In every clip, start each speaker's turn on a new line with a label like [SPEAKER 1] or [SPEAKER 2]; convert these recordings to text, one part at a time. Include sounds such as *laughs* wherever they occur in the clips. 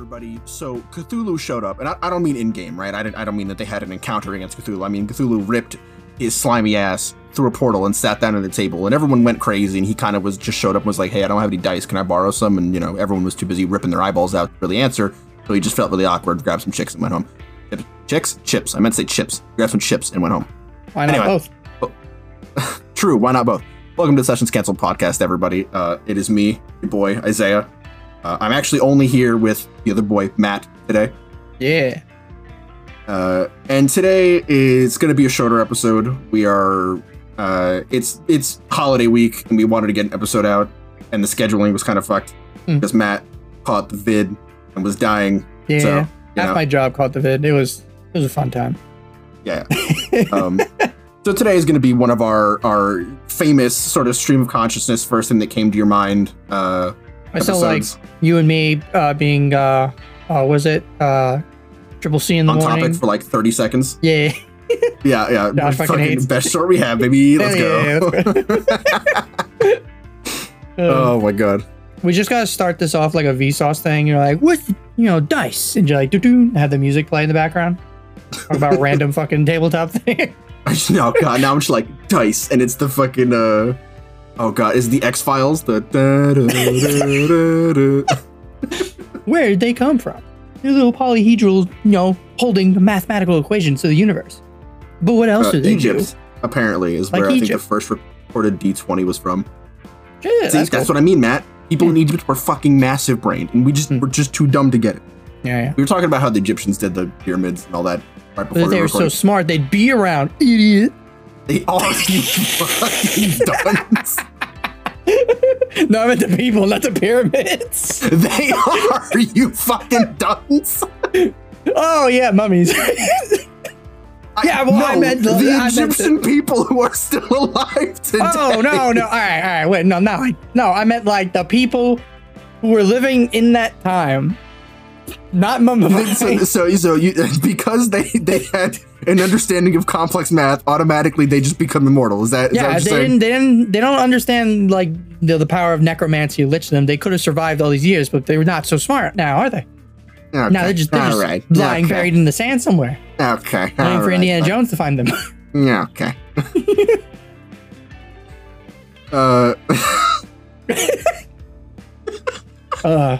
[SPEAKER 1] Everybody! So Cthulhu showed up, and I, I don't mean in game, right? I, didn't, I don't mean that they had an encounter against Cthulhu. I mean Cthulhu ripped his slimy ass through a portal and sat down at a table, and everyone went crazy. And he kind of was just showed up and was like, "Hey, I don't have any dice. Can I borrow some?" And you know, everyone was too busy ripping their eyeballs out to really answer, so he just felt really awkward, grabbed some chicks and went home. Chips, chicks, chips. I meant to say chips. Grabbed some chips and went home.
[SPEAKER 2] Why not
[SPEAKER 1] Anyway.
[SPEAKER 2] both? *laughs*
[SPEAKER 1] True. Why not both? Welcome to Sessions Cancelled podcast, everybody. Uh, it is me, your boy Isaiah. Uh, I'm actually only here with the other boy Matt today.
[SPEAKER 2] Yeah.
[SPEAKER 1] Uh, and today is going to be a shorter episode. We are uh, it's it's holiday week, and we wanted to get an episode out, and the scheduling was kind of fucked
[SPEAKER 2] Hmm.
[SPEAKER 1] because Matt caught the vid and was dying.
[SPEAKER 2] Yeah.
[SPEAKER 1] So,
[SPEAKER 2] Half
[SPEAKER 1] know,
[SPEAKER 2] my job caught the vid. It was it was a fun time.
[SPEAKER 1] yeah. *laughs* um, so today is going to be one of our our famous sort of stream of consciousness. First thing that came to your mind. Uh,
[SPEAKER 2] I still like you and me uh, being uh, uh was it uh triple C in the
[SPEAKER 1] on
[SPEAKER 2] morning?
[SPEAKER 1] topic for like 30 seconds.
[SPEAKER 2] yeah.
[SPEAKER 1] Yeah, yeah. *laughs*
[SPEAKER 2] Josh fucking
[SPEAKER 1] Fucking best short we have, baby. *laughs* Let's
[SPEAKER 2] Yeah,
[SPEAKER 1] go.
[SPEAKER 2] yeah, Uh, *laughs*
[SPEAKER 1] oh my god.
[SPEAKER 2] We just gotta start this off like a Vsauce thing. You're like, with you know, dice, and you're like, doo doo, have the music play in the background. Talk about random fucking tabletop thing.
[SPEAKER 1] No, God, now I'm just like dice, and it's the fucking uh, oh God, is the X Files the da, da, da. *laughs*
[SPEAKER 2] Where did they come from? They're little polyhedral, you know, holding mathematical equations to the universe. But what else
[SPEAKER 1] Uh,
[SPEAKER 2] do they
[SPEAKER 1] Egypt apparently is
[SPEAKER 2] Like
[SPEAKER 1] where I think the first reported D20 was from.
[SPEAKER 2] Yeah,
[SPEAKER 1] See, that's, what I mean, Matt. People in Egypt were fucking massive brain, and we just
[SPEAKER 2] Hmm.
[SPEAKER 1] were just too dumb to get it.
[SPEAKER 2] Yeah, yeah.
[SPEAKER 1] We were talking about how the Egyptians did the pyramids and all that right before
[SPEAKER 2] But
[SPEAKER 1] they
[SPEAKER 2] they
[SPEAKER 1] were
[SPEAKER 2] were so smart, they'd be around, idiot.
[SPEAKER 1] They are you fucking dunce.
[SPEAKER 2] No, I meant the people, not the pyramids.
[SPEAKER 1] They are you fucking dunce.
[SPEAKER 2] Oh yeah, mummies. Yeah, well, I meant the-
[SPEAKER 1] the
[SPEAKER 2] I meant the-
[SPEAKER 1] Egyptian people who are still alive today.
[SPEAKER 2] oh no, no. All right, all right. Wait, no, not like no. I meant like the people who were living in that time, not mummified. *laughs*
[SPEAKER 1] so, so, so you *laughs* because they they had an understanding of complex math, automatically they just become immortal. Is that is that
[SPEAKER 2] yeah,
[SPEAKER 1] what
[SPEAKER 2] they
[SPEAKER 1] you're saying?
[SPEAKER 2] didn't, they didn't. They don't understand like the, the power of necromancy. Lich them. They could have survived all these years, but they were not so smart now, are they?
[SPEAKER 1] Okay.
[SPEAKER 2] Now they're just, they're just
[SPEAKER 1] right.
[SPEAKER 2] lying
[SPEAKER 1] okay.
[SPEAKER 2] buried in the sand somewhere,
[SPEAKER 1] Okay,
[SPEAKER 2] waiting
[SPEAKER 1] all
[SPEAKER 2] for
[SPEAKER 1] right,
[SPEAKER 2] Indiana. Jones to find them. *laughs*
[SPEAKER 1] Yeah, okay. uh,
[SPEAKER 2] Uh,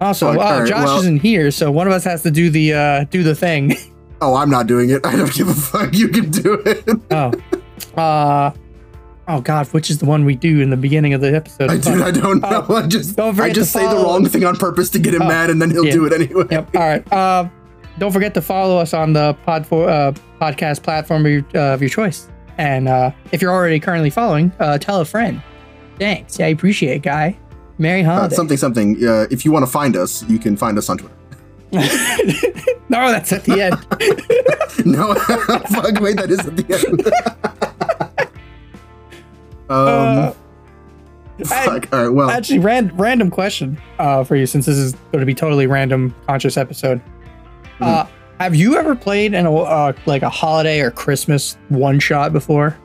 [SPEAKER 2] uh,
[SPEAKER 1] alright,
[SPEAKER 2] Josh
[SPEAKER 1] well-
[SPEAKER 2] isn't here, so one of us has to do the uh, do the thing. *laughs*
[SPEAKER 1] oh, I'm not doing it. *laughs* I don't give a fuck. You can do it.
[SPEAKER 2] oh, uh, oh God, which is the one we do in the beginning of the episode?
[SPEAKER 1] I do. I don't know.
[SPEAKER 2] Oh, *laughs*
[SPEAKER 1] I just
[SPEAKER 2] don't
[SPEAKER 1] I just say the wrong thing on purpose to get him
[SPEAKER 2] Oh,
[SPEAKER 1] mad, and then he'll
[SPEAKER 2] yeah.
[SPEAKER 1] do it anyway.
[SPEAKER 2] Yep. All right. Uh, don't forget to follow us on the pod for uh, podcast platform of your, uh, of your choice. And uh, if you're already currently following, uh, tell a friend. Thanks. Yeah, I appreciate it, guy. Merry
[SPEAKER 1] Uh, something, something. Uh, if you want to find us, you can find us on Twitter. *laughs*
[SPEAKER 2] no, that's at the end. *laughs*
[SPEAKER 1] no, *laughs* fuck, wait, that is at the end.
[SPEAKER 2] Uh,
[SPEAKER 1] um, fuck. All right. Well,
[SPEAKER 2] Actually, ran- random question uh, for you, since this is going to be totally random, conscious episode. Uh, have you ever played an uh, like a holiday or Christmas one shot before?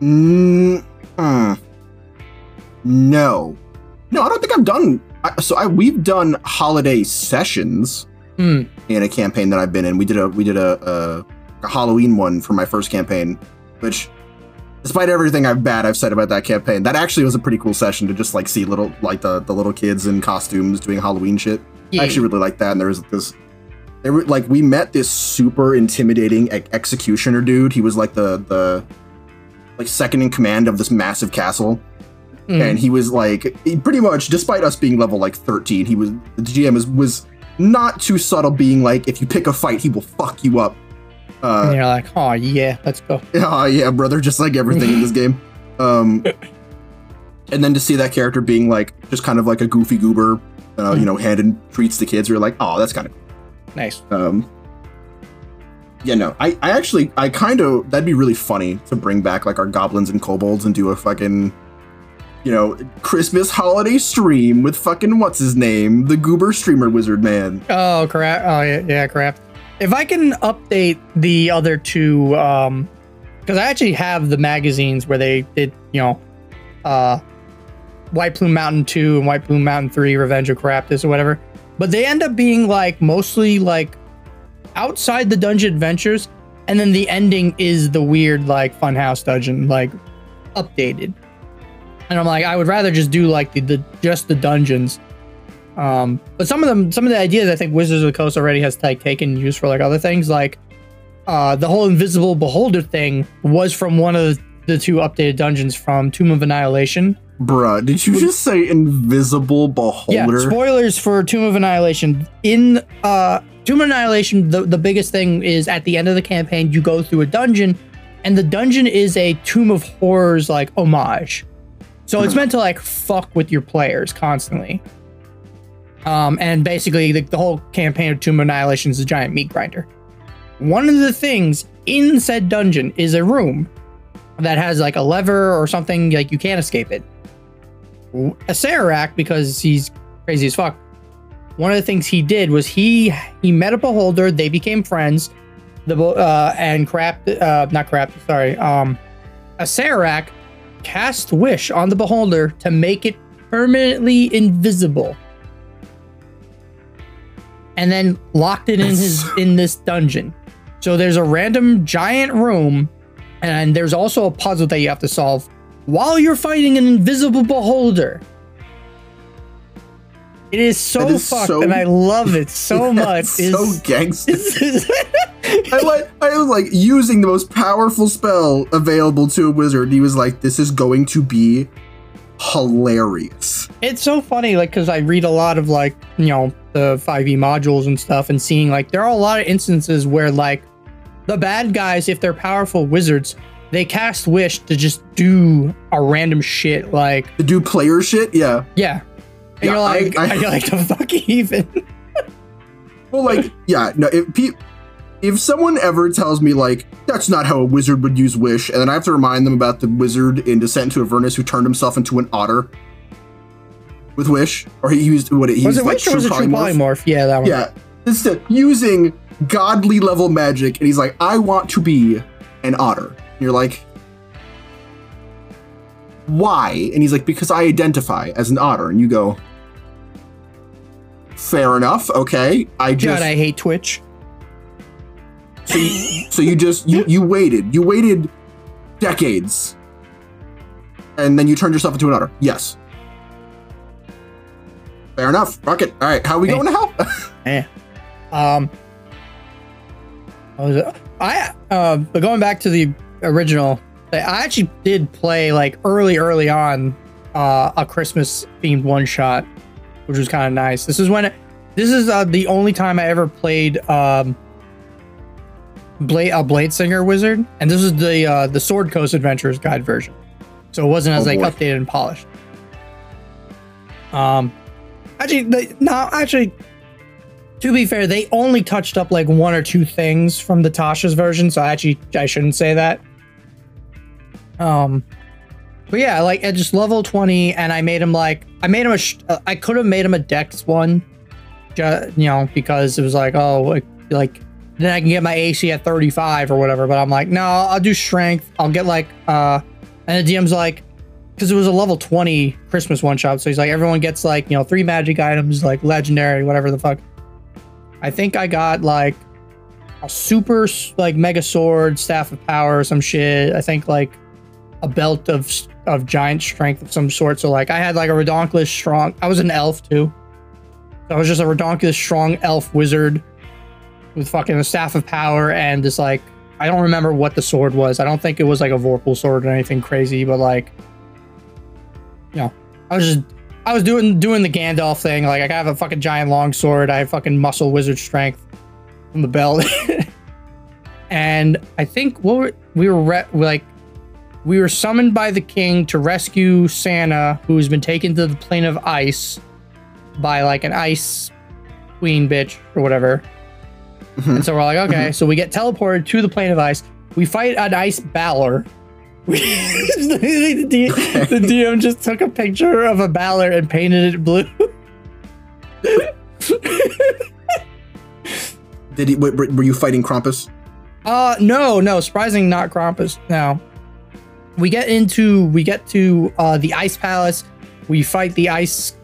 [SPEAKER 1] mm, hmm. No, no, I don't think I've done. I, so I we've done holiday sessions
[SPEAKER 2] Hmm.
[SPEAKER 1] in a campaign that I've been in. We did a we did a, a, a Halloween one for my first campaign, which. Despite everything I've bad I've said about that campaign, that actually was a pretty cool session to just like see little like the, the little kids in costumes doing Halloween shit. I actually really like that. And there was this, there were like we met this super intimidating e- executioner dude. He was like the the like second in command of this massive castle,
[SPEAKER 2] Hmm.
[SPEAKER 1] and he was like pretty much, despite us being level like thirteen, he was the GM was was not too subtle, being like if you pick a fight, he will fuck you up.
[SPEAKER 2] and
[SPEAKER 1] Uh,
[SPEAKER 2] you're like, oh yeah, let's go. *laughs*
[SPEAKER 1] oh yeah, brother, just like everything in this *laughs* game. Um, and then to see that character being like just kind of like a goofy goober, uh, you know, handing treats to kids, you're like, oh, that's kind of
[SPEAKER 2] Nice.
[SPEAKER 1] um yeah no i i actually i kind of that'd be really funny to bring back like our goblins and kobolds and do a fucking you know christmas holiday stream with fucking what's his name the goober streamer wizard man
[SPEAKER 2] Oh crap! Oh yeah, yeah, crap. If I can update the other two, um, because I actually have the magazines where they did, you know, uh, White Plume Mountain 2 and White Plume Mountain 3, Revenge of Keraptis or whatever. But they end up being like mostly like outside the dungeon adventures. And then the ending is the weird like funhouse dungeon, like updated. And I'm like, I would rather just do like the, the just the dungeons. Um, but some of them, some of the ideas I think Wizards of the Coast already has like taken use for like other things, like uh, the whole invisible beholder thing was from one of the, two updated dungeons from Tomb of Annihilation.
[SPEAKER 1] Bruh, did you just say invisible beholder?
[SPEAKER 2] Yeah, spoilers for Tomb of Annihilation. In uh, Tomb of Annihilation, the, the biggest thing is at the end of the campaign, you go through a dungeon, and the dungeon is a Tomb of Horrors like homage. So it's meant to like fuck with your players constantly. Um, and basically, the, the whole campaign of Tomb of Annihilation is a giant meat grinder. One of the things in said dungeon is a room that has like a lever or something, like you can't escape it. Acererak, because he's crazy as fuck, one of the things he did was he he met a beholder, they became friends. The uh, and crap, uh, not crap, sorry. Um, Acererak cast wish on the beholder to make it permanently invisible. And then locked it in his in this dungeon. So there's a random giant room and there's also a puzzle that you have to solve while you're fighting an invisible beholder it is so
[SPEAKER 1] is
[SPEAKER 2] fucked
[SPEAKER 1] so-
[SPEAKER 2] and i love it so *laughs* much
[SPEAKER 1] That's
[SPEAKER 2] It's-
[SPEAKER 1] so gangster. *laughs* I like I was like using the most powerful spell available to a wizard. He was like, "This is going to be hilarious."
[SPEAKER 2] it's so funny like because i read a lot of like you know the 5e modules and stuff and seeing like there are a lot of instances where like the bad guys if they're powerful wizards they cast wish to just do a random shit like
[SPEAKER 1] To do player shit, yeah.
[SPEAKER 2] yeah and
[SPEAKER 1] Yeah,
[SPEAKER 2] you're like
[SPEAKER 1] I- I- *laughs*
[SPEAKER 2] you're like the fuck *laughs* even
[SPEAKER 1] Well, like, yeah, no. If if someone ever tells me like that's not how a wizard would use wish, and then I have to remind them about the wizard in Descent into Avernus who turned himself into an otter with wish, or he used what he
[SPEAKER 2] was
[SPEAKER 1] used
[SPEAKER 2] it
[SPEAKER 1] like
[SPEAKER 2] wish or was it true
[SPEAKER 1] polymorph.
[SPEAKER 2] polymorph yeah that one
[SPEAKER 1] Yeah, instead using godly level magic, and he's like, I want to be an otter. And you're like, why? And he's like, because I identify as an otter. And you go, fair enough. Okay, I just
[SPEAKER 2] god i hate twitch
[SPEAKER 1] so you, so you just you you waited. You waited decades, and then you turned yourself into an otter. Yes. Fair enough. Fuck it. All right. How are we
[SPEAKER 2] Hey.
[SPEAKER 1] going now? *laughs*
[SPEAKER 2] Eh. Um. what was? I uh, but going back to the original, I actually did play like early, early on, uh, a Christmas themed one shot, which was kind of nice. This is when it, this is uh, the only time I ever played um. Blade a Blade Singer wizard, and this is the uh, the Sword Coast Adventures guide version, so it wasn't as
[SPEAKER 1] Oh,
[SPEAKER 2] like
[SPEAKER 1] boy.
[SPEAKER 2] updated and polished. Um, actually, they, no, actually, to be fair, they only touched up like one or two things from the Tasha's version, so actually I shouldn't say that. Um, but yeah, like at just level twenty, and I made him like I made him a uh, I could have made him a Dex one, you know, because it was like oh like, then I can get my AC at thirty five or whatever. But I'm like no, I'll do Strength. I'll get like uh, and the DM's like because it was a level 20 Christmas one shot. So he's like, everyone gets like, you know, three magic items, like legendary, whatever the fuck. I think I got like a super, like, mega sword, staff of power, some shit. I think like a belt of of giant strength of some sort. So, like, I had like a redonkulous strong, I was an elf too. So I was just a redonkulous strong elf wizard with fucking a staff of power and this like, I don't remember what the sword was. I don't think it was like a Vorpal sword or anything crazy, but like, you know, I was just I was doing doing the Gandalf thing. Like I have a fucking giant long sword. I have fucking muscle wizard strength from the belt. *laughs* and I think what were, we were re- like we were summoned by the king to rescue Santa, who's been taken to the plane of ice by like an ice queen bitch or whatever. And so we're like, okay, so we get teleported to the plane of ice. We fight an ice Balor. *laughs* The, D- the DM just took a picture of a Balor and painted it blue.
[SPEAKER 1] Did he? Were, were you fighting Krampus?
[SPEAKER 2] Uh no, no, surprising not Krampus. No. We get into we get to uh the ice palace we fight the ice,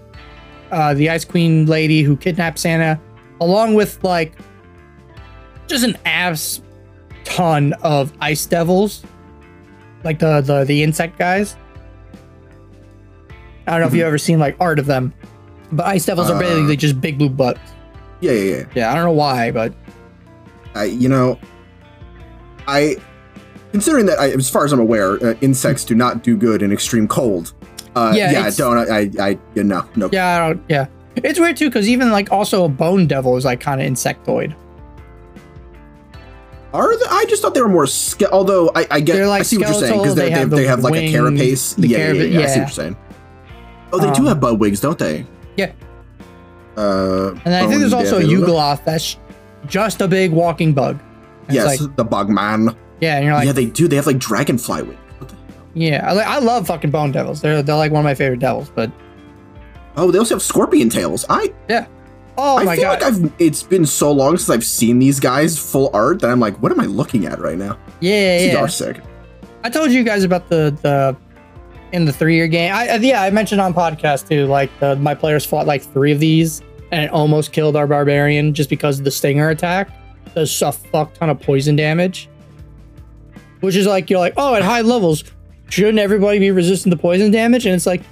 [SPEAKER 2] uh, the ice queen lady who kidnapped Santa, along with like just an ass ton of ice devils, like the the the insect guys. I don't know if you've ever seen like art of them, but ice devils are
[SPEAKER 1] Uh,
[SPEAKER 2] basically just big blue butts.
[SPEAKER 1] Yeah, yeah, yeah.
[SPEAKER 2] Yeah, I don't know why, but
[SPEAKER 1] I, you know, I considering that I, as far as I'm aware, uh, insects do not do good in extreme cold. Uh,
[SPEAKER 2] Yeah,
[SPEAKER 1] yeah, don't I? I, I yeah, no, no.
[SPEAKER 2] yeah, I don't. Yeah, it's weird too because even like also a bone devil is like kind of insectoid.
[SPEAKER 1] Are they, I just thought they were more. Ske- although I, I get,
[SPEAKER 2] They're, like,
[SPEAKER 1] I see what you're saying because they,
[SPEAKER 2] they have
[SPEAKER 1] they
[SPEAKER 2] the
[SPEAKER 1] have like a carapace. Yeah, yeah, yeah, yeah, I see what you're saying. Oh, they do
[SPEAKER 2] Um,
[SPEAKER 1] have bud wigs, don't they?
[SPEAKER 2] Yeah.
[SPEAKER 1] Uh,
[SPEAKER 2] And I think there's also a
[SPEAKER 1] devil.
[SPEAKER 2] That's just a big walking bug. And
[SPEAKER 1] Yes,
[SPEAKER 2] like,
[SPEAKER 1] the bug man.
[SPEAKER 2] Yeah, and you're like,
[SPEAKER 1] yeah, they do. They have like dragonfly wings. Yeah,
[SPEAKER 2] I, I love fucking bone devils. They're they're like one of my favorite devils. But
[SPEAKER 1] Oh, they also have scorpion tails. I yeah.
[SPEAKER 2] oh
[SPEAKER 1] I
[SPEAKER 2] my
[SPEAKER 1] feel
[SPEAKER 2] god,
[SPEAKER 1] like I've it's been so long since I've seen these guys full art that I'm like, what am I looking at right now?
[SPEAKER 2] yeah, yeah.
[SPEAKER 1] sick.
[SPEAKER 2] I told you guys about the the in the three year game. I I- yeah, I mentioned on podcast too. Like the, my players fought like three of these and it almost killed our barbarian just because of the stinger attack does a fuck ton of poison damage. Which is like you're like, oh, at high levels, shouldn't everybody be resistant to poison damage? And it's like,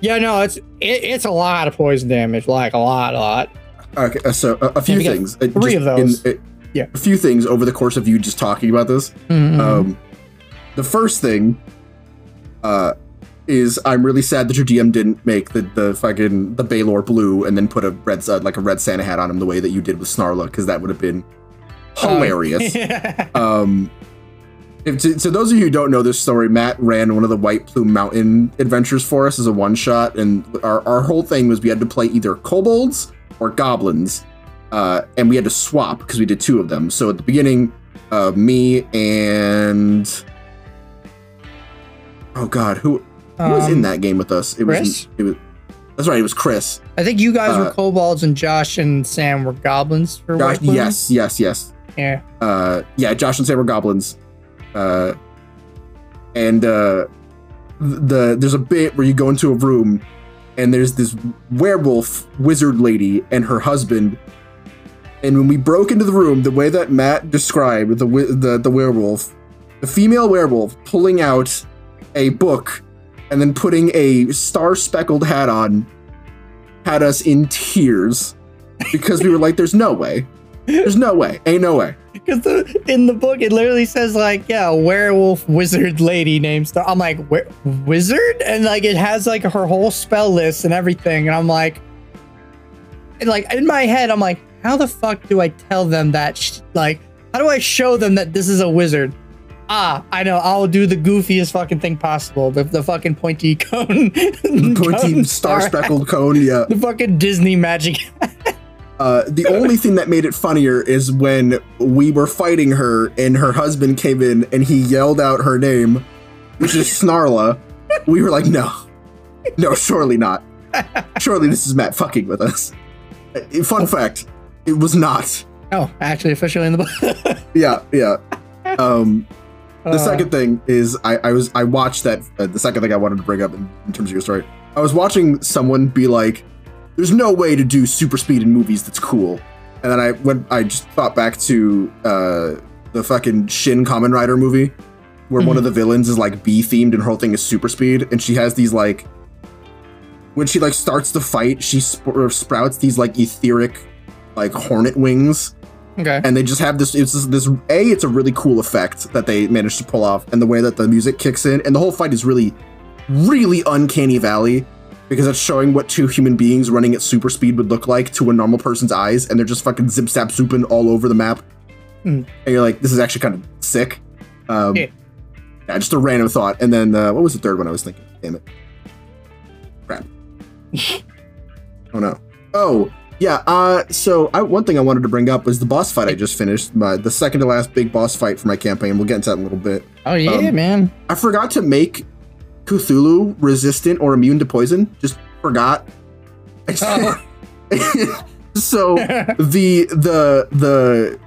[SPEAKER 2] yeah, no, it's it, it's a lot of poison damage, like a lot, a lot.
[SPEAKER 1] Okay, uh, so uh, a few things. uh,
[SPEAKER 2] three of those.
[SPEAKER 1] in- uh,
[SPEAKER 2] Yeah.
[SPEAKER 1] a few things over the course of you just talking about this.
[SPEAKER 2] Mhm.
[SPEAKER 1] Um, the first thing, uh, is I'm really sad that your DM didn't make the the fucking the Balor blue and then put a red uh, like a red Santa hat on him the way that you did with Snarla because that would have been hilarious.
[SPEAKER 2] yeah. *laughs*
[SPEAKER 1] Um, if to, to those of you who don't know this story, Matt ran one of the White Plume Mountain adventures for us as a one shot, and our, our whole thing was we had to play either kobolds or goblins, uh, and we had to swap because we did two of them. So at the beginning, uh, me and oh god, who who was in
[SPEAKER 2] Um,
[SPEAKER 1] that game with us? It
[SPEAKER 2] Chris?
[SPEAKER 1] was it was that's right, it was Chris.
[SPEAKER 2] I think you guys were
[SPEAKER 1] Uh,
[SPEAKER 2] kobolds and Josh and Sam were goblins for
[SPEAKER 1] Josh, yes, yes, yes.
[SPEAKER 2] Yeah.
[SPEAKER 1] uh yeah josh and sam were goblins uh and uh the there's a bit where you go into a room and there's this werewolf wizard lady and her husband. And when we broke into the room the way that matt described the the, the werewolf the female werewolf pulling out a book and then putting a star speckled hat on had us in tears because we were like there's no way there's no way ain't no way
[SPEAKER 2] Because the, in the book, it literally says like, yeah, werewolf wizard lady named Star. I'm like, wizard, and like it has like her whole spell list and everything, and I'm like, and, like in my head, I'm like, how the fuck do I tell them that? Sh- like, how do I show them that this is a wizard? Ah, I know. I'll do the goofiest fucking thing possible. The, the fucking pointy *laughs* cone,
[SPEAKER 1] pointy star speckled cone. Yeah. *laughs*
[SPEAKER 2] the fucking Disney magic.
[SPEAKER 1] Uh, the only thing that made it funnier is when we were fighting her and her husband came in and he yelled out her name, which is *laughs* Snarla. We were like, no, no, surely not. Surely this is Matt fucking with us. Uh, Fun fact, it was not.
[SPEAKER 2] oh, actually, officially in the book. *laughs*
[SPEAKER 1] Yeah, yeah. Um, the
[SPEAKER 2] Uh,
[SPEAKER 1] second thing is I, I was I watched that uh, the second thing I wanted to bring up in, in terms of your story. I was watching someone be like, "There's no way to do super speed in movies that's cool," and then I went I just thought back to uh, the fucking Shin Kamen Rider movie where one of the villains is like bee themed and her whole thing is super speed, and she has these like when she like starts the fight, she sp- sprouts these like etheric like hornet wings.
[SPEAKER 2] Okay.
[SPEAKER 1] and they just have this it's this, this a it's a really cool effect that they managed to pull off and the way that the music kicks in and the whole fight is really really uncanny valley because it's showing what two human beings running at super speed would look like to a normal person's eyes and they're just fucking zip zap zooping all over the map
[SPEAKER 2] Hmm.
[SPEAKER 1] and you're like this is actually kind of sick um
[SPEAKER 2] Yeah.
[SPEAKER 1] yeah just a random thought and then uh, what was the third one i was thinking damn it crap *laughs* oh no oh yeah, uh, so I, one thing I wanted to bring up was the boss fight I just finished, my, the second to last big boss fight for my campaign. We'll get into that in a little bit.
[SPEAKER 2] Oh yeah,
[SPEAKER 1] um,
[SPEAKER 2] man.
[SPEAKER 1] I forgot to make Cthulhu resistant or immune to poison. Just forgot.
[SPEAKER 2] Oh. *laughs*
[SPEAKER 1] so the the the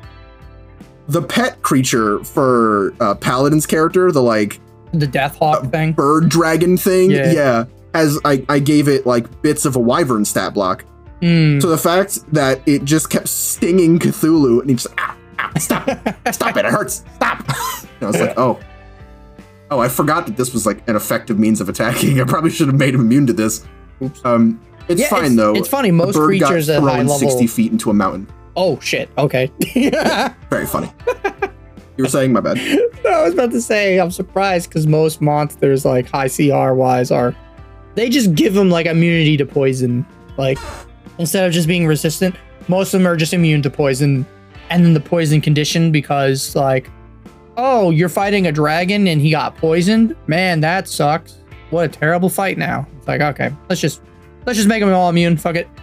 [SPEAKER 1] the pet creature for uh, Paladin's character, the like
[SPEAKER 2] the Death Hawk thing.
[SPEAKER 1] bird dragon thing,
[SPEAKER 2] Yeah.
[SPEAKER 1] yeah. has I, I gave it like bits of a wyvern stat block.
[SPEAKER 2] Mm.
[SPEAKER 1] So the fact that it just kept stinging Cthulhu and he just ah, ah, stop, stop it, it hurts, stop. *laughs* And I was like, *laughs* oh, oh, I forgot that this was like an effective means of attacking. *laughs* I probably should have made him immune to this.
[SPEAKER 2] Oops.
[SPEAKER 1] Um, it's
[SPEAKER 2] Yeah,
[SPEAKER 1] fine
[SPEAKER 2] it's-
[SPEAKER 1] though.
[SPEAKER 2] it's funny,
[SPEAKER 1] The
[SPEAKER 2] most
[SPEAKER 1] bird got
[SPEAKER 2] creatures at high
[SPEAKER 1] thrown
[SPEAKER 2] level-
[SPEAKER 1] sixty feet into a mountain.
[SPEAKER 2] oh shit. Okay. *laughs*
[SPEAKER 1] Very funny. you were saying my bad. *laughs*
[SPEAKER 2] I was about to say I'm surprised because most monsters like high CR wise are they just give them like immunity to poison. Like instead of just being resistant, most of them are just immune to poison and then the poison condition because like oh you're fighting a dragon and he got poisoned? Man that sucks. What a terrible fight now. It's like okay let's just let's just make them all immune. Fuck it. *laughs*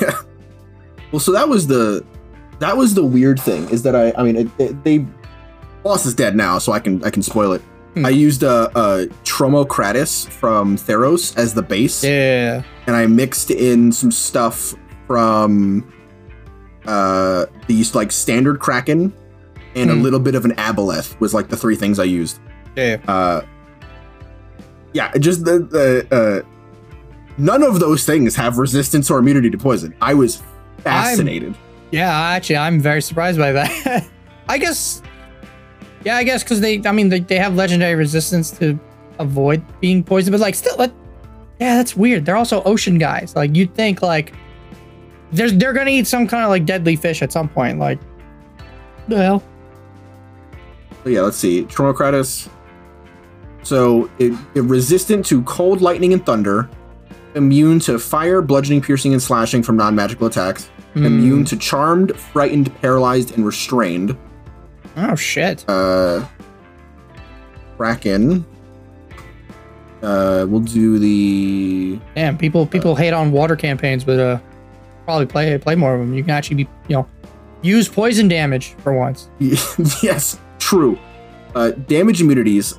[SPEAKER 1] Yeah. Well, so that was the that was the weird thing is that I I mean it, it, they boss is dead now, so I can I can spoil it.
[SPEAKER 2] Hmm.
[SPEAKER 1] I used a, a Tromokratis from Theros as the base,
[SPEAKER 2] yeah.
[SPEAKER 1] And I mixed in some stuff from uh these like standard Kraken and a
[SPEAKER 2] Hmm.
[SPEAKER 1] little bit of an Aboleth was like the three things I used.
[SPEAKER 2] yeah
[SPEAKER 1] Uh, yeah, just the the uh, none of those things have resistance or immunity to poison. I was fascinated.
[SPEAKER 2] Yeah, actually, I'm very surprised by that. *laughs* I guess, yeah, I guess because they, I mean, they, they have legendary resistance to avoid being poisoned, but like, still, like, yeah, that's weird. They're also ocean guys. Like, you'd think like, there's they're gonna eat some kind of like deadly fish at some point. Like, the hell?
[SPEAKER 1] So yeah, let's see. Tromokratis. So it, it resistant to cold, lightning, and thunder. Immune to fire, bludgeoning, piercing, and slashing from non-magical attacks. Immune to charmed, frightened, paralyzed, and restrained.
[SPEAKER 2] Oh shit.
[SPEAKER 1] Uh, Kraken. Uh, we'll do the
[SPEAKER 2] Damn, people people hate on water campaigns, but uh, probably play play more of them. You can actually be, you know, use poison damage for once. *laughs*
[SPEAKER 1] yes, true. Uh, damage immunities.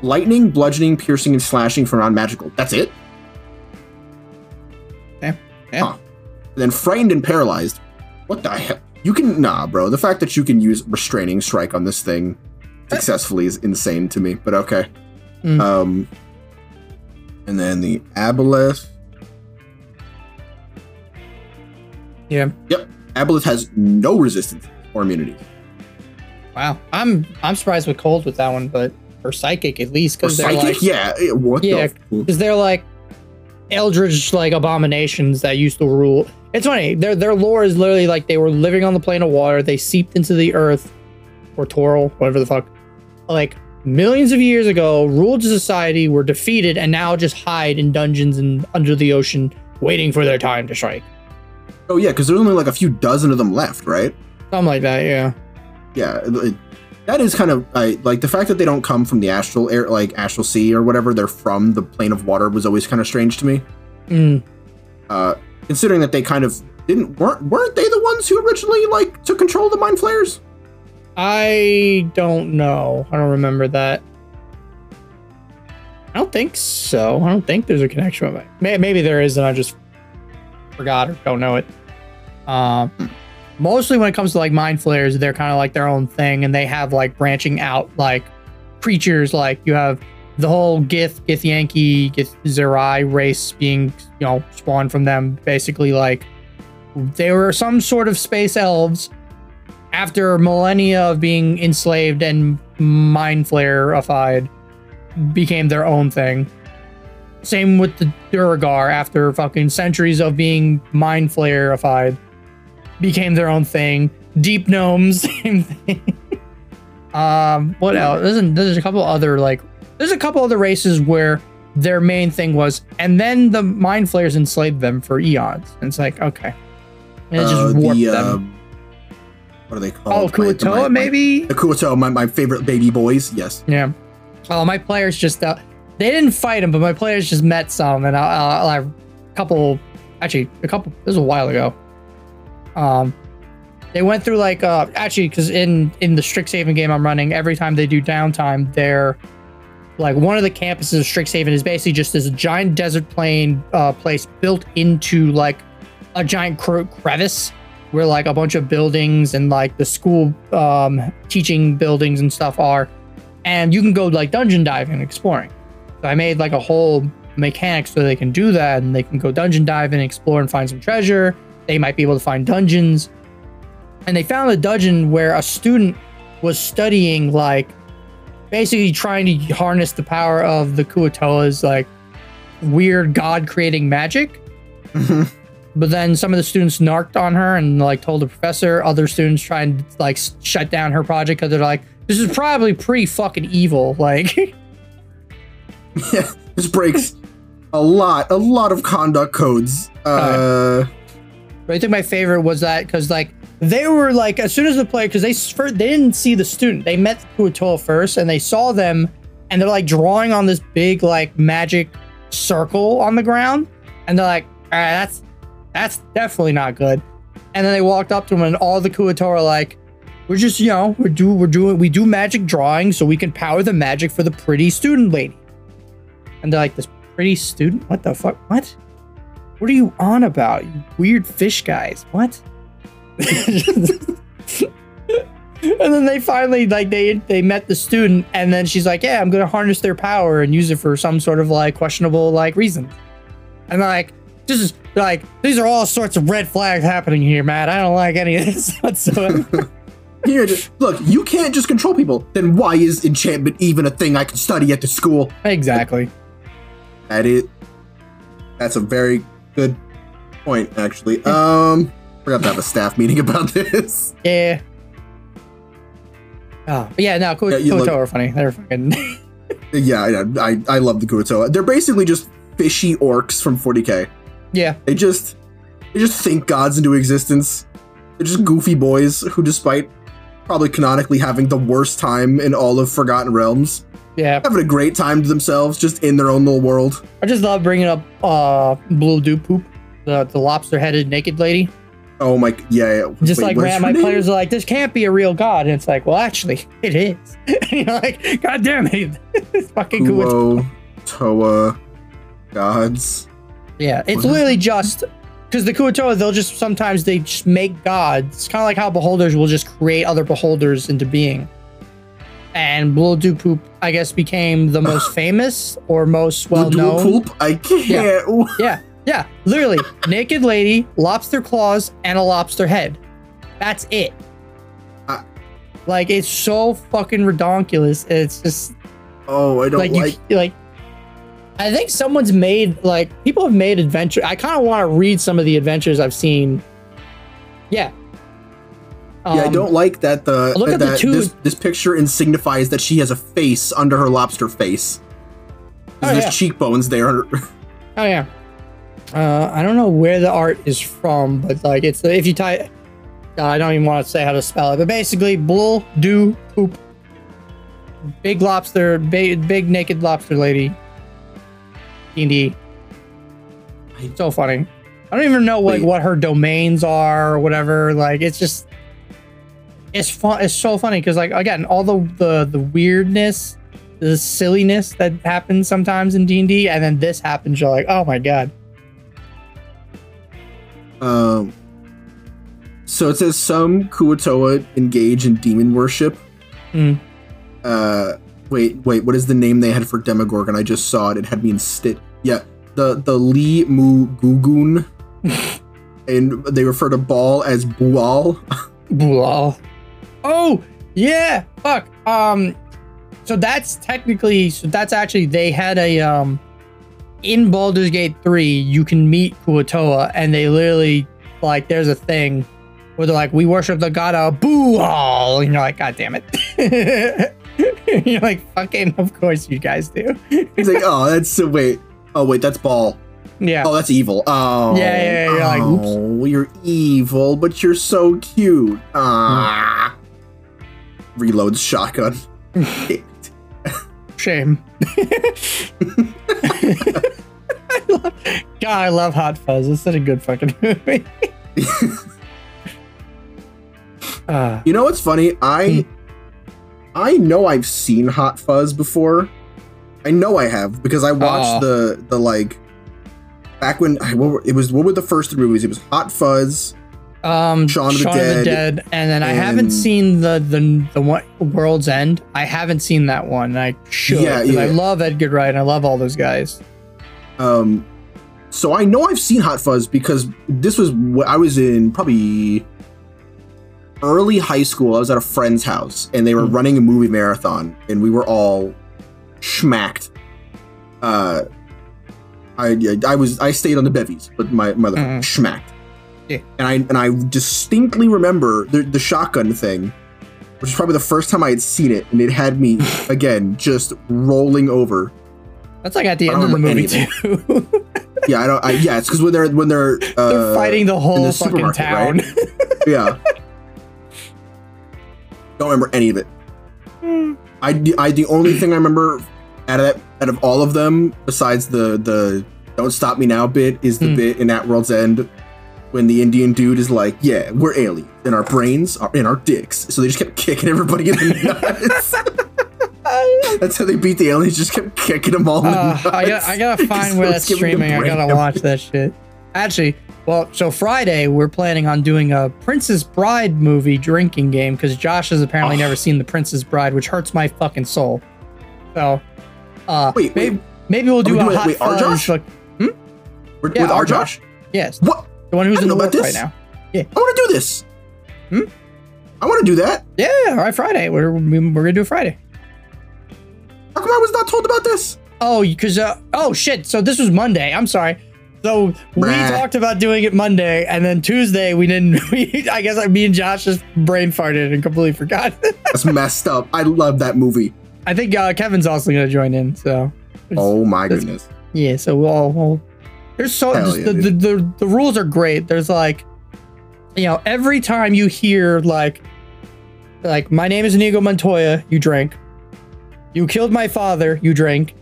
[SPEAKER 1] Lightning, bludgeoning, piercing, and slashing for non-magical. That's it.
[SPEAKER 2] Yeah, yeah.
[SPEAKER 1] Huh. Then frightened and paralyzed. What the hell? You can nah, bro. The fact that you can use restraining strike on this thing successfully is insane to me. But okay.
[SPEAKER 2] Mm.
[SPEAKER 1] Um. And then the aboleth.
[SPEAKER 2] Yeah.
[SPEAKER 1] Yep, aboleth has no resistance or immunity.
[SPEAKER 2] Wow. I'm I'm surprised with cold with that one, but for psychic at least because they're
[SPEAKER 1] psychic,
[SPEAKER 2] like
[SPEAKER 1] yeah. eh, What
[SPEAKER 2] Yeah, because they're like eldritch like abominations that used to rule. It's funny. Their their lore is literally like they were living on the plane of water. They seeped into the earth or Toril, whatever the fuck. Like millions of years ago, ruled a society, were defeated, and now just hide in dungeons and under the ocean, waiting for their time to strike.
[SPEAKER 1] Oh yeah, because there's only like a few dozen of them left, right?
[SPEAKER 2] Something like that. Yeah.
[SPEAKER 1] Yeah it- that is kind of I, like the fact that they don't come from the astral air like astral sea or whatever they're from the plane of water was always kind of strange to me
[SPEAKER 2] Mm.
[SPEAKER 1] uh considering that they kind of didn't weren't weren't they the ones who originally like took control of the mind flayers
[SPEAKER 2] I don't know. I don't remember that. I don't think so. I don't think there's a connection. Maybe there is, and I just forgot or don't know it. Um, mostly when it comes to like mind flayers, they're kind of like their own thing, and they have like branching out like creatures. Like you have the whole Gith, Githyanki, Gith Zerai race being you know spawned from them. Basically, like they were some sort of space elves after millennia of being enslaved and mind flayerified became their own thing. Same with the Duergar after fucking centuries of being mind flayerified became their own thing. Deep gnomes, *laughs* same thing. um, what else? There's a, there's a couple other like there's a couple other races where their main thing was, and then the mind flayers enslaved them for eons. And it's like, okay. And it
[SPEAKER 1] Uh,
[SPEAKER 2] just warped
[SPEAKER 1] the
[SPEAKER 2] them.
[SPEAKER 1] um, what are they
[SPEAKER 2] Oh,
[SPEAKER 1] called My- my- Kuo-toa,
[SPEAKER 2] maybe?
[SPEAKER 1] the Kuo-toa, my, my favorite baby boys yes
[SPEAKER 2] Yeah. Oh, my players just, uh, they didn't fight him, but my players just met some, and I, I, I a couple, actually, a couple, this was a while ago. Um, they went through like, uh, actually, because in, in the Strixhaven game I'm running, every time they do downtime, they're, like, one of the campuses of Strixhaven is basically just this giant desert plain, uh, place built into, like, a giant cre- crevice where like a bunch of buildings and like the school um teaching buildings and stuff are and you can go like dungeon diving and exploring So I made like a whole mechanic so they can do that and they can go dungeon dive and explore and find some treasure. They might be able to find dungeons. And they found a dungeon where a student was studying like basically trying to harness the power of the Kuo-toa's like weird god creating magic. But then some of the students narked on her and like told the professor. Other students tried to like shut down her project because they're like, this is probably pretty fucking evil. Like,
[SPEAKER 1] yeah, *laughs* *laughs* this breaks a lot, a lot of conduct codes. Uh,
[SPEAKER 2] But I think my favorite was that because like they were like as soon as the player because they first they didn't see the student. They met Kuo-toa first and they saw them and they're like drawing on this big like magic circle on the ground and they're like all right that's that's definitely not good. And then they walked up to him and all the Kuo-toa like we're just you know we're do we're doing we do magic drawing so we can power the magic for the pretty student lady. And they're like this pretty student? What the fuck? What what are you on about? You weird fish guys. What? *laughs* and then they finally like they they met the student and then she's like, "Yeah, I'm going to harness their power and use it for some sort of like questionable like reason." And they're like, "This is like these are all sorts of red flags happening here, Matt. I don't like any of this *laughs* whatsoever." *laughs*
[SPEAKER 1] here, just, look, you can't just control people. Then why is enchantment even a thing I can study at the school?
[SPEAKER 2] exactly.
[SPEAKER 1] That is, that's a very good point, actually. Um, forgot to have a staff meeting *laughs* about this.
[SPEAKER 2] Yeah. Oh, yeah, no, Ku-
[SPEAKER 1] Yeah,
[SPEAKER 2] Kuo-toa
[SPEAKER 1] look-
[SPEAKER 2] are funny. They're fucking *laughs*
[SPEAKER 1] yeah, yeah, I I love the Kuo-toa. They're basically just fishy orcs from 40k.
[SPEAKER 2] yeah.
[SPEAKER 1] They just they just think gods into existence. They're just goofy boys who, despite probably canonically having the worst time in all of Forgotten Realms,
[SPEAKER 2] Yeah,
[SPEAKER 1] having a great time to themselves, just in their own little world.
[SPEAKER 2] I just love bringing up uh Blibdoolpoolp, the the lobster headed naked lady.
[SPEAKER 1] Oh my, yeah, yeah.
[SPEAKER 2] Just
[SPEAKER 1] Wait,
[SPEAKER 2] like man, my
[SPEAKER 1] name?
[SPEAKER 2] players are like, this can't be a real god, and it's like, well, actually, it is. *laughs* and you're like, god damn it, *laughs* it's fucking cool.
[SPEAKER 1] Toa, gods.
[SPEAKER 2] Yeah, it's
[SPEAKER 1] What
[SPEAKER 2] literally just because the Kuo-toa, they'll just sometimes they just make gods. It's kind of like how beholders will just create other beholders into being. And Blibdoolpoolp, I guess, became the most *laughs* famous or most well known.
[SPEAKER 1] poop. I can't.
[SPEAKER 2] Yeah, *laughs* yeah, yeah. literally, naked lady, lobster claws, and a lobster head. That's it. Like it's so fucking redonkulous. It's just
[SPEAKER 1] Oh, I don't
[SPEAKER 2] like
[SPEAKER 1] like.
[SPEAKER 2] you like. I think someone's made like people have made adventure. I kind of want to read some of the adventures I've seen. Yeah.
[SPEAKER 1] Yeah, I
[SPEAKER 2] Um,
[SPEAKER 1] don't like that. The
[SPEAKER 2] look
[SPEAKER 1] that,
[SPEAKER 2] at the
[SPEAKER 1] that
[SPEAKER 2] two-
[SPEAKER 1] this this picture and signifies that she has a face under her lobster face.
[SPEAKER 2] Oh,
[SPEAKER 1] There's
[SPEAKER 2] yeah.
[SPEAKER 1] cheekbones there. *laughs*
[SPEAKER 2] Oh yeah. Uh, I don't know where the art is from, but like it's if you type. God, I don't even want to say how to spell it, but basically, bull do poop. Big lobster, big, big naked lobster lady. D&D. So funny. I don't even know like
[SPEAKER 1] Wait.
[SPEAKER 2] what her domains are or whatever. Like it's just, it's fun. It's so funny because like again, all the the the weirdness the silliness that happens sometimes in D&D and then this happens you're like oh my god
[SPEAKER 1] Um, so it says some Kuo-toa engage in demon worship.
[SPEAKER 2] Hmm.
[SPEAKER 1] Uh, wait, wait, what is the name they had for Demogorgon? I just saw it. It had me in stit. Yeah, the the Li Mu Gugun, *laughs* and they refer to Baal as Bual. *laughs*
[SPEAKER 2] Blah. Oh yeah fuck um so that's technically so that's actually they had a um in Baldur's Gate 3 you can meet Kuo-toa and they literally like there's a thing where they're like we worship the god of Bual and you're like god damn it *laughs* you're like fucking of course you guys do
[SPEAKER 1] He's like, oh, that's so wait. Oh wait, that's Ball.
[SPEAKER 2] yeah
[SPEAKER 1] Oh, that's evil. Oh,
[SPEAKER 2] Yeah, yeah, yeah, you're like, oops.
[SPEAKER 1] oh, you're evil, but you're so cute. Ah. Reloads shotgun.
[SPEAKER 2] Shame. I love, God, I love Hot Fuzz. It's such a good fucking movie. *laughs* uh,
[SPEAKER 1] You know what's funny? I I know I've seen Hot Fuzz before. I know I have because I watched
[SPEAKER 2] Aw.
[SPEAKER 1] the the like back when I- what were, it was what were the first three movies? It was Hot Fuzz,
[SPEAKER 2] Um,
[SPEAKER 1] Shaun of the Dead,
[SPEAKER 2] and then I haven't seen the the the one, World's End. I haven't seen that one. I should.
[SPEAKER 1] Yeah, yeah.
[SPEAKER 2] I love Edgar Wright. and I love all those guys.
[SPEAKER 1] Um, so I know I've seen Hot Fuzz because this was wh- I was in probably early high school. I was at a friend's house and they were
[SPEAKER 2] Hmm.
[SPEAKER 1] running a movie marathon, and we were all schmacked. Uh, I I was I stayed on the bevies, but my mother
[SPEAKER 2] Mhm.
[SPEAKER 1] schmacked.
[SPEAKER 2] Yeah.
[SPEAKER 1] And I and I distinctly remember the the shotgun thing, which is probably the first time I had seen it, and it had me *laughs* again just rolling over.
[SPEAKER 2] That's like at the end of the movie too.
[SPEAKER 1] Yeah, I don't. I, yeah, it's because when they're when they're *laughs* uh,
[SPEAKER 2] They're fighting the whole
[SPEAKER 1] the
[SPEAKER 2] fucking town. *laughs*
[SPEAKER 1] Yeah. Don't remember any of it. I I, I the only thing I remember out of that out of all of them, besides the the "Don't Stop Me Now" bit, is the
[SPEAKER 2] Hmm.
[SPEAKER 1] bit in At World's End when the Indian dude is like, "Yeah, we're aliens, and our brains are in our dicks." So they just kept kicking everybody in the *laughs* nuts. *laughs* That's how they beat the aliens. Just kept kicking them all in the
[SPEAKER 2] Uh,
[SPEAKER 1] nuts.
[SPEAKER 2] I gotta, *laughs* I gotta find where that's streaming. I gotta watch that shit. Actually, well, so Friday we're planning on doing a Princess Bride movie drinking game because Josh has apparently
[SPEAKER 1] Oh.
[SPEAKER 2] never seen the Princess Bride, which hurts my fucking soul. So, uh,
[SPEAKER 1] Wait,
[SPEAKER 2] maybe
[SPEAKER 1] wait.
[SPEAKER 2] maybe we'll do a
[SPEAKER 1] doing
[SPEAKER 2] hot
[SPEAKER 1] wait, our
[SPEAKER 2] fuzz.
[SPEAKER 1] Josh?
[SPEAKER 2] fuck-
[SPEAKER 1] With,
[SPEAKER 2] Yeah,
[SPEAKER 1] with
[SPEAKER 2] our
[SPEAKER 1] our Josh.
[SPEAKER 2] yes,
[SPEAKER 1] What?
[SPEAKER 2] The one who's
[SPEAKER 1] I
[SPEAKER 2] in
[SPEAKER 1] know
[SPEAKER 2] the
[SPEAKER 1] about this.
[SPEAKER 2] right now. Yeah.
[SPEAKER 1] I want to do this.
[SPEAKER 2] Hmm?
[SPEAKER 1] I want to do that.
[SPEAKER 2] Yeah, all right, Friday. We're we- we're gonna do it Friday.
[SPEAKER 1] How come I was not told about this?
[SPEAKER 2] Oh, because uh, oh shit. So this was Monday. I'm sorry. So we talked about doing it Monday, and then Tuesday we didn't. *laughs* We, I guess like, me and Josh just brain farted and completely forgot. *laughs*
[SPEAKER 1] That's messed up. I love that movie.
[SPEAKER 2] I think uh, Kevin's also gonna join in. So
[SPEAKER 1] Oh my goodness.
[SPEAKER 2] yeah. So we'll all. We'll, there's so just
[SPEAKER 1] yeah,
[SPEAKER 2] the, the, the the rules are great. There's like, you know, every time you hear like, like my name is Inigo Montoya, you drink. You killed my father, you drink.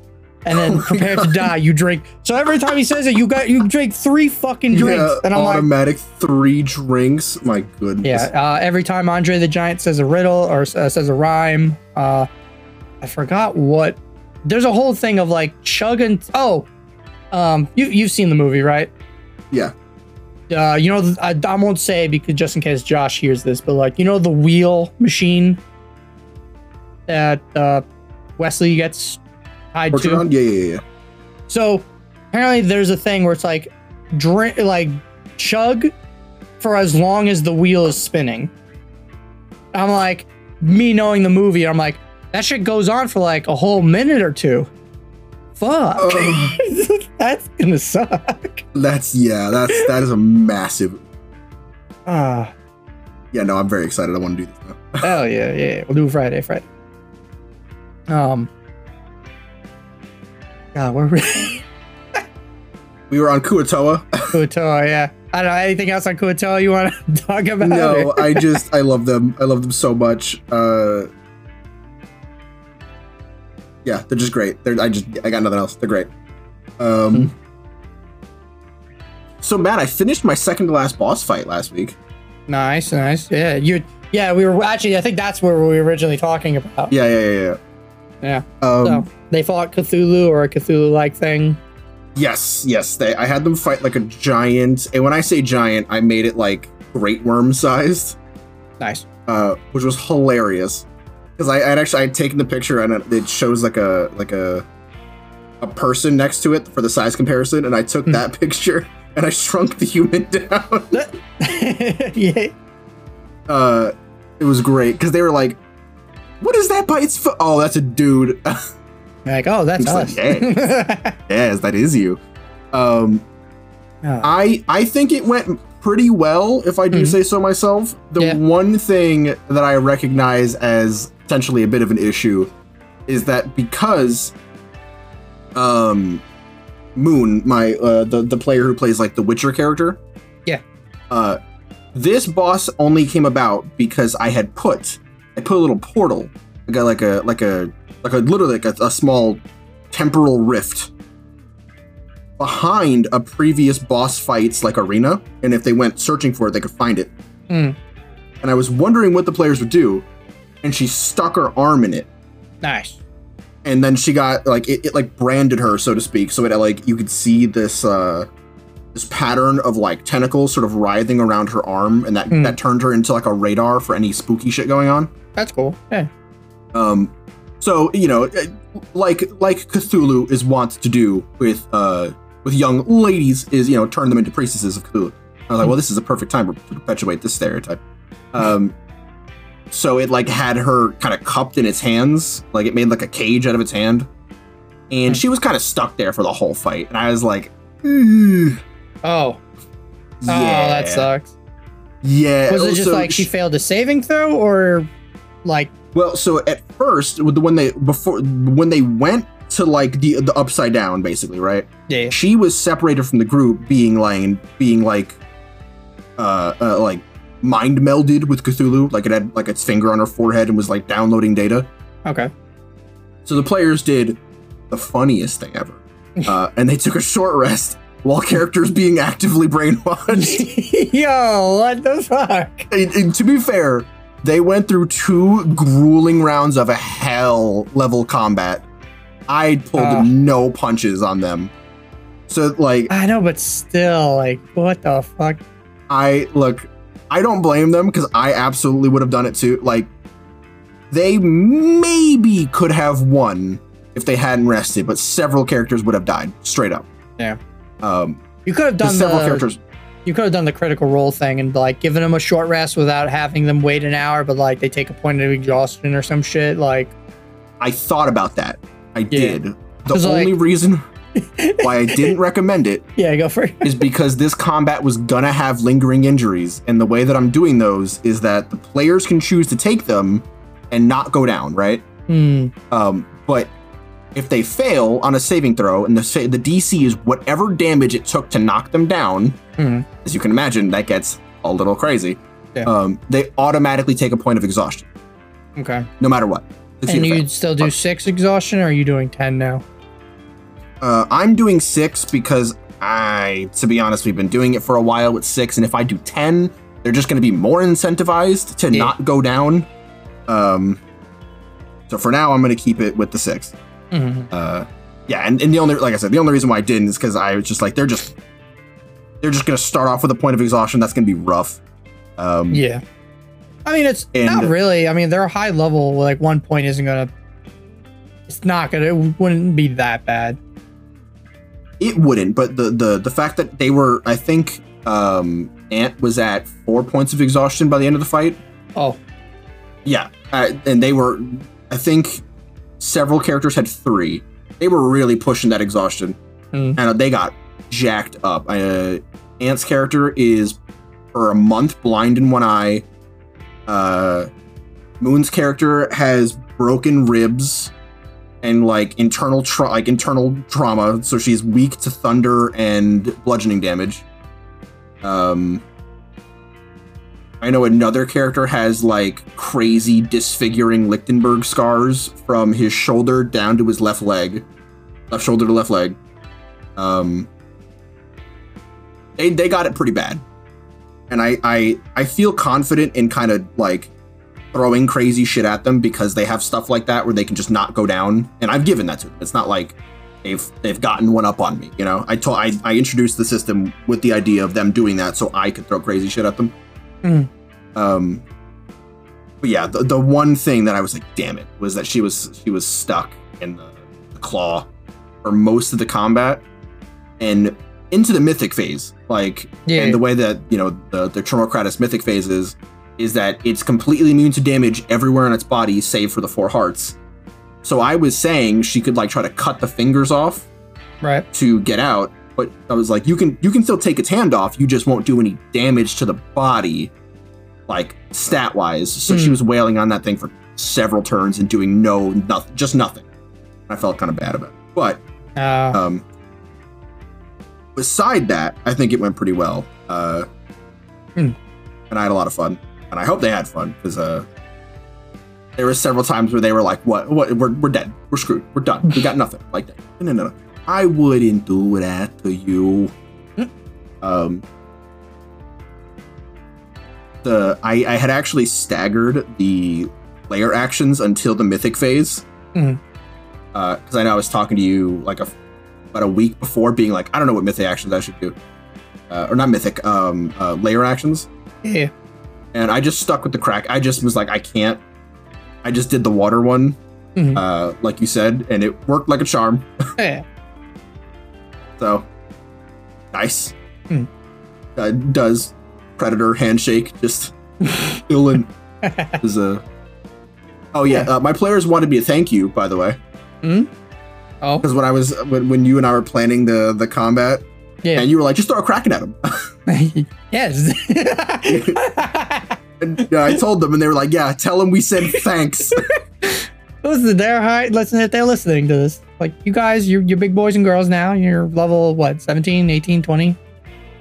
[SPEAKER 2] And *laughs*
[SPEAKER 1] Oh
[SPEAKER 2] then
[SPEAKER 1] my
[SPEAKER 2] prepare to die, you drink. So every time he says it, you got you drink three fucking drinks,
[SPEAKER 1] Yeah,
[SPEAKER 2] and I'm like,
[SPEAKER 1] automatic three drinks. My goodness.
[SPEAKER 2] yeah. Uh, every time Andre the Giant says a riddle or uh, says a rhyme, uh, I forgot what. There's a whole thing of like chugging. Oh, um, you you've seen the movie, right?
[SPEAKER 1] Yeah.
[SPEAKER 2] Uh, you know, I, I won't say because just in case Josh hears this, but like you know the wheel machine that uh, Westley gets tied
[SPEAKER 1] Portrait
[SPEAKER 2] to.
[SPEAKER 1] on? Yeah, yeah, yeah.
[SPEAKER 2] So apparently there's a thing where it's like drink like chug for as long as the wheel is spinning. I'm like, me knowing the movie, I'm like, that shit goes on for like a whole minute or two. Fuck. *laughs* That's gonna suck.
[SPEAKER 1] That's yeah. That's that is a massive.
[SPEAKER 2] Ah,
[SPEAKER 1] Yeah, no, I'm very excited. I want to do this *laughs*
[SPEAKER 2] yeah, yeah, yeah. We'll do Friday, Friday. Um. God, where were we?
[SPEAKER 1] We were on Kuo-toa. *laughs*
[SPEAKER 2] Kuo-toa, yeah. I don't know anything else on Kuo-toa you want to talk about?
[SPEAKER 1] no, I just I love them. I love them so much. Uh Yeah, they're just great. They're I just I got nothing else. They're great. Um So Matt, I finished my second to last boss fight last week.
[SPEAKER 2] Nice, nice. Yeah, you. Yeah, we were actually. I think that's where we were originally talking about.
[SPEAKER 1] Yeah, yeah, yeah,
[SPEAKER 2] Yeah.
[SPEAKER 1] yeah. Um
[SPEAKER 2] so they fought Cthulhu or a Cthulhu-like thing.
[SPEAKER 1] Yes, yes. They I had them fight like a giant, and when I say giant, I made it like great worm sized,
[SPEAKER 2] Nice.
[SPEAKER 1] uh, which was hilarious. Because I had actually I had taken the picture and it- shows like a like a a person next to it for the size comparison, and I took
[SPEAKER 2] Hmm.
[SPEAKER 1] that *laughs* picture and I shrunk the human *laughs* down. *laughs*
[SPEAKER 2] yeah.
[SPEAKER 1] uh, it was great because they were like, "What is that by its foot?" Oh, that's a dude.
[SPEAKER 2] Like, oh, that's
[SPEAKER 1] It's like,
[SPEAKER 2] us.
[SPEAKER 1] yes, that is you. Um,
[SPEAKER 2] Oh,
[SPEAKER 1] I I think it went pretty well, if I do
[SPEAKER 2] Mhm.
[SPEAKER 1] say so myself. The
[SPEAKER 2] Yeah.
[SPEAKER 1] one thing that I recognize as potentially a bit of an issue is that because um Moon, my uh the, the player who plays like the Witcher character.
[SPEAKER 2] Yeah.
[SPEAKER 1] Uh this boss only came about because I had put I put a little portal. I got like a like a like a literally like a, a small temporal rift behind a previous boss fight's like arena, and if they went searching for it, they could find it.
[SPEAKER 2] Hmm.
[SPEAKER 1] And I was wondering what the players would do, and she stuck her arm in it,
[SPEAKER 2] nice.
[SPEAKER 1] and then she got like it, it like branded her, so to speak, so it like you could see this uh this pattern of like tentacles sort of writhing around her arm, and that
[SPEAKER 2] Hmm.
[SPEAKER 1] that turned her into like a radar for any spooky shit going on.
[SPEAKER 2] That's cool. Yeah.
[SPEAKER 1] Um, so you know, like like Cthulhu is wont to do with uh with young ladies, is you know turn them into priestesses of Cthulhu. I was like, well, this is a perfect time to perpetuate this stereotype. Um, so it like had her kind of cupped in its hands, like it made like a cage out of its hand, and she was kind of stuck there for the whole fight. And I was like, "Ugh,
[SPEAKER 2] Oh.
[SPEAKER 1] yeah,
[SPEAKER 2] Oh, that sucks.
[SPEAKER 1] Yeah,
[SPEAKER 2] Was it just
[SPEAKER 1] so
[SPEAKER 2] like she
[SPEAKER 1] sh-
[SPEAKER 2] failed a saving throw, or like
[SPEAKER 1] Well, so at first, with the- when they before when they went to like the the upside down, basically, right?
[SPEAKER 2] yeah?
[SPEAKER 1] She was separated from the group, being like being like, uh, uh like mind melded with Cthulhu, like it had like its finger on her forehead and was like downloading data.
[SPEAKER 2] Okay.
[SPEAKER 1] So the players did the funniest thing ever, *laughs* uh, and they took a short rest while characters being actively brainwashed. *laughs* *laughs*
[SPEAKER 2] Yo, what the fuck?
[SPEAKER 1] and, and to be fair, they went through two grueling rounds of a hell level combat. I pulled
[SPEAKER 2] Ah.
[SPEAKER 1] no punches on them. So like
[SPEAKER 2] I know, but still, like, what the fuck?
[SPEAKER 1] I look, I don't blame them because I absolutely would have done it too. Like they maybe could have won if they hadn't rested, but several characters would have died straight up.
[SPEAKER 2] Yeah.
[SPEAKER 1] Um,
[SPEAKER 2] You could have done
[SPEAKER 1] several
[SPEAKER 2] the
[SPEAKER 1] characters.
[SPEAKER 2] you could have done the critical role thing and like given them a short rest without having them wait an hour, but like they take a point of exhaustion or some shit. Like,
[SPEAKER 1] I thought about that. I did. The
[SPEAKER 2] 'Cause, like-
[SPEAKER 1] only reason *laughs* why I didn't recommend it *laughs*
[SPEAKER 2] yeah, go for it.
[SPEAKER 1] is because this combat was gonna have lingering injuries, and the way that I'm doing those is that the players can choose to take them and not go down, right?
[SPEAKER 2] Hmm.
[SPEAKER 1] Um, but if they fail on a saving throw, and the sa- the DC is whatever damage it took to knock them down,
[SPEAKER 2] Mhm.
[SPEAKER 1] as you can imagine, that gets a little crazy.
[SPEAKER 2] Yeah.
[SPEAKER 1] Um, they automatically take a point of exhaustion,
[SPEAKER 2] Okay.
[SPEAKER 1] no matter what. Succeed
[SPEAKER 2] And you'd still do six exhaustion, or are you doing ten now?
[SPEAKER 1] Uh, I'm doing six because I, to be honest, we've been doing it for a while with six, and if I do ten, they're just going to be more incentivized to
[SPEAKER 2] Yeah.
[SPEAKER 1] not go down. Um, so for now, I'm going to keep it with the six.
[SPEAKER 2] Mhm.
[SPEAKER 1] Uh, yeah, and, and the only, like I said, the only reason why I didn't is because I was just like, they're just, they're just going to start off with a point of exhaustion. That's going to be rough. Um,
[SPEAKER 2] Yeah. I mean, it's
[SPEAKER 1] And-
[SPEAKER 2] not really. I mean, they're high level. Like one point isn't gonna. It's not gonna. It wouldn't be that bad.
[SPEAKER 1] It wouldn't, but the the the fact that they were, I think, um, Ant was at four points of exhaustion by the end of the fight.
[SPEAKER 2] Oh,
[SPEAKER 1] Yeah, uh, and they were, I think, several characters had three. They were really pushing that exhaustion,
[SPEAKER 2] Hmm.
[SPEAKER 1] and they got jacked up. Uh, Ant's character is for a month blind in one eye. Uh, Moon's character has broken ribs and like internal tra- like internal trauma, so she's weak to thunder and bludgeoning damage. Um, I know another character has like crazy disfiguring Lichtenberg scars from his shoulder down to his left leg, left shoulder to left leg. Um, they they got it pretty bad, and I I I feel confident in kind of like throwing crazy shit at them because they have stuff like that where they can just not go down, and I've given that to them. It's not like they've they've gotten one up on me. You know, I told I I introduced the system with the idea of them doing that so I could throw crazy shit at them.
[SPEAKER 2] Mhm.
[SPEAKER 1] Um, but yeah, the, the one thing that I was like, damn it, was that she was she was stuck in the, the claw for most of the combat and into the mythic phase. Like,
[SPEAKER 2] Yeah.
[SPEAKER 1] and the way that you know the the Tromocratus mythic phase is is that it's completely immune to damage everywhere in its body save for the four hearts. So I was saying she could like try to cut the fingers off
[SPEAKER 2] right.
[SPEAKER 1] to get out, but I was like, you can you can still take its hand off. You just won't do any damage to the body, like stat wise. So she
[SPEAKER 2] Hmm.
[SPEAKER 1] was wailing on that thing for several turns and doing no nothing, just nothing. I felt kind of bad about it, but
[SPEAKER 2] Uh,
[SPEAKER 1] um, beside that, I think it went pretty well. Uh,
[SPEAKER 2] Hmm.
[SPEAKER 1] and I had a lot of fun, and I hope they had fun because uh, there were several times where they were like, "What? What? We're, we're dead. We're screwed. We're done. We got nothing." Like that. No, no, no. I wouldn't do that to you. um, the I, I had actually staggered the lair actions until the mythic phase. Because I know I was talking to you like a about a week before, being like, I don't know what mythic actions I should do. uh, or not mythic, um, uh, lair actions,
[SPEAKER 2] Yeah.
[SPEAKER 1] And I just stuck with the crack. I just was like, I can't. I just did the water one,
[SPEAKER 2] Mhm.
[SPEAKER 1] uh, like you said, and it worked like a charm. *laughs*
[SPEAKER 2] Yeah.
[SPEAKER 1] So nice.
[SPEAKER 2] Hmm.
[SPEAKER 1] Uh, does predator handshake just *laughs* Dylan is a. Oh yeah, uh, my players wanted me to thank you, by the way,
[SPEAKER 2] Oh.
[SPEAKER 1] because when I was when, when you and I were planning the the combat,
[SPEAKER 2] Yeah.
[SPEAKER 1] and you were like, just throw a kraken at him. *laughs* *laughs*
[SPEAKER 2] yes.
[SPEAKER 1] and *laughs* yeah, I told them, and they were like, yeah, tell them we said thanks. *laughs*
[SPEAKER 2] Listen, they're high. Listen, if they're listening to this, like you guys, you're, you're big boys and girls now. You're level what, 17, 18, 20?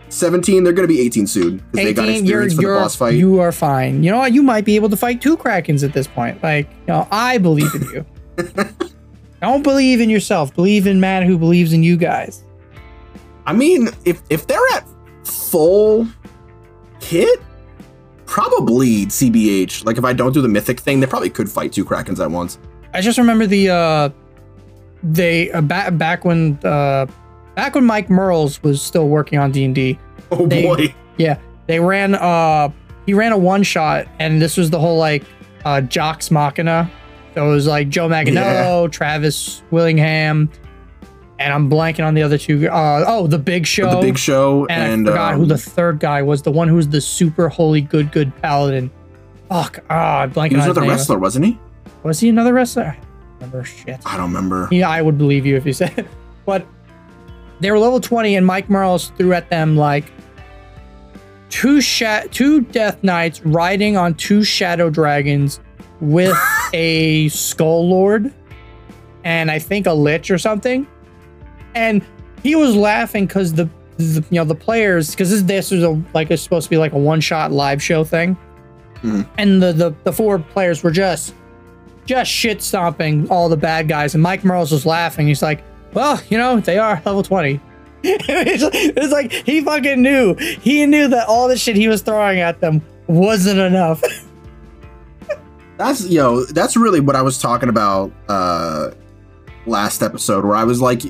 [SPEAKER 1] 17, they're gonna be 18 soon because they got
[SPEAKER 2] 18, you're,
[SPEAKER 1] for the boss fight.
[SPEAKER 2] you are fine. You know what? You might be able to fight two Krakens at this point. Like, you know, I believe in you. Don't believe in yourself. Believe in Mat who believes in you guys.
[SPEAKER 1] I mean, if if they're at full kit? probably CBH. Like if I don't do the mythic thing, they probably could fight two krakens at once.
[SPEAKER 2] I just remember the uh they uh, back back when uh back when Mike Mearls was still working on D&D.
[SPEAKER 1] Oh
[SPEAKER 2] They-
[SPEAKER 1] boy.
[SPEAKER 2] Yeah, they ran uh he ran a one shot and this was the whole like uh Jocks Machina. So it was like Joe Manganiello, Travis Willingham, and I'm blanking on the other two. Uh oh, the Big Show.
[SPEAKER 1] the big show
[SPEAKER 2] and,
[SPEAKER 1] and,
[SPEAKER 2] I forgot
[SPEAKER 1] um,
[SPEAKER 2] who the third guy was. The one who's the super holy good good paladin. Fuck. Ah, I'm blanking
[SPEAKER 1] he was another wrestler, wasn't he?
[SPEAKER 2] Was he another wrestler? I don't remember shit.
[SPEAKER 1] I don't remember.
[SPEAKER 2] Yeah, I would believe you if you *laughs* said. But they were level 20, and Mike Mearls threw at them like two sha- two Death Knights riding on two Shadow Dragons with *laughs* a Skull Lord and I think a Lich or something. And he was laughing because the, the you know the players because this this was a like it's supposed to be like a one shot live show thing,
[SPEAKER 1] Mhm.
[SPEAKER 2] and the, the the four players were just just shit stomping all the bad guys. And Mike Mearls was laughing. He's like, well, you know, they are level 20. *laughs* it's, like- like he fucking knew. He knew that all the shit he was throwing at them wasn't enough. *laughs*
[SPEAKER 1] That's you know, that's really what I was talking about uh last episode where I was like,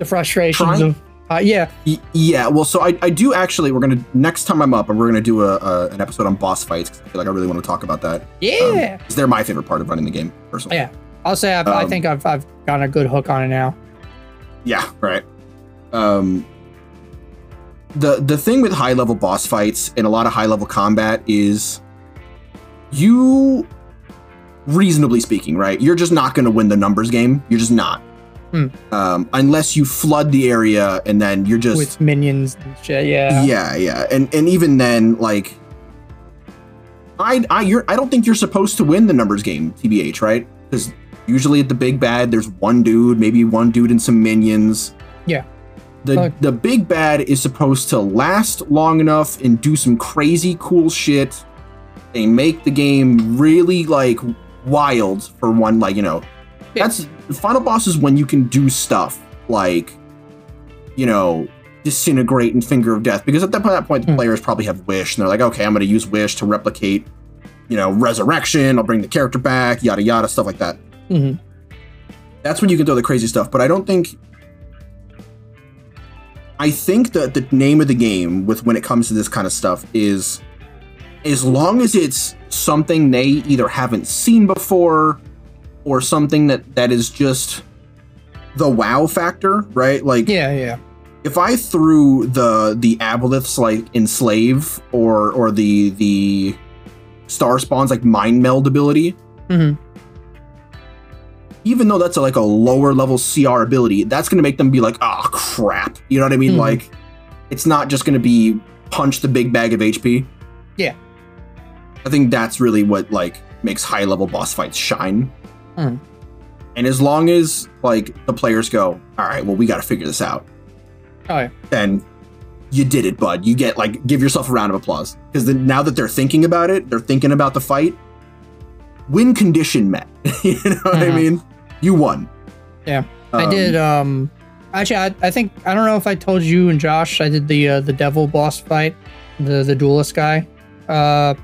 [SPEAKER 2] the frustrations
[SPEAKER 1] Trying-
[SPEAKER 2] of, uh, yeah,
[SPEAKER 1] y- yeah, well, so I, I do actually. We're gonna next time I'm up, and we're gonna do a, a an episode on boss fights. 'cause I feel like I really want to talk about that.
[SPEAKER 2] yeah.
[SPEAKER 1] because they're my favorite part of running the game, personally.
[SPEAKER 2] Yeah. I'll say I've, I
[SPEAKER 1] Um,
[SPEAKER 2] think I've, I've gotten a good hook on it now.
[SPEAKER 1] Yeah, right. Um, the the thing with high level boss fights and a lot of high level combat is you, reasonably speaking, right? You're just not going to win the numbers game. You're just not.
[SPEAKER 2] Hmm.
[SPEAKER 1] Um, unless you flood the area and then you're just
[SPEAKER 2] with minions and shit. Yeah.
[SPEAKER 1] yeah, yeah, and and even then, like, I I you're I don't think you're supposed to win the numbers game, tbh, right? Because usually at the big bad, there's one dude, maybe one dude and some minions.
[SPEAKER 2] Yeah.
[SPEAKER 1] The
[SPEAKER 2] Okay.
[SPEAKER 1] the big bad is supposed to last long enough and do some crazy cool shit. They make the game really like wild for one, like you know. That's the final boss is when you can do stuff like, you know, disintegrate and finger of death. Because at that, that point, the
[SPEAKER 2] Hmm.
[SPEAKER 1] players probably have wish, and they're like, okay, I'm going to use wish to replicate, you know, resurrection. I'll bring the character back, yada yada, stuff like that.
[SPEAKER 2] Mhm.
[SPEAKER 1] That's when you can throw the crazy stuff. But I don't think. I think that the name of the game with when it comes to this kind of stuff is as long as it's something they either haven't seen before or something that that is just the wow factor, right? Like
[SPEAKER 2] Yeah. Yeah.
[SPEAKER 1] if I threw the the aboleths like enslave or or the the star spawns like mind meld ability,
[SPEAKER 2] hmm
[SPEAKER 1] even though that's a, like a lower level CR ability, that's gonna make them be like, oh crap. You know what I mean?
[SPEAKER 2] Mhm.
[SPEAKER 1] Like it's not just gonna be punch the big bag of HP.
[SPEAKER 2] Yeah.
[SPEAKER 1] I think that's really what like makes high level boss fights shine.
[SPEAKER 2] Mhm.
[SPEAKER 1] And as long as like the players go, all right, well we gotta figure this out.
[SPEAKER 2] Oh yeah.
[SPEAKER 1] then you did it, bud. You get like give yourself a round of applause because now that they're thinking about it, they're thinking about the fight. Win condition met. *laughs* you know what I
[SPEAKER 2] Mhm.
[SPEAKER 1] mean? You won.
[SPEAKER 2] Yeah. I
[SPEAKER 1] Um,
[SPEAKER 2] did. Um, actually, I, I think I don't know if I told you and Josh. I did the uh, the devil boss fight, the the duelist guy. Uh,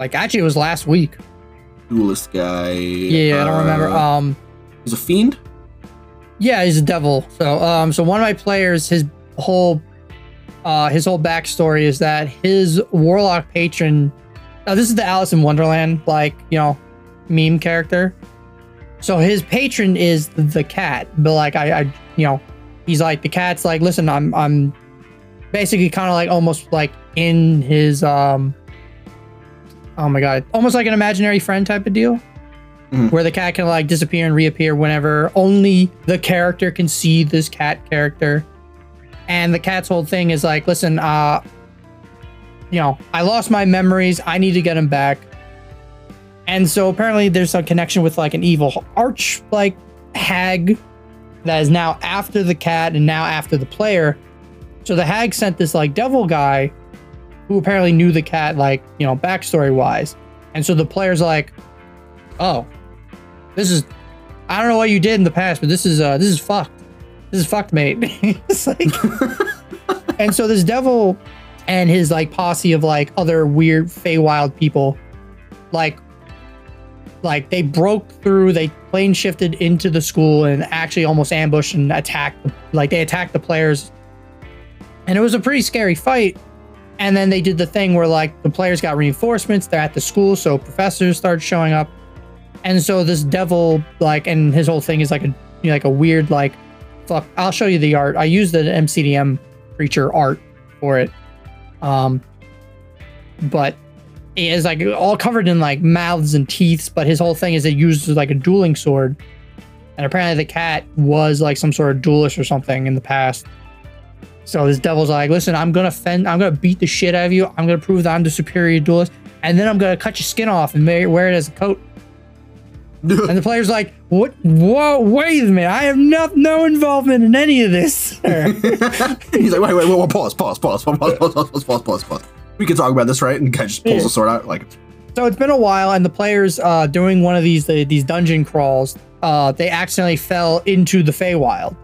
[SPEAKER 2] like actually, it was last week.
[SPEAKER 1] Duelist guy.
[SPEAKER 2] Yeah, I don't remember.
[SPEAKER 1] uh,
[SPEAKER 2] Um,
[SPEAKER 1] He's a fiend.
[SPEAKER 2] yeah, he's a devil. So um, so one of my players, his whole uh, his whole backstory is that his warlock patron. Now this is the Alice in Wonderland like you know meme character. So his patron is the cat, but like I, I you know, he's like the cat's like, listen, I'm I'm basically kind of like almost like in his um oh my god. Almost like an imaginary friend type of deal.
[SPEAKER 1] Mhm.
[SPEAKER 2] where the cat can like disappear and reappear whenever only the character can see this cat character. And the cat's whole thing is like listen uh you know i lost my memories. I need to get them back. And so apparently there's a connection with like an evil arch like hag that is now after the cat and now after the player. So the hag sent this like devil guy who apparently knew the cat, like, you know, backstory wise. And so the player's like, oh, this is, I don't know what you did in the past, but this is, uh, this is fucked. This is fucked, mate. *laughs* it's like, *laughs* and so this devil and his like posse of like other weird Feywild people, like, like they broke through, they plane shifted into the school and actually almost ambushed and attacked, like they attacked the players and it was a pretty scary fight. And then they did the thing where like the players got reinforcements. They're at the school, so professors started showing up. And so this devil, like, and his whole thing is like a you know, like a weird like, fuck. I'll show you the art. I used the MCDM creature art for it, um, but it is like all covered in like mouths and teeth. But his whole thing is it uses like a dueling sword, and apparently the cat was like some sort of duelist or something in the past. So this devil's like, listen, I'm gonna fend, I'm gonna beat the shit out of you. I'm gonna prove that I'm the superior duelist, and then I'm gonna cut your skin off and wear it as a coat. And the player's like, what? Whoa, wait a minute! I have no no involvement in any of this. *laughs* *laughs*
[SPEAKER 1] He's like, wait, wait, wait, wait, pause, pause, pause, pause, pause, pause, pause, pause, pause, pause. We can talk about this, right? And guy just pulls
[SPEAKER 2] Yeah.
[SPEAKER 1] the sword out, like,
[SPEAKER 2] so it's been a while, and the players uh, doing one of these uh, these dungeon crawls, uh, they accidentally fell into the Feywild,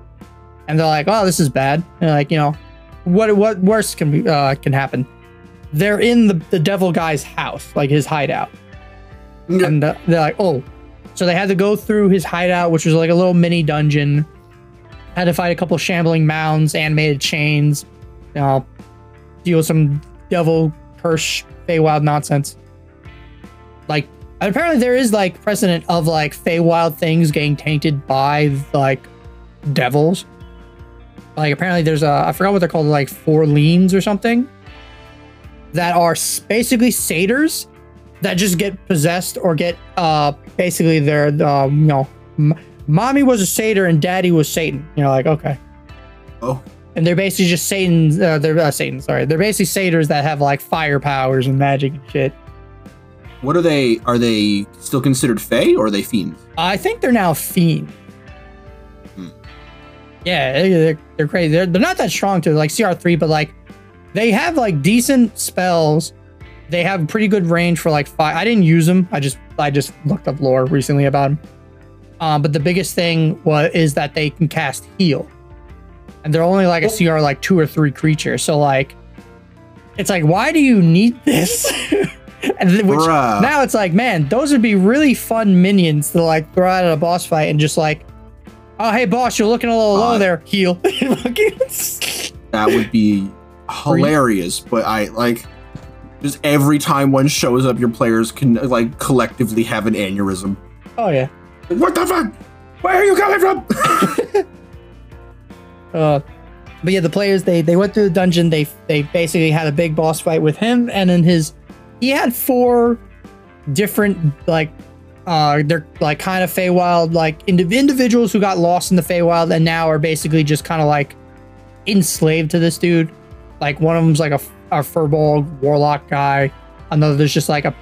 [SPEAKER 2] and they're like, "Oh, this is bad." And like, you know, what what worse can be, uh, can happen? They're in the the devil guy's house, like his hideout,
[SPEAKER 1] Yeah.
[SPEAKER 2] and uh, they're like, "Oh," so they had to go through his hideout, which was like a little mini dungeon. Had to fight a couple shambling mounds, animated chains, you know, deal with some devil curse Feywild nonsense like apparently there is like precedent of like Feywild things getting tainted by like devils. Like apparently there's a I forgot what they're called like four leans or something that are basically satyrs that just get possessed or get uh basically their um you know m- mommy was a satyr and daddy was Satan. You know like okay.
[SPEAKER 1] oh,
[SPEAKER 2] And they're basically just Satan's uh, they're uh, Satan sorry they're basically satyrs that have like fire powers and magic and shit.
[SPEAKER 1] what are they? Are they still considered Fey or are they fiends?
[SPEAKER 2] I think they're now fiend. Yeah, they- they're, they're crazy. They're, they're not that strong to like CR3, but like they have like decent spells. They have pretty good range for like five. I didn't use them. I just I just looked up lore recently about them. Um, but the biggest thing was is that they can cast heal, and they're only like a CR like two or three creatures. So like, it's like why do you need this? *laughs* and then, which
[SPEAKER 1] Bruh.
[SPEAKER 2] now it's like, man, those would be really fun minions to like throw out at a boss fight and just like, oh hey boss, you're looking a little low
[SPEAKER 1] Uh,
[SPEAKER 2] there, heal. *laughs*
[SPEAKER 1] That would be hilarious, but I like just every time one shows up, your players can like collectively have an aneurysm.
[SPEAKER 2] oh yeah.
[SPEAKER 1] What the fuck? Where are you coming from? *laughs* *laughs*
[SPEAKER 2] Uh, but yeah, the players they they went through the dungeon. They they basically had a big boss fight with him, and then his he had four different like uh they're like kind of Feywild like indiv- individuals who got lost in the Feywild and now are basically just kind of like enslaved to this dude. Like one of them's like a, a furball warlock guy. Another Another's just like a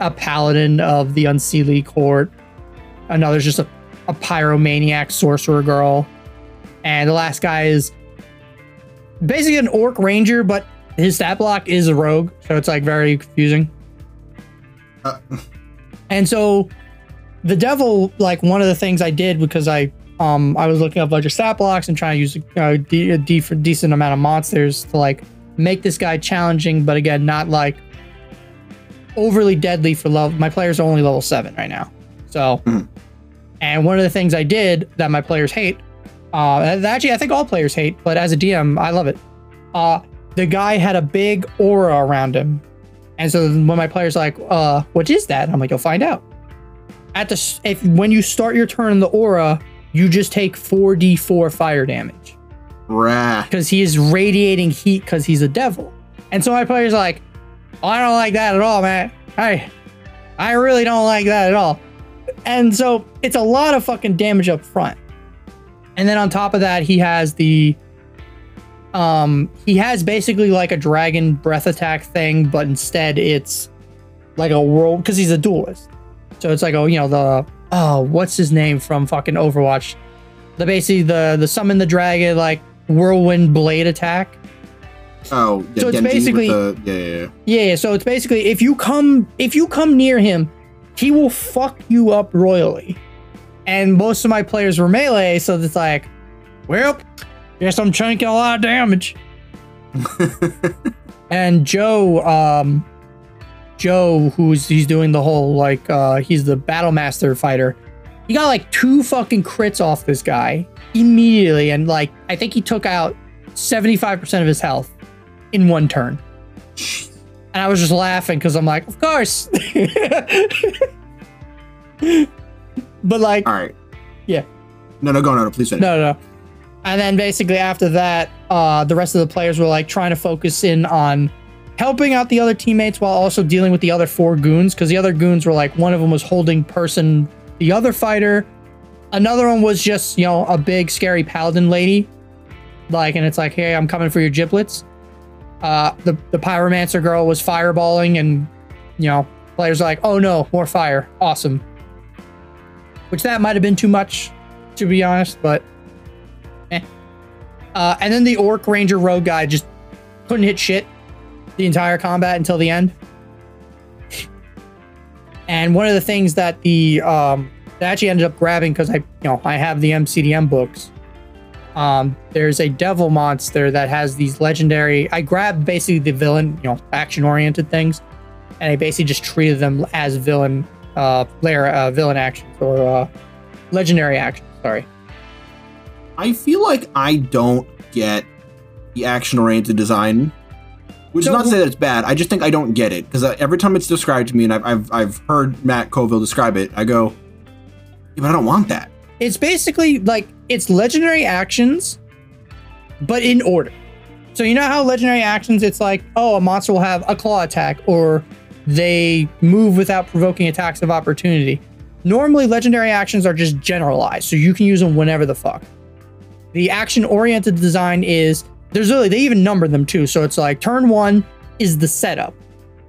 [SPEAKER 2] a paladin of the Unseelie court. Another's just a, a pyromaniac sorcerer girl. And the last guy is basically an orc ranger, but his stat block is a rogue, so it's like very confusing.
[SPEAKER 1] Uh,
[SPEAKER 2] And so the devil, like one of the things I did because I um I was looking up a bunch of stat blocks and trying to use a, de- a de- decent amount of monsters to like make this guy challenging, but again not like overly deadly for love. My players are only level seven right now, so.
[SPEAKER 1] Mhm.
[SPEAKER 2] And one of the things I did that my players hate, uh, actually I think all players hate, but as a DM I love it. Uh, the guy had a big aura around him. And so when my player's like, uh, what is that? I'm like, you'll find out. At the if when you start your turn in the aura, you just take 4d4 fire damage.
[SPEAKER 1] Rah.
[SPEAKER 2] Because he is radiating heat because he's a devil. And so my player's like, oh, I don't like that at all, man. I I really don't like that at all. And so it's a lot of fucking damage up front. And then on top of that, he has the um he has basically like a dragon breath attack thing, but instead it's like a world because he's a duelist. So it's like oh, you know, the oh, what's his name from fucking Overwatch? The basically the the summon the dragon like whirlwind blade attack.
[SPEAKER 1] Oh, yeah,
[SPEAKER 2] So it's
[SPEAKER 1] Genji
[SPEAKER 2] basically-
[SPEAKER 1] the, yeah, yeah, yeah.
[SPEAKER 2] Yeah, yeah, so it's basically if you come if you come near him, he will fuck you up royally. And most of my players were melee, so it's like, well, guess I'm chunking a lot of damage. *laughs* and Joe, um, Joe, who's he's doing the whole like uh he's the battle master fighter. He got like two fucking crits off this guy immediately, and like I think he took out 75% of his health in one turn. And I was just laughing because I'm like, of course. *laughs* but like,
[SPEAKER 1] All right.
[SPEAKER 2] Yeah.
[SPEAKER 1] No, no, go no, no, please finish.
[SPEAKER 2] no, no. And then basically after that, uh, the rest of the players were like trying to focus in on helping out the other teammates while also dealing with the other four goons because the other goons were like one of them was holding person the other fighter, another one was just you know a big scary paladin lady, like and it's like hey I'm coming for your giblets. Uh, the the pyromancer girl was fireballing and you know players are like oh no more fire. Awesome, which that might have been too much to be honest, but eh. Uh, and then the orc ranger rogue guy just couldn't hit shit the entire combat until the end. And one of the things that the um, that I actually ended up grabbing because I you know I have the MCDM books. Um, there's a devil monster that has these legendary. I grabbed basically the villain, you know, action oriented things, and I basically just treated them as villain, uh, layer, uh, villain actions or uh, legendary actions. Sorry.
[SPEAKER 1] I feel like I don't get the action oriented design, which
[SPEAKER 2] No,
[SPEAKER 1] is not to say that it's bad. I just think I don't get it because every time it's described to me, and I've, I've, I've heard Matt Colville describe it, I go, yeah, but I don't want that.
[SPEAKER 2] It's basically like it's legendary actions, but in order. So you know how legendary actions, it's like, oh, a monster will have a claw attack, or they move without provoking attacks of opportunity. Normally, legendary actions are just generalized, so you can use them whenever the fuck. The action-oriented design is there's really they even number them too. So it's like turn one is the setup,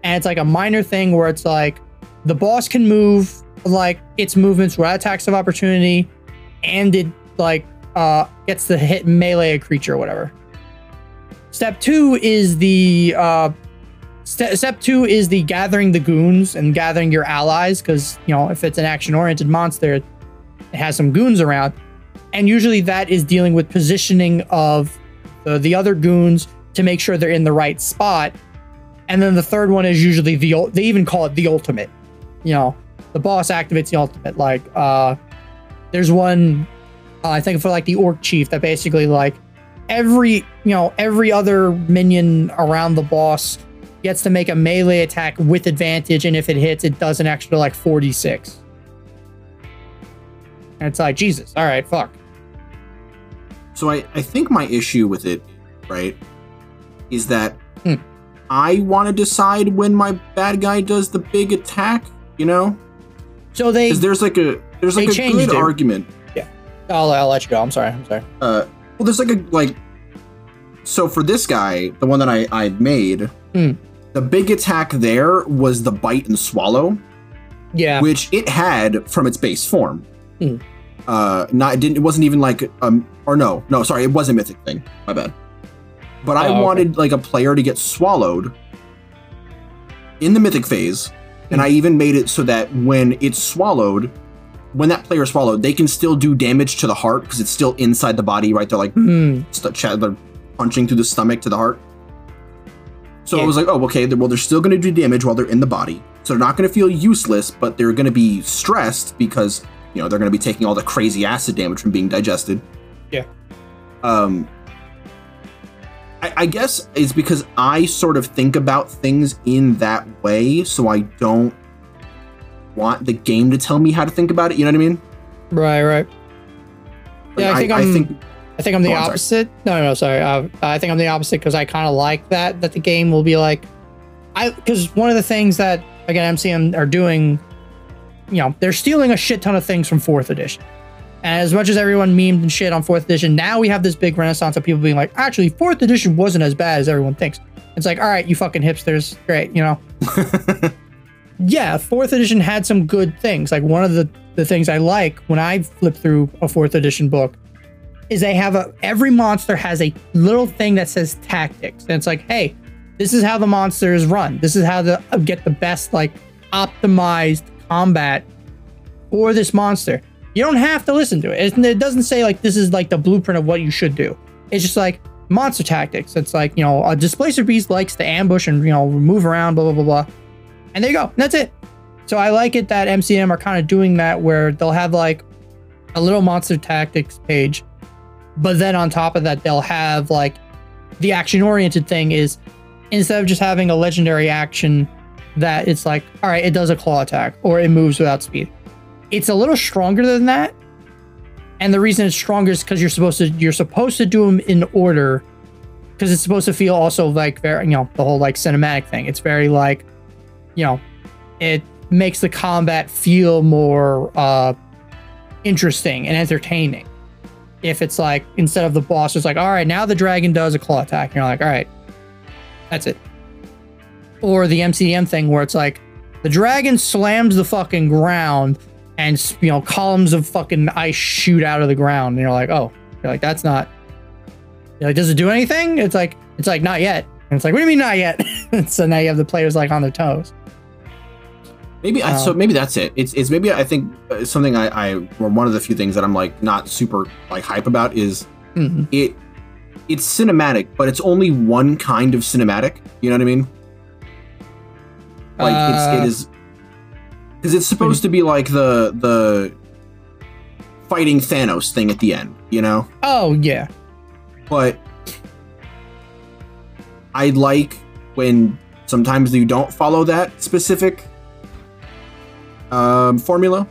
[SPEAKER 2] and it's like a minor thing where it's like the boss can move like its movements without attacks of opportunity, and it like uh gets to hit melee a creature or whatever. Step two is the uh ste- step two is the gathering the goons and gathering your allies because you know if it's an action oriented monster, it has some goons around, and usually that is dealing with positioning of the, the other goons to make sure they're in the right spot. And then the third one is usually the they even call it the ultimate. You know, the boss activates the ultimate. Like uh there's one uh, I think for like the orc chief that basically like every you know every other minion around the boss gets to make a melee attack with advantage and if it hits it does an extra like 46 and it's like jesus all right fuck
[SPEAKER 1] So I, I think my issue with it, right, is that
[SPEAKER 2] Hmm.
[SPEAKER 1] I want to decide when my bad guy does the big attack, you know?
[SPEAKER 2] so they
[SPEAKER 1] there's like a there's like a good
[SPEAKER 2] it.
[SPEAKER 1] argument Yeah.
[SPEAKER 2] I'll, I'll let you go i'm sorry i'm sorry
[SPEAKER 1] uh well there's like a like so for this guy the one that i i made
[SPEAKER 2] Hmm.
[SPEAKER 1] the big attack there was the bite and swallow
[SPEAKER 2] yeah
[SPEAKER 1] which it had from its base form
[SPEAKER 2] Hmm.
[SPEAKER 1] Uh not it didn't it wasn't even like um or no no sorry it was a mythic thing my bad but i
[SPEAKER 2] Oh, okay.
[SPEAKER 1] wanted like a player to get swallowed in the mythic phase and
[SPEAKER 2] Hmm.
[SPEAKER 1] i even made it so that when it's swallowed when that player is swallowed they can still do damage to the heart because it's still inside the body right they're like
[SPEAKER 2] Hmm.
[SPEAKER 1] st- they're punching through the stomach to the heart. So
[SPEAKER 2] Yeah.
[SPEAKER 1] I was like, oh, okay. Well, they're still going to do damage while they're in the body, so they're not going to feel useless, but they're going to be stressed because you know they're going to be taking all the crazy acid damage from being digested.
[SPEAKER 2] Yeah.
[SPEAKER 1] Um. I, I guess it's because I sort of think about things in that way, so I don't want the game to tell me how to think about it. You know what I mean?
[SPEAKER 2] Right, right.
[SPEAKER 1] Like,
[SPEAKER 2] Yeah, I think
[SPEAKER 1] I,
[SPEAKER 2] I'm-
[SPEAKER 1] think
[SPEAKER 2] I think I'm the
[SPEAKER 1] Oh, I'm
[SPEAKER 2] opposite. No, no, no, sorry. Uh, I think I'm the opposite because I kind of like that. That the game will be like, I because one of the things that again MCM are doing, you know, they're stealing a shit ton of things from fourth edition. And as much as everyone memed and shit on fourth edition, now we have this big renaissance of people being like, actually, fourth edition wasn't as bad as everyone thinks. It's like, all right, you fucking hipsters, great, you know. *laughs* yeah, fourth edition had some good things. Like one of the the things I like when I flip through a fourth edition book is they have a every monster has a little thing that says tactics and it's like hey this is how the monsters run this is how to get the best like optimized combat for this monster. You don't have to listen to it. it doesn't say like this is like the blueprint of what you should do. It's just like monster tactics. It's like you know a displacer beast likes to ambush and you know move around blah blah blah blah. And there you go. That's it. So i like it that mcm are kind of doing that where they'll have like a little monster tactics page but then on top of that they'll have like the action oriented thing is instead of just having a legendary action that it's like all right it does a claw attack or it moves without speed. It's a little stronger than that. And the reason it's stronger is because you're supposed to you're supposed to do them in order because it's supposed to feel also like very you know the whole like cinematic thing. It's very like you know it makes the combat feel more uh interesting and entertaining. If it's like instead of the boss it's like all right now the dragon does a claw attack. And you're like all right that's it or the mcm thing where it's like the dragon slams the fucking ground and you know columns of fucking ice shoot out of the ground and you're like oh you're like that's not you're like does it do anything it's like it's like not yet and it's like what do you mean not yet *laughs* so now you have the players like on their toes
[SPEAKER 1] maybe I, so
[SPEAKER 2] Um,
[SPEAKER 1] maybe that's it. It's it's maybe I think uh, something I I or one of the few things that I'm like not super like hype about is
[SPEAKER 2] Mhm.
[SPEAKER 1] it it's cinematic, but it's only one kind of cinematic. You know what I mean? Like
[SPEAKER 2] Uh,
[SPEAKER 1] it's it is because it's supposed to be like the the fighting Thanos thing at the end, you know.
[SPEAKER 2] oh yeah
[SPEAKER 1] But I like when sometimes you don't follow that specific um, formula.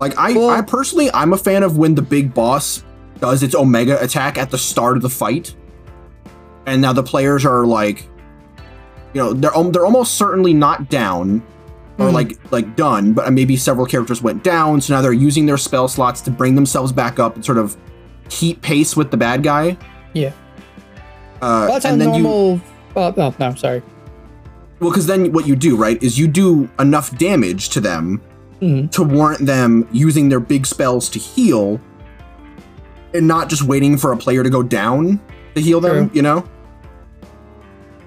[SPEAKER 1] Like I,
[SPEAKER 2] Well-
[SPEAKER 1] I personally, I'm a fan of when the big boss does its Omega attack at the start of the fight, and now the players are like, you know, they're al- they're almost certainly not down or
[SPEAKER 2] Mhm.
[SPEAKER 1] like like done, but maybe several characters went down, so now they're using their spell slots to bring themselves back up and sort of keep pace with the bad guy.
[SPEAKER 2] Yeah.
[SPEAKER 1] Uh,
[SPEAKER 2] well, that's
[SPEAKER 1] and then
[SPEAKER 2] normal oh, oh no sorry
[SPEAKER 1] well, because then what you do right is you do enough damage to them
[SPEAKER 2] Mhm.
[SPEAKER 1] to warrant them using their big spells to heal, and not just waiting for a player to go down to heal them.
[SPEAKER 2] True.
[SPEAKER 1] You know.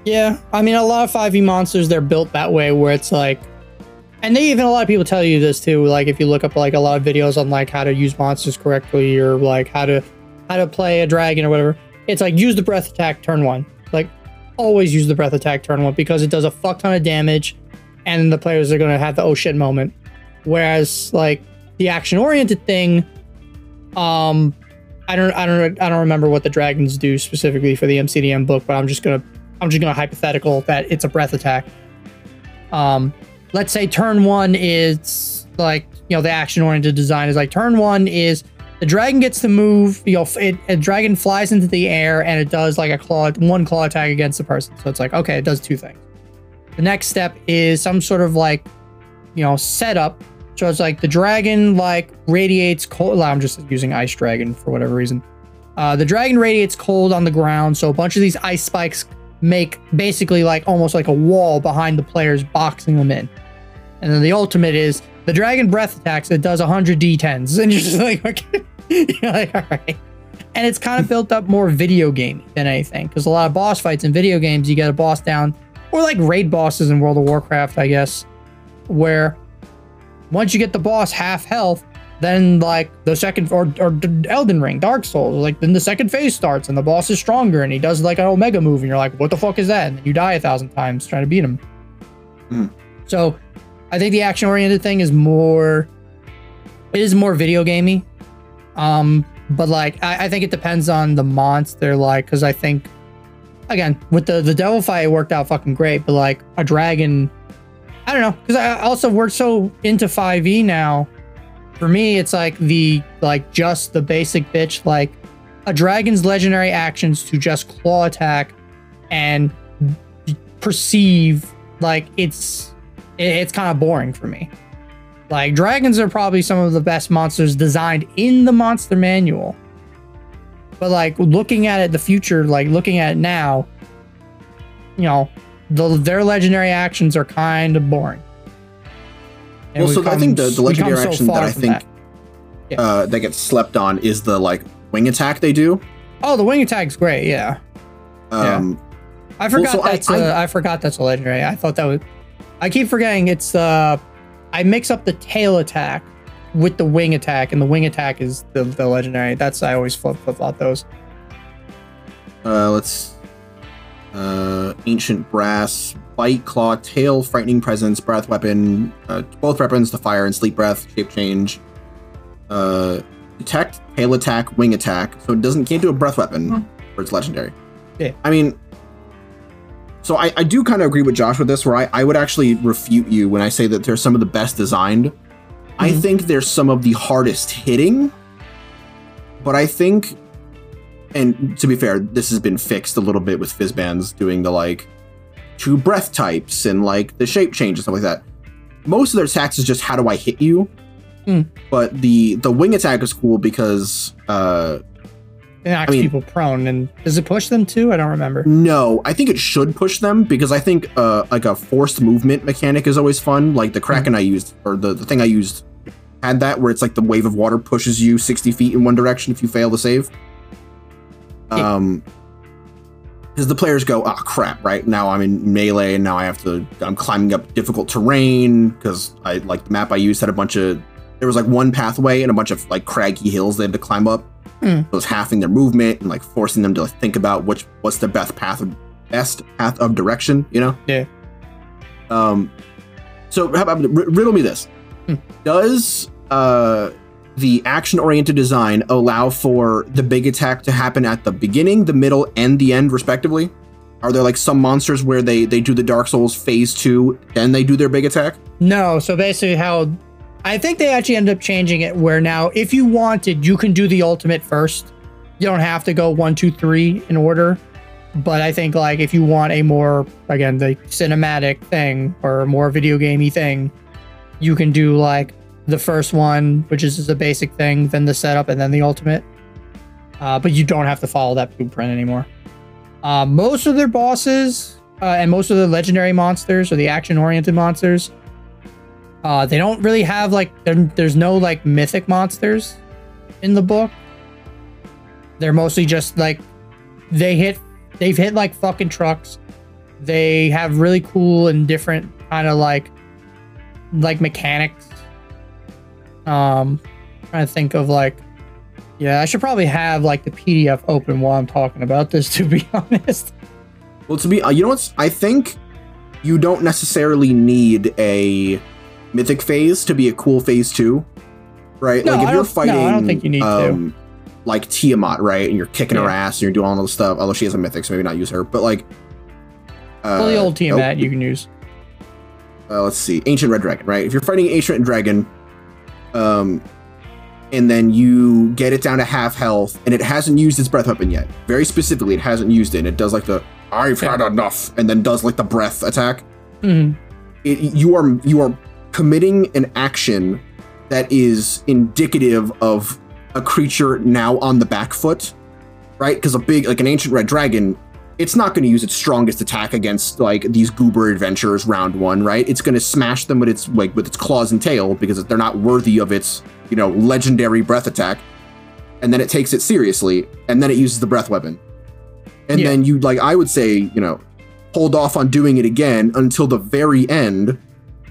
[SPEAKER 2] Yeah, I mean, a lot of 5e monsters they're built that way, where it's like, and they even a lot of people tell you this too. Like, if you look up like a lot of videos on like how to use monsters correctly, or like how to how to play a dragon or whatever, it's like use the breath attack turn one. Like, always use the breath attack turn one because it does a fuck ton of damage, and the players are gonna have the oh shit moment. Whereas like the action oriented thing, um, I don't I don't I don't remember what the dragons do specifically for the MCDM book, but I'm just gonna I'm just gonna hypothetical that it's a breath attack. Um, let's say turn one is like you know the action oriented design is like turn one is the dragon gets to move. You know, it, a dragon flies into the air and it does like a claw one claw attack against the person. So it's like okay, it does two things. The next step is some sort of like you know setup. So it's like the dragon like radiates cold. I'm just using ice dragon for whatever reason. Uh, the dragon radiates cold on the ground, so a bunch of these ice spikes make basically like almost like a wall behind the players, boxing them in. And then the ultimate is the dragon breath attacks. that does 100 d10s, *laughs* and you're just like, okay, *laughs* you're like, all right. And it's kind of built up more video game than anything, because a lot of boss fights in video games, you get a boss down, or like raid bosses in World of Warcraft, I guess, where once you get the boss half health, then like the second or, or Elden Ring, Dark Souls, like then the second phase starts and the boss is stronger and he does like an Omega move and you're like, what the fuck is that? And then you die a thousand times trying to beat him.
[SPEAKER 1] Hmm.
[SPEAKER 2] So I think the action oriented thing is more it is more video gamey. Um, but like I, I think it depends on the monster, like because I think again with the the devil fight, it worked out fucking great. But like a dragon, I don't know because I also worked so into five E now. For me, it's like the like just the basic bitch like a dragon's legendary actions to just claw attack and perceive like it's it's kind of boring for me. Like dragons are probably some of the best monsters designed in the monster manual. But like looking at it the future, like looking at it now, you know, the, their legendary actions are kind of boring.
[SPEAKER 1] And well, so I think the, the legendary so action that I think that. Yeah. Uh, that gets slept on is the like wing attack they do.
[SPEAKER 2] Oh, the wing attack's great. Yeah. Um, yeah. I forgot well, so that's I, a, I, I forgot that's a legendary. I thought that was. I keep forgetting it's uh I mix up the tail attack with the wing attack, and the wing attack is the, the legendary. That's I always flip flip flop those.
[SPEAKER 1] Uh, let's uh, ancient brass, bite, claw, tail, frightening presence, breath weapon, uh, both weapons, the fire and sleep breath, shape change, uh, detect, tail attack, wing attack. So it doesn't can't do a breath weapon hmm. for its legendary.
[SPEAKER 2] Yeah.
[SPEAKER 1] I mean, so I, I do kind of agree with Josh with this, where I, I would actually refute you when I say that they're some of the best designed. Mm-hmm. I think they're some of the hardest hitting, but I think, and to be fair, this has been fixed a little bit with Fizban's doing the like two breath types and like the shape change and stuff like that. Most of their attacks is just how do I hit you,
[SPEAKER 2] mm.
[SPEAKER 1] but the the wing attack is cool because uh,
[SPEAKER 2] it knocks I mean, people prone. And does it push them too? I don't remember.
[SPEAKER 1] No, I think it should push them because I think uh, like a forced movement mechanic is always fun. Like the Kraken mm-hmm. I used, or the, the thing I used, had that where it's like the wave of water pushes you 60 feet in one direction if you fail to save. Um, because the players go, oh crap, right now I'm in melee and now I have to, I'm climbing up difficult terrain because I like the map I used had a bunch of, there was like one pathway and a bunch of like craggy hills they had to climb up
[SPEAKER 2] Mm.
[SPEAKER 1] was halving their movement and like forcing them to like, think about which what's the best path of best path of direction, you know?
[SPEAKER 2] Yeah.
[SPEAKER 1] Um so how about riddle me this.
[SPEAKER 2] Hmm.
[SPEAKER 1] Does uh the action oriented design allow for the big attack to happen at the beginning, the middle, and the end, respectively? Are there like some monsters where they they do the Dark Souls phase two, then they do their big attack?
[SPEAKER 2] No. So basically, how I think they actually end up changing it where now, if you wanted, you can do the ultimate first. You don't have to go one, two, three in order. But I think like if you want a more again the cinematic thing or more video gamey thing, you can do like the first one, which is a basic thing, then the setup, and then the ultimate. Uh, but you don't have to follow that blueprint anymore. Uh, most of their bosses uh, and most of the legendary monsters or the action-oriented monsters uh, they don't really have like there's no like mythic monsters in the book. They're mostly just like they hit they've hit like fucking trucks. They have really cool and different kind of like like mechanics. Um trying to think of like yeah, I should probably have like the PDF open while I'm talking about this *laughs* to be honest.
[SPEAKER 1] Well, to be uh, you know what's I think you don't necessarily need a mythic phase to be a cool phase two, right?
[SPEAKER 2] No, like if you're fighting, no, I don't think you need um,
[SPEAKER 1] to. Like Tiamat, right? And you're kicking yeah. her ass and you're doing all this stuff. Although she has a mythic, so maybe not use her. But like,
[SPEAKER 2] uh, well, the old Tiamat you can use.
[SPEAKER 1] Uh, let's see, Ancient Red Dragon, right? If you're fighting Ancient Dragon, um, and then you get it down to half health, and it hasn't used its breath weapon yet. Very specifically, it hasn't used it. And it does like the "I've had enough," and then does like the breath attack.
[SPEAKER 2] Mm-hmm.
[SPEAKER 1] It, you are you are committing an action that is indicative of a creature now on the back foot, right? Because a big, like an ancient red dragon, it's not going to use its strongest attack against like these goober adventurers round one, right? It's going to smash them with its like with its claws and tail because they're not worthy of its you know legendary breath attack, and then it takes it seriously, and then it uses the breath weapon, and yeah. then you like I would say you know hold off on doing it again until the very end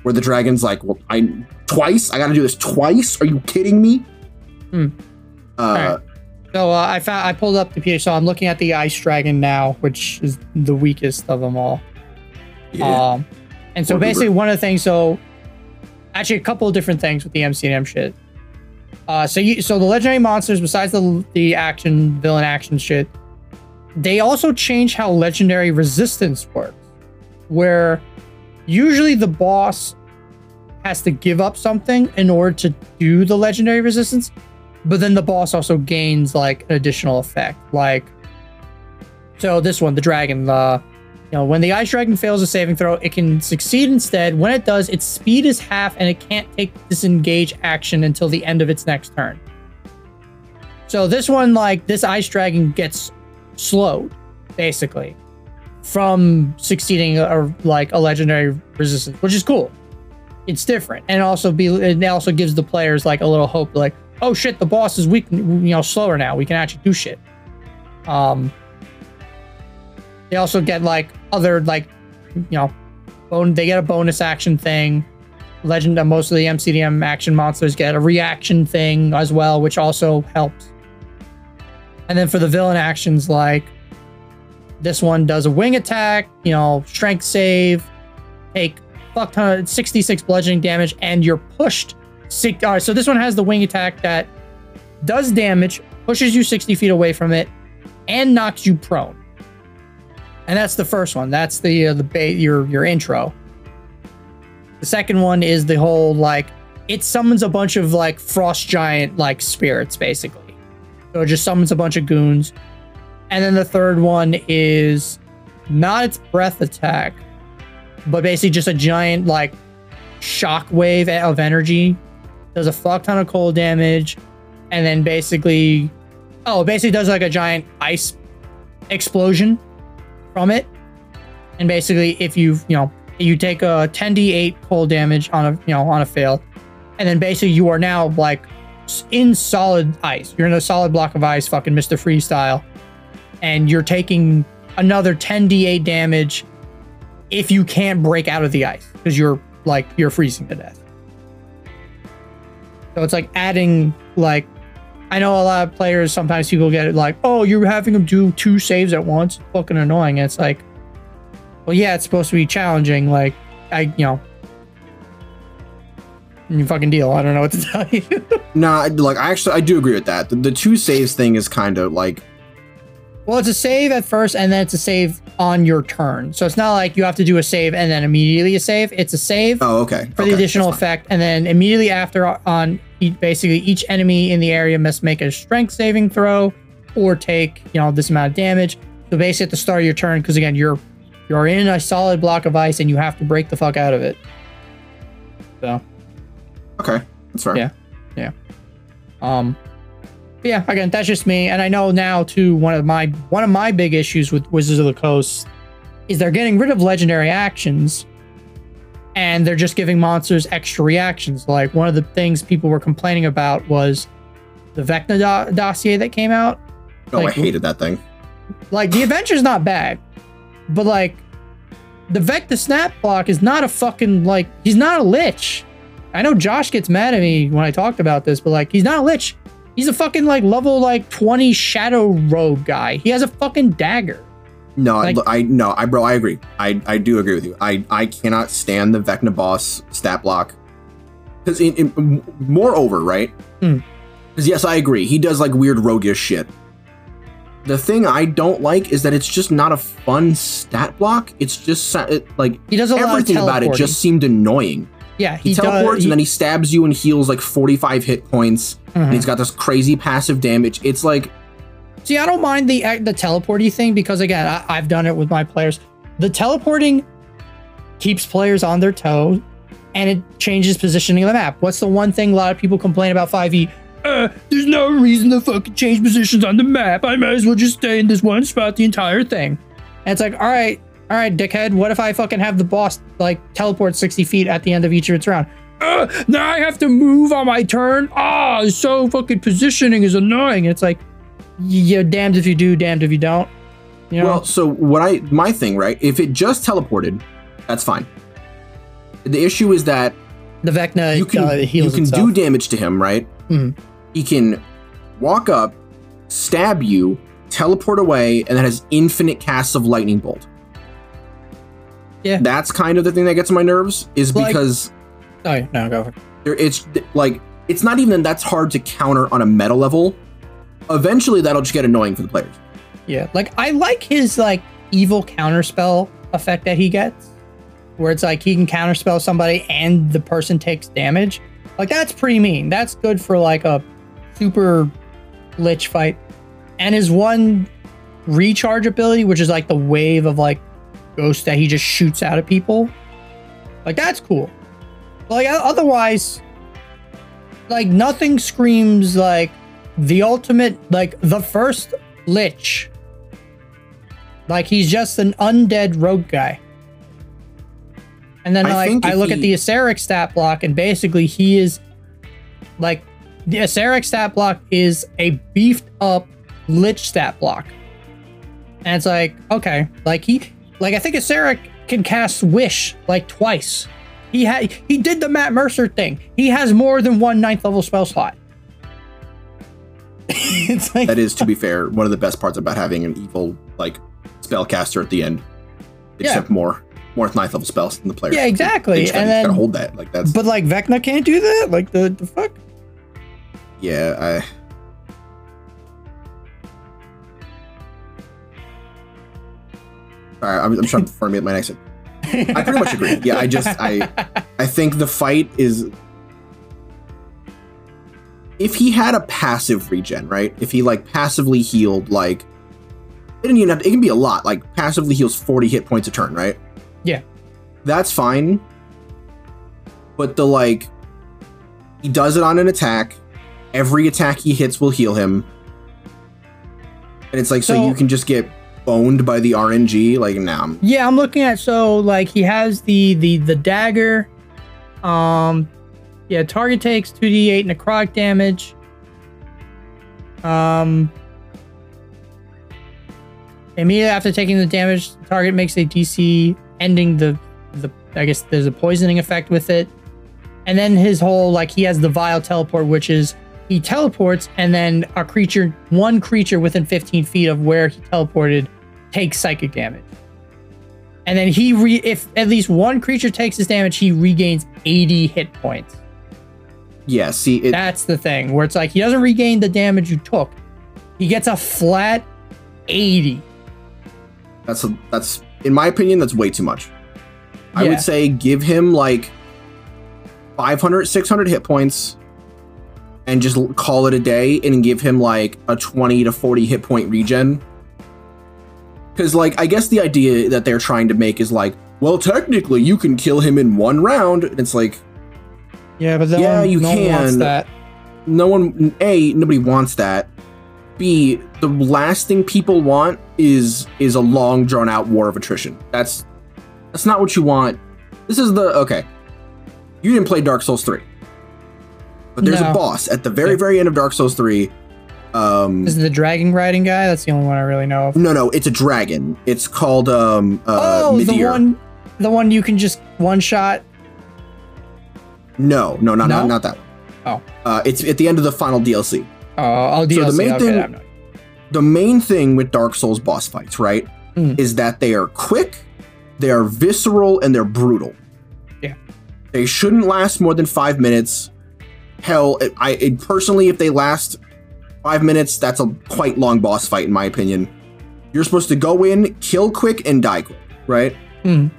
[SPEAKER 1] where the dragon's like, "Well, I twice. I got to do this twice. Are you kidding me?"
[SPEAKER 2] Hmm.
[SPEAKER 1] Uh,
[SPEAKER 2] So uh, I found I pulled up the PH. So I'm looking at the ice dragon now, which is the weakest of them all.
[SPEAKER 1] Yeah.
[SPEAKER 2] Um, and so basically, one of the things. So actually, a couple of different things with the MCM shit. Uh, so you so the legendary monsters, besides the the action villain action shit, they also change how legendary resistance works, where usually the boss has to give up something in order to do the legendary resistance, but then the boss also gains like an additional effect. Like, so this one, the dragon, the you know, when the ice dragon fails a saving throw, it can succeed instead. When it does, its speed is half and it can't take disengage action until the end of its next turn. So this one, like this ice dragon gets slowed, basically, from succeeding a, like a legendary resistance, which is cool. It's different, and also be it also gives the players like a little hope, like, oh shit, the boss is weak, you know, slower now. We can actually do shit. Um, they also get like other like, you know, bone. They get a bonus action thing. Legend of most of the MCDM action monsters get a reaction thing as well, which also helps. And then for the villain actions, like this one does a wing attack, you know, strength save, take fuck ton of 66 bludgeoning damage, and you're pushed. Six, all right, so this one has the wing attack that does damage, pushes you 60 feet away from it, and knocks you prone. And that's the first one. That's the uh, the ba- your your intro. The second one is the whole like it summons a bunch of like frost giant like spirits basically. So it just summons a bunch of goons. And then the third one is not its breath attack, but basically just a giant like shock wave of energy. Does a fuck ton of cold damage, and then basically, oh, basically does like a giant ice explosion from it. And basically, if you you know you take a 10d8 cold damage on a you know on a fail, and then basically you are now like in solid ice. You're in a solid block of ice, fucking Mr. Freestyle, and you're taking another 10d8 damage if you can't break out of the ice because you're like you're freezing to death. So it's like adding like I know a lot of players sometimes people get like, oh, you're having them do two saves at once. Fucking annoying. And it's like, well, yeah, it's supposed to be challenging. Like, I, you know, you fucking deal. I don't know what to *laughs* tell you.
[SPEAKER 1] Nah, like I actually I do agree with that. The, the two saves thing is kind of like
[SPEAKER 2] well, it's a save at first, and then it's a save on your turn. So it's not like you have to do a save and then immediately a save. It's a save
[SPEAKER 1] oh okay
[SPEAKER 2] for the additional effect, and then immediately after on basically each enemy in the area must make a strength saving throw or take you know this amount of damage. So basically at the start of your turn, because again you're you're in a solid block of ice and you have to break the fuck out of it. So
[SPEAKER 1] Okay, that's fair.
[SPEAKER 2] Yeah. Yeah. Um yeah, again, that's just me. And I know now too, one of my one of my big issues with Wizards of the Coast is they're getting rid of legendary actions and they're just giving monsters extra reactions. Like one of the things people were complaining about was the Vecna do- dossier that came out.
[SPEAKER 1] Oh,
[SPEAKER 2] Like-
[SPEAKER 1] I hated that thing.
[SPEAKER 2] Like the adventure's not bad, but like the Vecna stat block is not a fucking like he's not a lich. I know Josh gets mad at me when I talked about this, but like he's not a lich. He's a fucking like level like 20 shadow rogue guy. He has a fucking dagger.
[SPEAKER 1] No,
[SPEAKER 2] Like-
[SPEAKER 1] I, I no, I bro, I agree. I I do agree with you. I I cannot stand the Vecna boss stat block in, moreover, right?
[SPEAKER 2] Hmm.
[SPEAKER 1] Because yes, I agree. He does like weird roguish shit. The thing I don't like is that it's just not a fun stat block. It's just it, like
[SPEAKER 2] He does a
[SPEAKER 1] everything about it just seemed annoying.
[SPEAKER 2] yeah,
[SPEAKER 1] He,
[SPEAKER 2] he,
[SPEAKER 1] teleports
[SPEAKER 2] does.
[SPEAKER 1] and then he stabs you and heals like 45 hit points.
[SPEAKER 2] Mhm.
[SPEAKER 1] And he's got this crazy passive damage. It's like
[SPEAKER 2] See, I don't mind the the teleporty thing because again, I, I've done it with my players. The teleporting keeps players on their toes, and it changes positioning of the map. What's the one thing a lot of people complain about 5e? Uh, there's no reason to fucking change positions on the map. I might as well just stay in this one spot the entire thing. And it's like, all right, all right, dickhead. What if I fucking have the boss like teleport 60 feet at the end of each of its round? Uh, now I have to move on my turn. Ah, so fucking positioning is annoying. It's like, you're damned if you do, damned if you don't. You know?
[SPEAKER 1] Well, so what I my thing, right? If it just teleported, that's fine. The issue is that
[SPEAKER 2] the Vecna
[SPEAKER 1] you can
[SPEAKER 2] uh,
[SPEAKER 1] you can
[SPEAKER 2] itself.
[SPEAKER 1] do damage to him, right?
[SPEAKER 2] Mhm.
[SPEAKER 1] He can walk up, stab you, teleport away, and then has infinite casts of lightning bolt.
[SPEAKER 2] Yeah.
[SPEAKER 1] That's kind of the thing that gets on my nerves, is
[SPEAKER 2] Like-
[SPEAKER 1] because
[SPEAKER 2] Oh, yeah, no, go for it.
[SPEAKER 1] there it's like it's not even that's hard to counter on a meta level. Eventually that'll just get annoying for the players.
[SPEAKER 2] Yeah, like I like his like evil counterspell effect that he gets, where it's like he can counterspell somebody and the person takes damage. Like that's pretty mean. That's good for like a super lich fight. And his one recharge ability, which is like the wave of like ghost that he just shoots out at people. Like that's cool. Like otherwise, like nothing screams like the ultimate, like the first lich. Like he's just an undead rogue guy. And then
[SPEAKER 1] I
[SPEAKER 2] like I look at the Acererak stat block, and basically he is like the Acererak stat block is a beefed up lich stat block. And it's like, okay, like he like I think Acererak can cast Wish like twice. He had he did the Matt Mercer thing. He has more than one ninth level spell slot. *laughs* like
[SPEAKER 1] That is, to be fair, one of the best parts about having an evil like spellcaster at the end. Except more more ninth level spells than the player.
[SPEAKER 2] Yeah, exactly.
[SPEAKER 1] Just gotta,
[SPEAKER 2] And
[SPEAKER 1] you gotta
[SPEAKER 2] then-
[SPEAKER 1] hold that. Like that's
[SPEAKER 2] but like Vecna can't do that? Like the, the fuck?
[SPEAKER 1] yeah. I All right, I'm, I'm trying to formulate my next. I pretty much agree. Yeah, I just I I think the fight is if he had a passive regen, right? If he like passively healed like it didn't even have to, it can be a lot, like passively heals 40 hit points a turn, right?
[SPEAKER 2] Yeah.
[SPEAKER 1] That's fine. But the like he does it on an attack. Every attack he hits will heal him. And it's like so,
[SPEAKER 2] So-
[SPEAKER 1] you can just get boned by the RNG like now.
[SPEAKER 2] Yeah, I'm looking at so like he has the the the dagger. Um yeah, target takes 2d8 necrotic damage. Um immediately after taking the damage, the target makes a DC ending the the I guess there's a poisoning effect with it. And then his whole like he has the vile teleport, which is he teleports and then a creature one creature within 15 feet of where he teleported takes psychic damage. And then he re if at least one creature takes his damage, he regains 80 hit points.
[SPEAKER 1] Yeah, see it
[SPEAKER 2] That's the thing where it's like he doesn't regain the damage you took. He gets a flat 80.
[SPEAKER 1] That's a, that's in my opinion that's way too much. I would say give him like 500 600 hit points and just call it a day and give him like a 20 to 40 hit point regen. Cuz like I guess the idea that they're trying to make is like, well technically you can kill him in one round. And it's like
[SPEAKER 2] Yeah, but
[SPEAKER 1] Yeah,
[SPEAKER 2] one,
[SPEAKER 1] you
[SPEAKER 2] no one wants
[SPEAKER 1] can.
[SPEAKER 2] that.
[SPEAKER 1] no one a nobody wants that b the last thing people want is is a long drawn out war of attrition that's that's not what you want this is the okay you didn't play dark souls 3 but there's
[SPEAKER 2] No.
[SPEAKER 1] a boss at the very
[SPEAKER 2] Yeah.
[SPEAKER 1] very end of dark souls 3 um
[SPEAKER 2] is the dragon riding guy. That's the only one I really know of.
[SPEAKER 1] no no it's a dragon it's called um uh
[SPEAKER 2] oh, the one, the one you can just one shot.
[SPEAKER 1] no no not,
[SPEAKER 2] No?
[SPEAKER 1] not not that one
[SPEAKER 2] Oh.
[SPEAKER 1] uh it's at the end of the final dlc
[SPEAKER 2] Oh, oh, DLC.
[SPEAKER 1] the main
[SPEAKER 2] okay,
[SPEAKER 1] thing-
[SPEAKER 2] I have no idea.
[SPEAKER 1] the main thing with Dark Souls boss fights, right,
[SPEAKER 2] Mm.
[SPEAKER 1] is that they are quick, they are visceral, and they're brutal.
[SPEAKER 2] Yeah.
[SPEAKER 1] They shouldn't last more than five minutes. Hell, I, I personally, if they last five minutes, that's a quite long boss fight, in my opinion. You're supposed to go in, kill quick, and die quick, right?
[SPEAKER 2] Mm.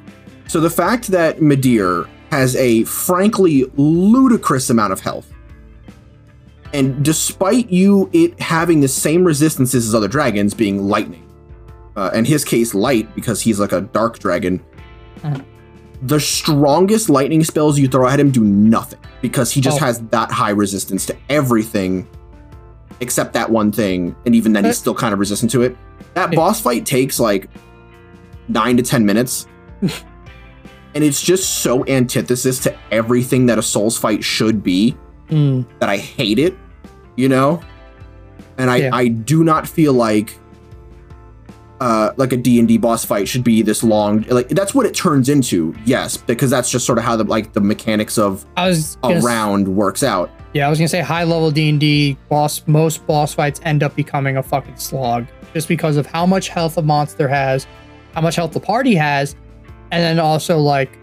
[SPEAKER 1] So the fact that Midir has a frankly ludicrous amount of health, and despite you it having the same resistances as other dragons, being lightning, uh, in his case light because he's like a dark dragon,
[SPEAKER 2] Mhm.
[SPEAKER 1] the strongest lightning spells you throw at him do nothing because he just
[SPEAKER 2] Oh.
[SPEAKER 1] has that high resistance to everything except that one thing, and even then he's still kind of resistant to it. That boss fight takes like nine to ten minutes. *laughs* and it's just so antithesis to everything that a Souls fight should be
[SPEAKER 2] Mm.
[SPEAKER 1] that I hate it, you know? And I,
[SPEAKER 2] Yeah.
[SPEAKER 1] I do not feel like uh like a D&D boss fight should be this long like that's what it turns into. Yes, because that's just sort of how the like the mechanics of a round works out.
[SPEAKER 2] Yeah, I was gonna say high level D and D boss. Most boss fights end up becoming a fucking slog just because of how much health a monster has, how much health the party has, and then also like,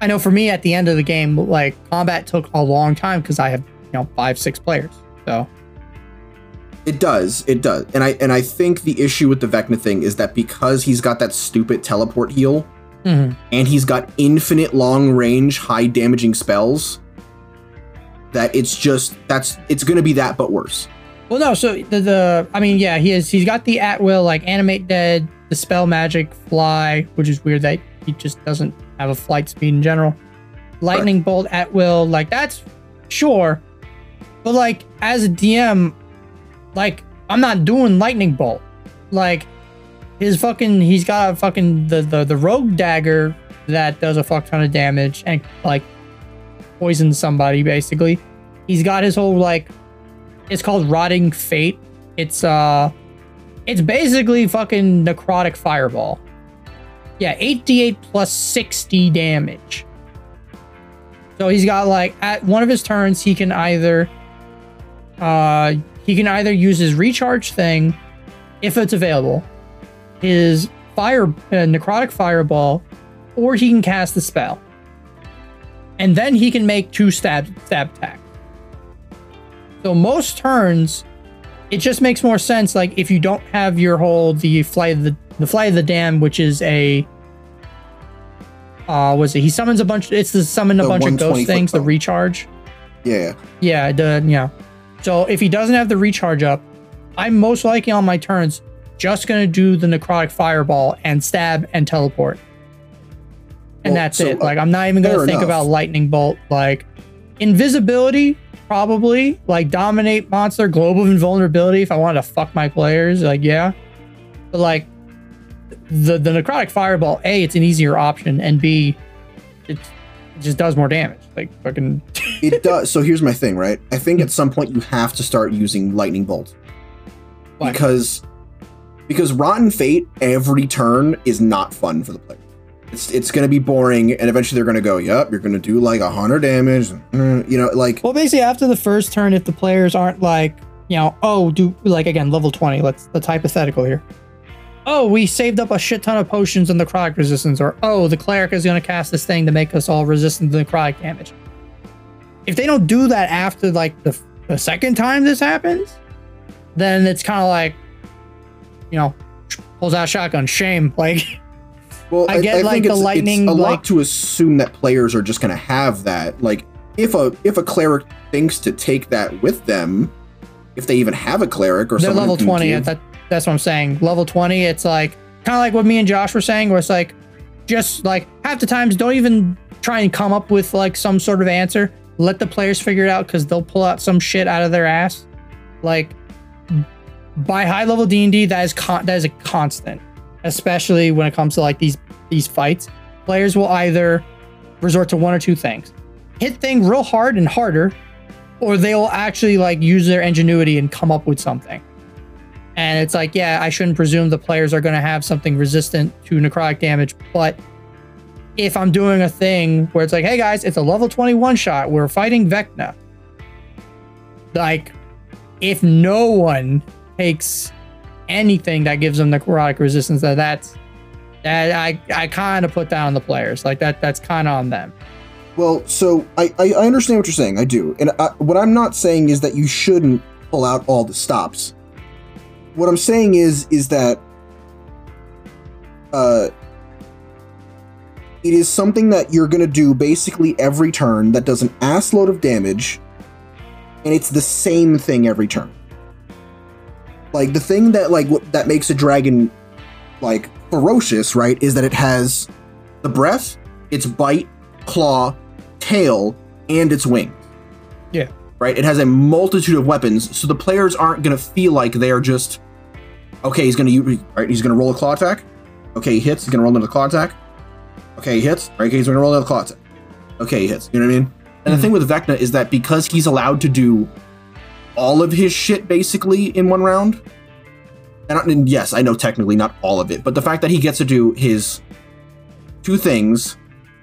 [SPEAKER 2] I know for me at the end of the game, like combat took a long time because I have you know five six players. So
[SPEAKER 1] It does, it does, and I and I think the issue with the Vecna thing is that because he's got that stupid teleport heal,
[SPEAKER 2] Mhm.
[SPEAKER 1] and he's got infinite long range, high damaging spells, that it's just that's it's gonna be that but worse.
[SPEAKER 2] Well, no. So the, the I mean, yeah, he is. He's got the at will like animate dead, the spell magic, fly, which is weird that he just doesn't have a flight speed in general. Lightning bolt at will, like that's sure, but like as a DM, like I'm not doing lightning bolt. Like his fucking, he's got a fucking the the the rogue dagger that does a fuck ton of damage and like poisons somebody basically. He's got his whole like it's called Rotten Fate. It's uh it's basically fucking necrotic fireball. Yeah, 8d8 plus 60 damage. So he's got like at one of his turns he can either uh he can either use his recharge thing if it's available, his fire uh, necrotic fireball, or he can cast the spell. And then he can make two stab stab attacks. So most turns, it just makes more sense. Like if you don't have your whole the fly of the the fly of the dam, which is a uh was it he summons a bunch it's the summon a
[SPEAKER 1] The
[SPEAKER 2] bunch of ghost things, the recharge.
[SPEAKER 1] Yeah,
[SPEAKER 2] Yeah, the yeah. So if he doesn't have the recharge up, I'm most likely on my turns just gonna do the necrotic fireball and stab and teleport. And
[SPEAKER 1] Well,
[SPEAKER 2] that's
[SPEAKER 1] so,
[SPEAKER 2] it.
[SPEAKER 1] uh,
[SPEAKER 2] Like I'm not even gonna think
[SPEAKER 1] enough.
[SPEAKER 2] about lightning bolt. Like invisibility, probably. Like dominate monster, globe of invulnerability if I wanted to fuck my players, like yeah. But like the the necrotic fireball, A, it's an easier option, and B, it, it just does more damage. Like fucking
[SPEAKER 1] it *laughs* does. So here's my thing, right? I think at some point you have to start using lightning bolt
[SPEAKER 2] Why?
[SPEAKER 1] because because rotten fate every turn is not fun for the player. It's it's gonna be boring, and eventually they're gonna go, "Yep, you're gonna do like a hundred damage." mm, You know, like
[SPEAKER 2] Well, basically, after the first turn, if the players aren't like, you know, oh, do like again level twenty. Let's let's hypothetical here. Oh, we saved up a shit ton of potions and the necrotic resistance, or oh, the cleric is going to cast this thing to make us all resistant to necrotic damage. If they don't do that after like the, the second time this happens, then it's kind of like, you know, pulls out shotgun, shame. *laughs* Like,
[SPEAKER 1] Well,
[SPEAKER 2] I get, like, the
[SPEAKER 1] it's,
[SPEAKER 2] lightning,
[SPEAKER 1] It's a
[SPEAKER 2] like-
[SPEAKER 1] lot to assume that players are just going to have that. Like, if a if a cleric thinks to take that with them, if they even have a cleric or
[SPEAKER 2] they're level 20
[SPEAKER 1] give-
[SPEAKER 2] that, that's what i'm saying. Level 20 it's like kind of like what me and josh were saying where it's like just like half the times don't even try and come up with like some sort of answer. Let the players figure it out because they'll pull out some shit out of their ass. Like by high level d&d that is con- that is a constant especially when it comes to like these these fights players will either resort to one or two things hit thing real hard and harder or they'll actually like use their ingenuity and come up with something. And it's like, yeah, I shouldn't presume the players are going to have something resistant to necrotic damage, but if I'm doing a thing where it's like, hey guys, it's a level 21 shot, we're fighting Vecna. Like, if no one takes anything that gives them necrotic resistance, that that's that I I kind of put down on the players. Like that that's kind of on them.
[SPEAKER 1] Well, so I, I understand what you're saying. I do, and I, what I'm not saying is that you shouldn't pull out all the stops. What I'm saying is is that uh, it is something that you're gonna do basically every turn that does an ass load of damage, and it's the same thing every turn. Like the thing that like what, that makes a dragon like ferocious, right? Is that it has the breath, its bite, claw, tail, and its wings.
[SPEAKER 2] Yeah.
[SPEAKER 1] Right? It has a multitude of weapons, so the players aren't going to feel like they're just okay, he's going to use right, he's going to roll a claw attack. Okay, he hits, he's going to roll another claw attack. Okay, he hits. Right, okay, he's going to roll another claw attack. Okay, he hits. You know what I mean? And the
[SPEAKER 2] Mhm.
[SPEAKER 1] thing with Vecna is that because he's allowed to do all of his shit basically in one round, and, and yes, I know technically not all of it, but the fact that he gets to do his two things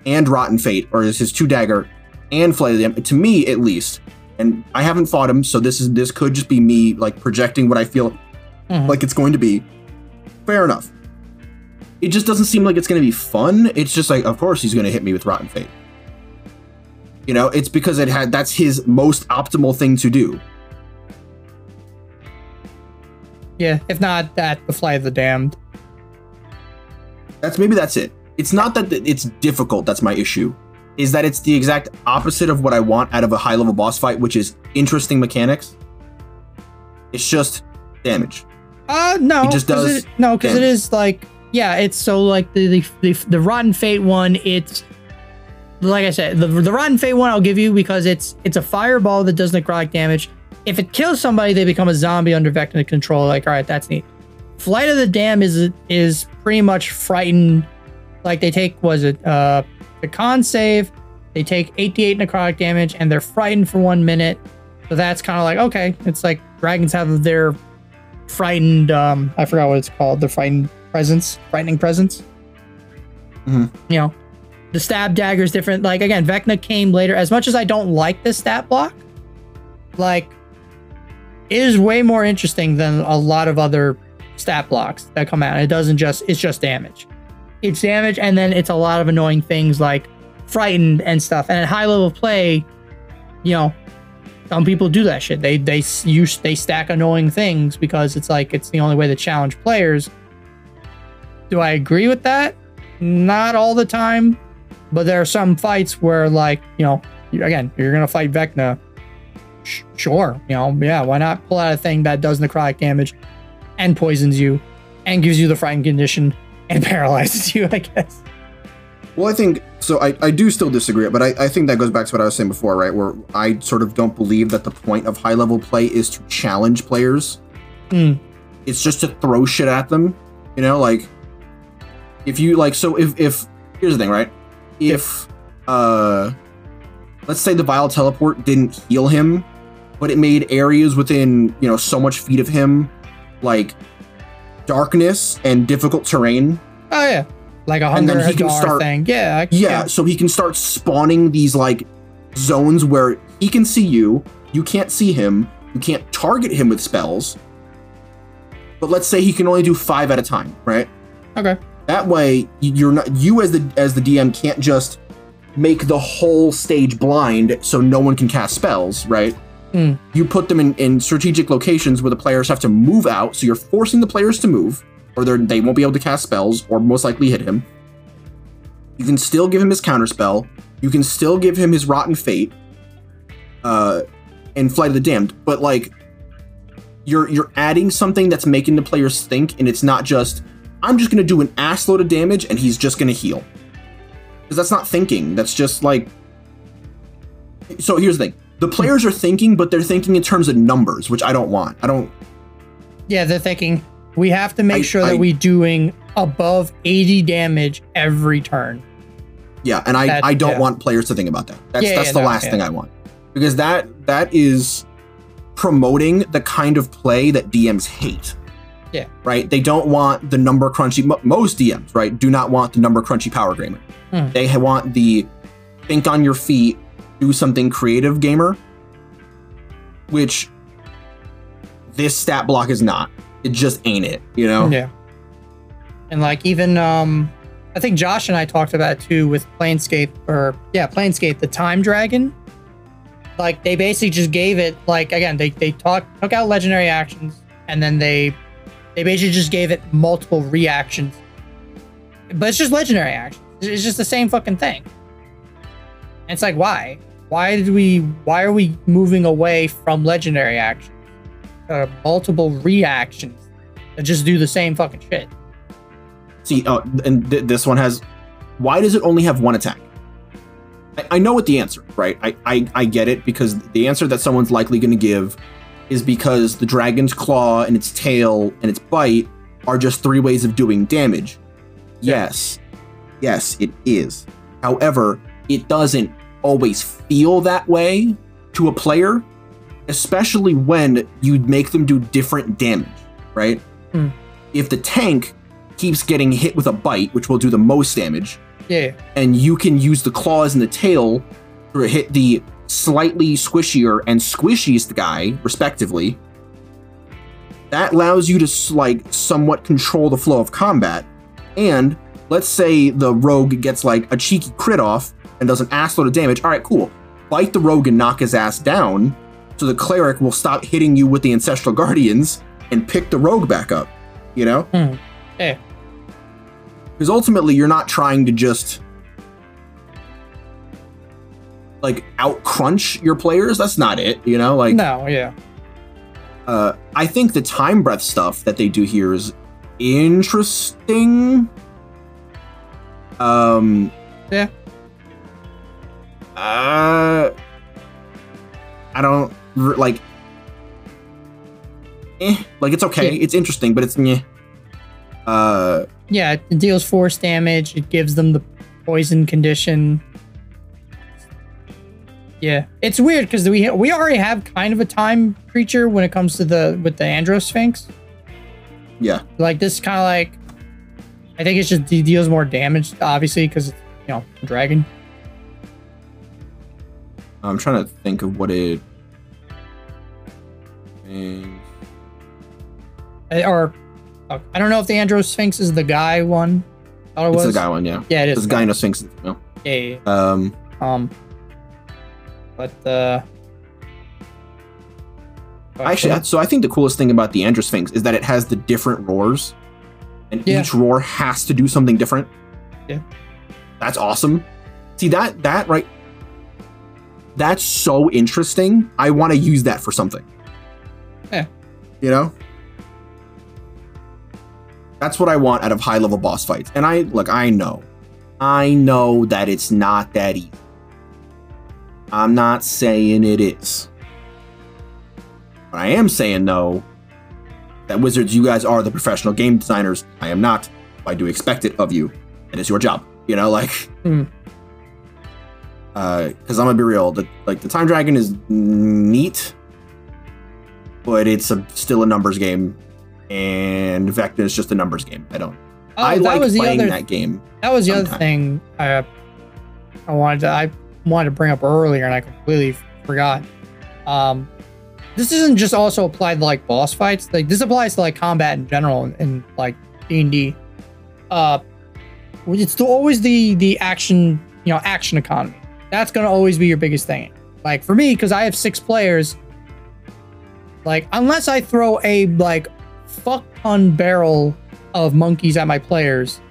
[SPEAKER 1] and Rotten Fate, or his, his two dagger and Flight of the Em- to me at least, and I haven't fought him, so this is this could just be me like projecting what I feel
[SPEAKER 2] Mhm.
[SPEAKER 1] like it's going to be. Fair enough. It just doesn't seem like it's going to be fun. It's just like, of course he's going to hit me with Rotten Fate. You know, it's because it had that's his most optimal thing to do.
[SPEAKER 2] Yeah, if not that, the Fly of the Damned.
[SPEAKER 1] That's maybe that's it. It's not that it's difficult. That's my issue. Is that it's the exact opposite of what I want out of a high level boss fight, which is interesting mechanics. It's just damage.
[SPEAKER 2] Uh, no,
[SPEAKER 1] It just does
[SPEAKER 2] It, no, because it is like, yeah, it's so like the the the, the Rotten Fate one. It's like I said, the the Rotten Fate one I'll give you because it's it's a fireball that does necrotic damage. If it kills somebody, they become a zombie under Vecna control. Like, all right, that's neat. Flight of the Damned is is pretty much frightened. Like they take was it uh the con save, they take 88 necrotic damage and they're frightened for one minute. So that's kind of like okay, it's like dragons have their frightened um I forgot what it's called, the frightened presence, frightening presence.
[SPEAKER 1] Mhm.
[SPEAKER 2] You know, the stab dagger is different. Like again, Vecna came later. As much as I don't like this stat block, like is way more interesting than a lot of other stat blocks that come out. It doesn't just it's just damage. It's damage and then it's a lot of annoying things like frightened and stuff. And at high level play, you know, some people do that shit. They they use they stack annoying things because it's like it's the only way to challenge players. Do I agree with that? Not all the time, but there are some fights where like you know again you're gonna fight Vecna. Sh- sure, you know yeah why not pull out a thing that does necrotic damage and poisons you and gives you the frightened condition and *laughs* paralyzes you. I guess.
[SPEAKER 1] Well, I think so. I, I do still disagree, but I, I think that goes back to what I was saying before, right? Where I sort of don't believe that the point of high level play is to challenge players.
[SPEAKER 2] Mm.
[SPEAKER 1] It's just to throw shit at them. You know, like if you like, so if if here's the thing, right? If uh, let's say the vile teleport didn't heal him, but it made areas within you know so much feet of him like darkness and difficult terrain
[SPEAKER 2] Oh yeah, like a
[SPEAKER 1] And then he can start-
[SPEAKER 2] thing. Yeah, I-
[SPEAKER 1] Yeah, so he can start spawning these like zones where he can see you, you can't see him, you can't target him with spells. But let's say he can only do 5 at a time, right?
[SPEAKER 2] Okay.
[SPEAKER 1] That way you're not you as the as the DM can't just make the whole stage blind so no one can cast spells, right?
[SPEAKER 2] Hmm.
[SPEAKER 1] You put them in, in strategic locations where the players have to move out, so you're forcing the players to move, or they won't be able to cast spells, or most likely hit him. You can still give him his counterspell. You can still give him his Rotten Fate, uh, and Flight of the Damned. But like, you're you're adding something that's making the players think, and it's not just I'm just gonna do an ass load of damage and he's just gonna heal. Because that's not thinking. That's just like. So here's the thing: the players are thinking, but they're thinking in terms of numbers, which I don't want. I don't.
[SPEAKER 2] Yeah, they're thinking we have to make
[SPEAKER 1] I-
[SPEAKER 2] sure that
[SPEAKER 1] I-
[SPEAKER 2] we're doing above 80 damage every turn.
[SPEAKER 1] Yeah, and I,
[SPEAKER 2] That-
[SPEAKER 1] I don't
[SPEAKER 2] yeah.
[SPEAKER 1] want players to think about that. That's
[SPEAKER 2] Yeah,
[SPEAKER 1] that's
[SPEAKER 2] yeah,
[SPEAKER 1] the
[SPEAKER 2] no,
[SPEAKER 1] last thing I want. Because that that is promoting the kind of play that DMs hate.
[SPEAKER 2] Yeah.
[SPEAKER 1] Right? They don't want the number crunchy mo- most DMs, right? Do not want the number crunchy power gamer.
[SPEAKER 2] Hmm.
[SPEAKER 1] They want the think on your feet, do something creative gamer, which this stat block is not. It just ain't it, you know?
[SPEAKER 2] Yeah. And like even um I think Josh and I talked about too with Planescape or yeah, Planescape, the time dragon. Like they basically just gave it like again, they they talk took out legendary actions and then they they basically just gave it multiple reactions. But it's just legendary actions. It's just the same fucking thing. And it's like why? Why did we why are we moving away from legendary actions? Uh, multiple reactions that just do the same fucking shit.
[SPEAKER 1] See, oh, and th- this one has. Why does it only have one attack? I, I know what the answer, right? I, I I get it because the answer that someone's likely going to give is because the dragon's claw and its tail and its bite are just three ways of doing damage. Yes, yes, it is. However, it doesn't always feel that way to a player, especially when you make them do different damage, right?
[SPEAKER 2] Hmm.
[SPEAKER 1] If the tank keeps getting hit with a bite, which will do the most damage,
[SPEAKER 2] Yeah.
[SPEAKER 1] and you can use the claws and the tail to hit the slightly squishier and squishiest guy, respectively. That allows you to like somewhat control the flow of combat. And let's say the rogue gets like a cheeky crit off and does an ass load of damage. All right, cool. Bite the rogue and knock his ass down, so the cleric will stop hitting you with the ancestral guardians and pick the rogue back up. You know?
[SPEAKER 2] Yeah.
[SPEAKER 1] Because ultimately, you're not trying to just like out crunch your players. That's not it. You know, like
[SPEAKER 2] no, yeah.
[SPEAKER 1] uh, I think the time breath stuff that they do here is interesting. Um,
[SPEAKER 2] Yeah.
[SPEAKER 1] Uh, I don't like. Eh, like it's okay, it's interesting, but it's meh. Uh,
[SPEAKER 2] Yeah, it deals force damage. It gives them the poison condition. Yeah, it's weird because we we already have kind of a time creature when it comes to the with the Androsphinx.
[SPEAKER 1] yeah,
[SPEAKER 2] Like this, kind of like, I think it's just it deals more damage, obviously, because you know dragon.
[SPEAKER 1] I'm trying to think of what it.
[SPEAKER 2] Uh, Or uh, I don't know if the Androsphinx is the guy one. Thought it
[SPEAKER 1] it's the guy one, yeah.
[SPEAKER 2] Yeah, it is.
[SPEAKER 1] It's
[SPEAKER 2] the
[SPEAKER 1] guy no Sphinx. No.
[SPEAKER 2] Yeah, yeah,
[SPEAKER 1] Um,
[SPEAKER 2] yeah. Um, but uh,
[SPEAKER 1] actually, so I think the coolest thing about the Androsphinx is that it has the different roars, and
[SPEAKER 2] Yeah.
[SPEAKER 1] each roar has to do something different.
[SPEAKER 2] Yeah.
[SPEAKER 1] That's awesome. See that that right. That's so interesting. I want to use that for something.
[SPEAKER 2] Yeah.
[SPEAKER 1] You know. That's what I want out of high level boss fights. And I look, I know. I know that it's not that easy. I'm not saying it is. But I am saying though that Wizards, you guys are the professional game designers. I am not. I do expect it of you. And It is your job. You know, like mm.
[SPEAKER 2] Hmm.
[SPEAKER 1] uh because I'm gonna be real, the like the time dragon is neat, but it's a, still a numbers game. And Vecna is just a numbers game. I don't
[SPEAKER 2] Oh,
[SPEAKER 1] I like playing
[SPEAKER 2] other
[SPEAKER 1] that game.
[SPEAKER 2] That was the other thing I I wanted to I wanted to bring up earlier and I completely forgot. Um this isn't just also applied to like boss fights. Like this applies to like combat in general in, in like D and D. Uh it's still always the the action, you know, action economy. That's gonna always be your biggest thing. Like for me, because I have six players, like unless I throw a like fuck ton barrel of monkeys at my players,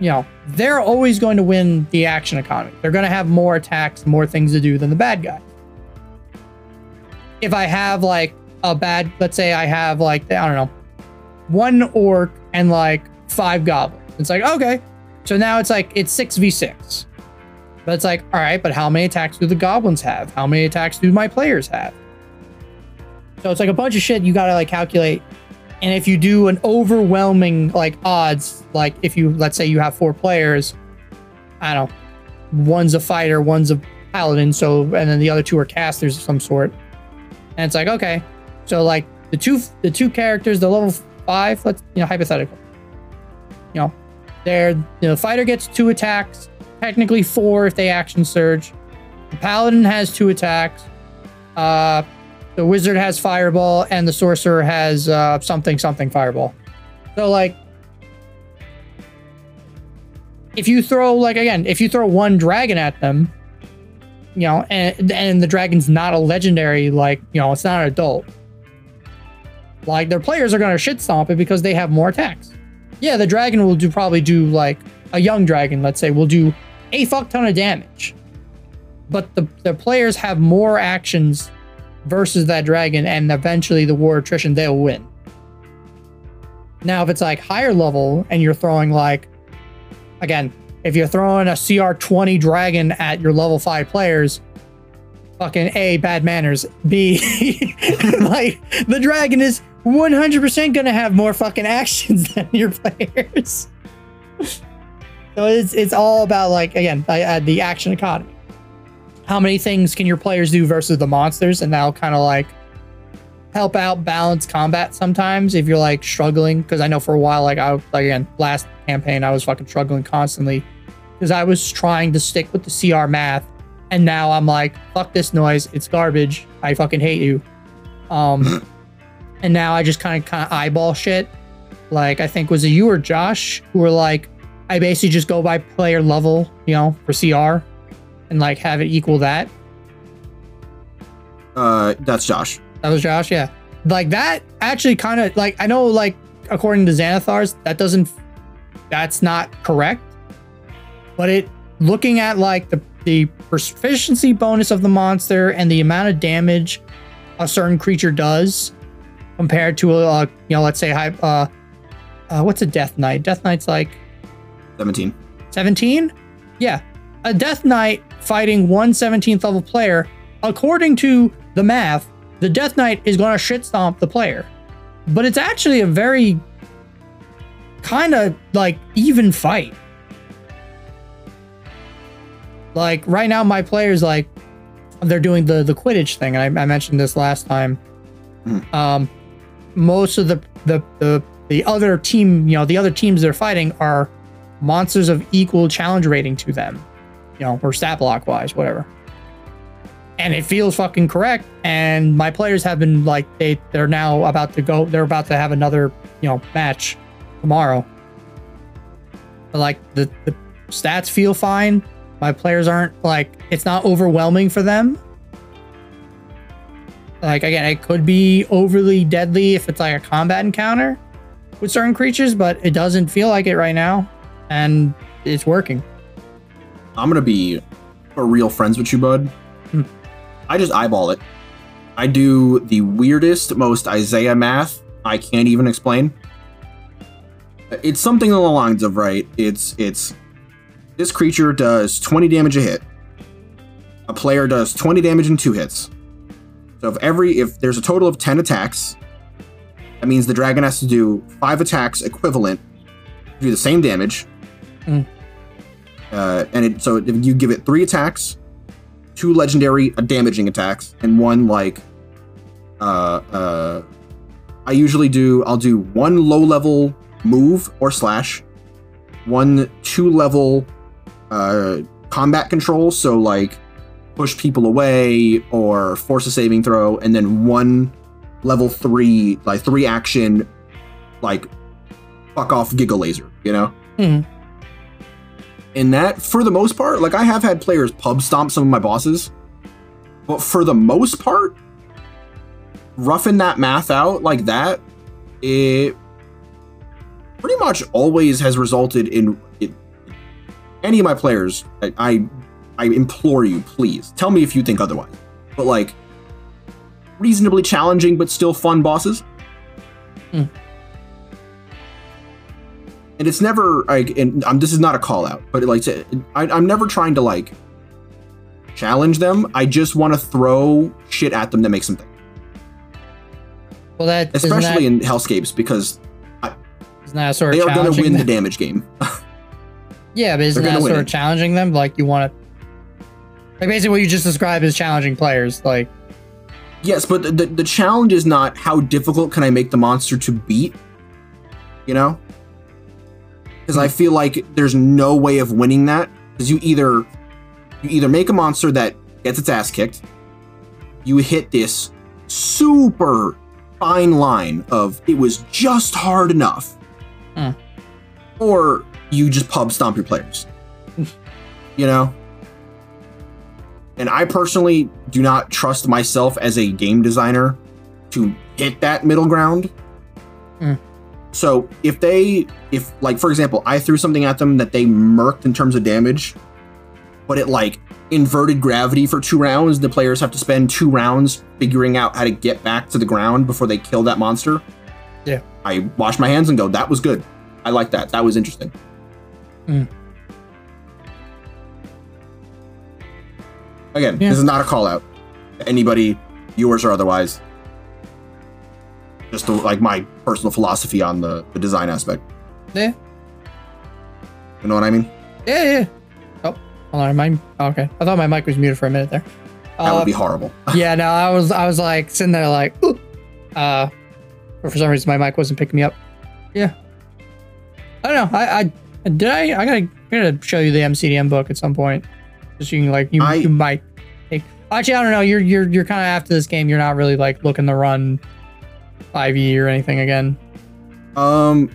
[SPEAKER 2] you know, they're always going to win the action economy. They're going to have more attacks, more things to do than the bad guy. If I have like a bad, let's say I have like, I don't know, one orc and like five goblins. It's like, okay. So now it's like, it's 6v6. But it's like, all right, but how many attacks do the goblins have? How many attacks do my players have? So it's like a bunch of shit you got to like calculate and if you do an overwhelming like odds, like if you let's say you have four players, I don't know, one's a fighter, one's a paladin, so and then the other two are casters of some sort. And it's like, okay. So like the two the two characters, the level five, let's you know, hypothetical. You know, they're you know, the fighter gets two attacks, technically four if they action surge. The paladin has two attacks. Uh the wizard has fireball and the sorcerer has uh, something something fireball so like if you throw like again if you throw one dragon at them you know and and the dragon's not a legendary like you know it's not an adult like their players are to shit stomp it because they have more attacks yeah the dragon will do probably do like a young dragon let's say will do a fuck ton of damage but the, the players have more actions versus that dragon, and eventually the war attrition, they'll win. Now, if it's like higher level and you're throwing like, again, if you're throwing a CR 20 dragon at your level five players, fucking A, bad manners. B, *laughs* like the dragon is 100% gonna have more fucking actions *laughs* than your players. So it's, it's all about like, again, I, I, the action economy. How many things can your players do versus the monsters? And that'll kind of like help out balance combat sometimes if you're like struggling. Because i know for a while like i like again last campaign i was fucking struggling constantly because i was trying to stick with the cr math. And now i'm like fuck this noise. It's garbage. I fucking hate you. Um *clears throat* and now i just kind of kind of eyeball shit. Like i think was it you or josh who were like i basically just go by player level you know for cr and like have it equal that.
[SPEAKER 1] Uh, that's Josh.
[SPEAKER 2] That was Josh, yeah. like that actually kind of like I know like according to Xanathar's that doesn't that's not correct, but it looking at like the the proficiency bonus of the monster and the amount of damage a certain creature does compared to a you know let's say high uh, uh what's a death knight death knight's like
[SPEAKER 1] 17.
[SPEAKER 2] 17 yeah. A death knight fighting one 17th level player. According to the math the death knight is going to shit stomp the player. But it's actually a very kind of like even fight. Like right now my players like they're doing the the quidditch thing and i, I mentioned this last time.
[SPEAKER 1] Mhm.
[SPEAKER 2] um most of the, the the the other team you know the other teams they're fighting are monsters of equal challenge rating to them you know or stat block wise whatever. And it feels fucking correct. And my players have been like they they're now about to go they're about to have another you know match tomorrow. But like the the stats feel fine. My players aren't like it's not overwhelming for them. Like again it could be overly deadly if it's like a combat encounter with certain creatures but it doesn't feel like it right now and it's working
[SPEAKER 1] I'm gonna be for real friends with you, bud.
[SPEAKER 2] Hmm.
[SPEAKER 1] I just eyeball it. I do the weirdest, most Isaiah math I can't even explain. It's something along the lines of right. It's it's this creature does 20 damage a hit. A player does 20 damage in two hits. So if every if there's a total of 10 attacks, that means the dragon has to do five attacks equivalent to do the same damage. Uh, and it, so if you give it three attacks, two legendary uh, damaging attacks, and one like, uh, uh, I usually do. I'll do one low level move or slash, one two level uh, combat control. So like, push people away or force a saving throw, and then one level three like three action, like, fuck off giggle Laser. You know
[SPEAKER 2] Mhm.
[SPEAKER 1] In that for the most part like i have had players pub stomp some of my bosses but for the most part roughing that math out like that it pretty much always has resulted in it, any of my players I, I i implore you please tell me if you think otherwise but like reasonably challenging but still fun bosses
[SPEAKER 2] Hmm.
[SPEAKER 1] And it's never like and um, this is not a call out but like I, i'm never trying to like challenge them. I just want to throw shit at them that makes them think.
[SPEAKER 2] Well that
[SPEAKER 1] especially
[SPEAKER 2] that,
[SPEAKER 1] in hellscapes because
[SPEAKER 2] that sort of
[SPEAKER 1] they are going to win the damage game. *laughs*
[SPEAKER 2] Yeah but isn't that sort of challenging them? Like you want to like basically what you just described is challenging players like
[SPEAKER 1] yes but the, the, the challenge is not how difficult can i make the monster to beat you know because i feel like there's no way of winning that because you either you either make a monster that gets its ass kicked you hit this super fine line of it was just hard enough
[SPEAKER 2] Hmm.
[SPEAKER 1] or you just pub stomp your players *laughs* you know and i personally do not trust myself as a game designer to hit that middle ground
[SPEAKER 2] Hmm.
[SPEAKER 1] So if they if like for example i threw something at them that they murked in terms of damage but it like inverted gravity for two rounds the players have to spend two rounds figuring out how to get back to the ground before they kill that monster
[SPEAKER 2] Yeah.
[SPEAKER 1] i wash my hands and go that was good i like that that was interesting
[SPEAKER 2] Hmm.
[SPEAKER 1] again
[SPEAKER 2] Yeah.
[SPEAKER 1] this is not a call out anybody viewers or otherwise just the, like my personal philosophy on the, the design aspect
[SPEAKER 2] yeah
[SPEAKER 1] you know what i mean
[SPEAKER 2] yeah yeah oh hold on my okay i thought my mic was muted for a minute there
[SPEAKER 1] that
[SPEAKER 2] Uh,
[SPEAKER 1] would be horrible *laughs*
[SPEAKER 2] yeah, no, I was I was like sitting there like, Ooh. uh, but for some reason my mic wasn't picking me up. Yeah, I don't know. I, I did I I gotta, I gotta show you the MCDM book at some point, just so you can like you,
[SPEAKER 1] I-
[SPEAKER 2] you might take. Actually, I don't know. You're you're you're kind of after this game. You're not really like looking to run five E or anything again.
[SPEAKER 1] Um,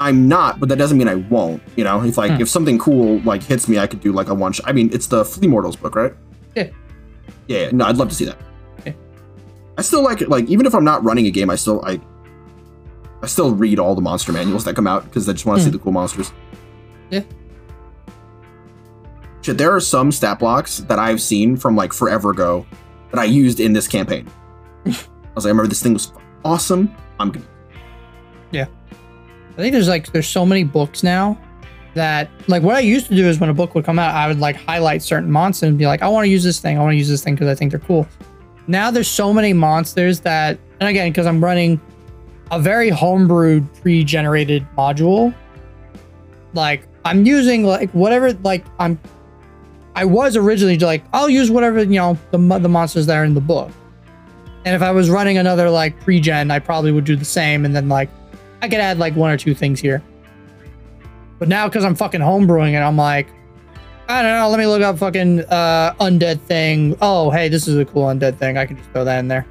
[SPEAKER 1] I'm not, but that doesn't mean I won't. You know, if like
[SPEAKER 2] Hmm.
[SPEAKER 1] if something cool like hits me, I could do like a one shot. I mean, it's the Flee Mortals book, right?
[SPEAKER 2] Yeah.
[SPEAKER 1] Yeah. No, I'd love to see that. Yeah. I still like it. Like even if I'm not running a game, I still I I still read all the monster manuals that come out because I just want to see
[SPEAKER 2] Hmm.
[SPEAKER 1] the cool monsters.
[SPEAKER 2] Yeah.
[SPEAKER 1] Shit, there are some stat blocks that I've seen from like forever ago that I used in this campaign. *laughs* I was like, I remember this thing was awesome. I'm gonna
[SPEAKER 2] I think there's like there's so many books now that like what I used to do is when a book would come out, I would like highlight certain monsters and be like, I want to use this thing, I want to use this thing because I think they're cool. Now there's so many monsters that, and again, because I'm running a very homebrewed pre-generated module, like I'm using like whatever like I'm. I was originally like I'll use whatever you know the the monsters that are in the book, and if I was running another like pre-gen, I probably would do the same, and then like I could add like one or two things here. But now because I'm fucking homebrewing it, I'm like, I don't know, let me look up fucking uh undead thing. Oh, hey, this is a cool undead thing. I can just throw that in there.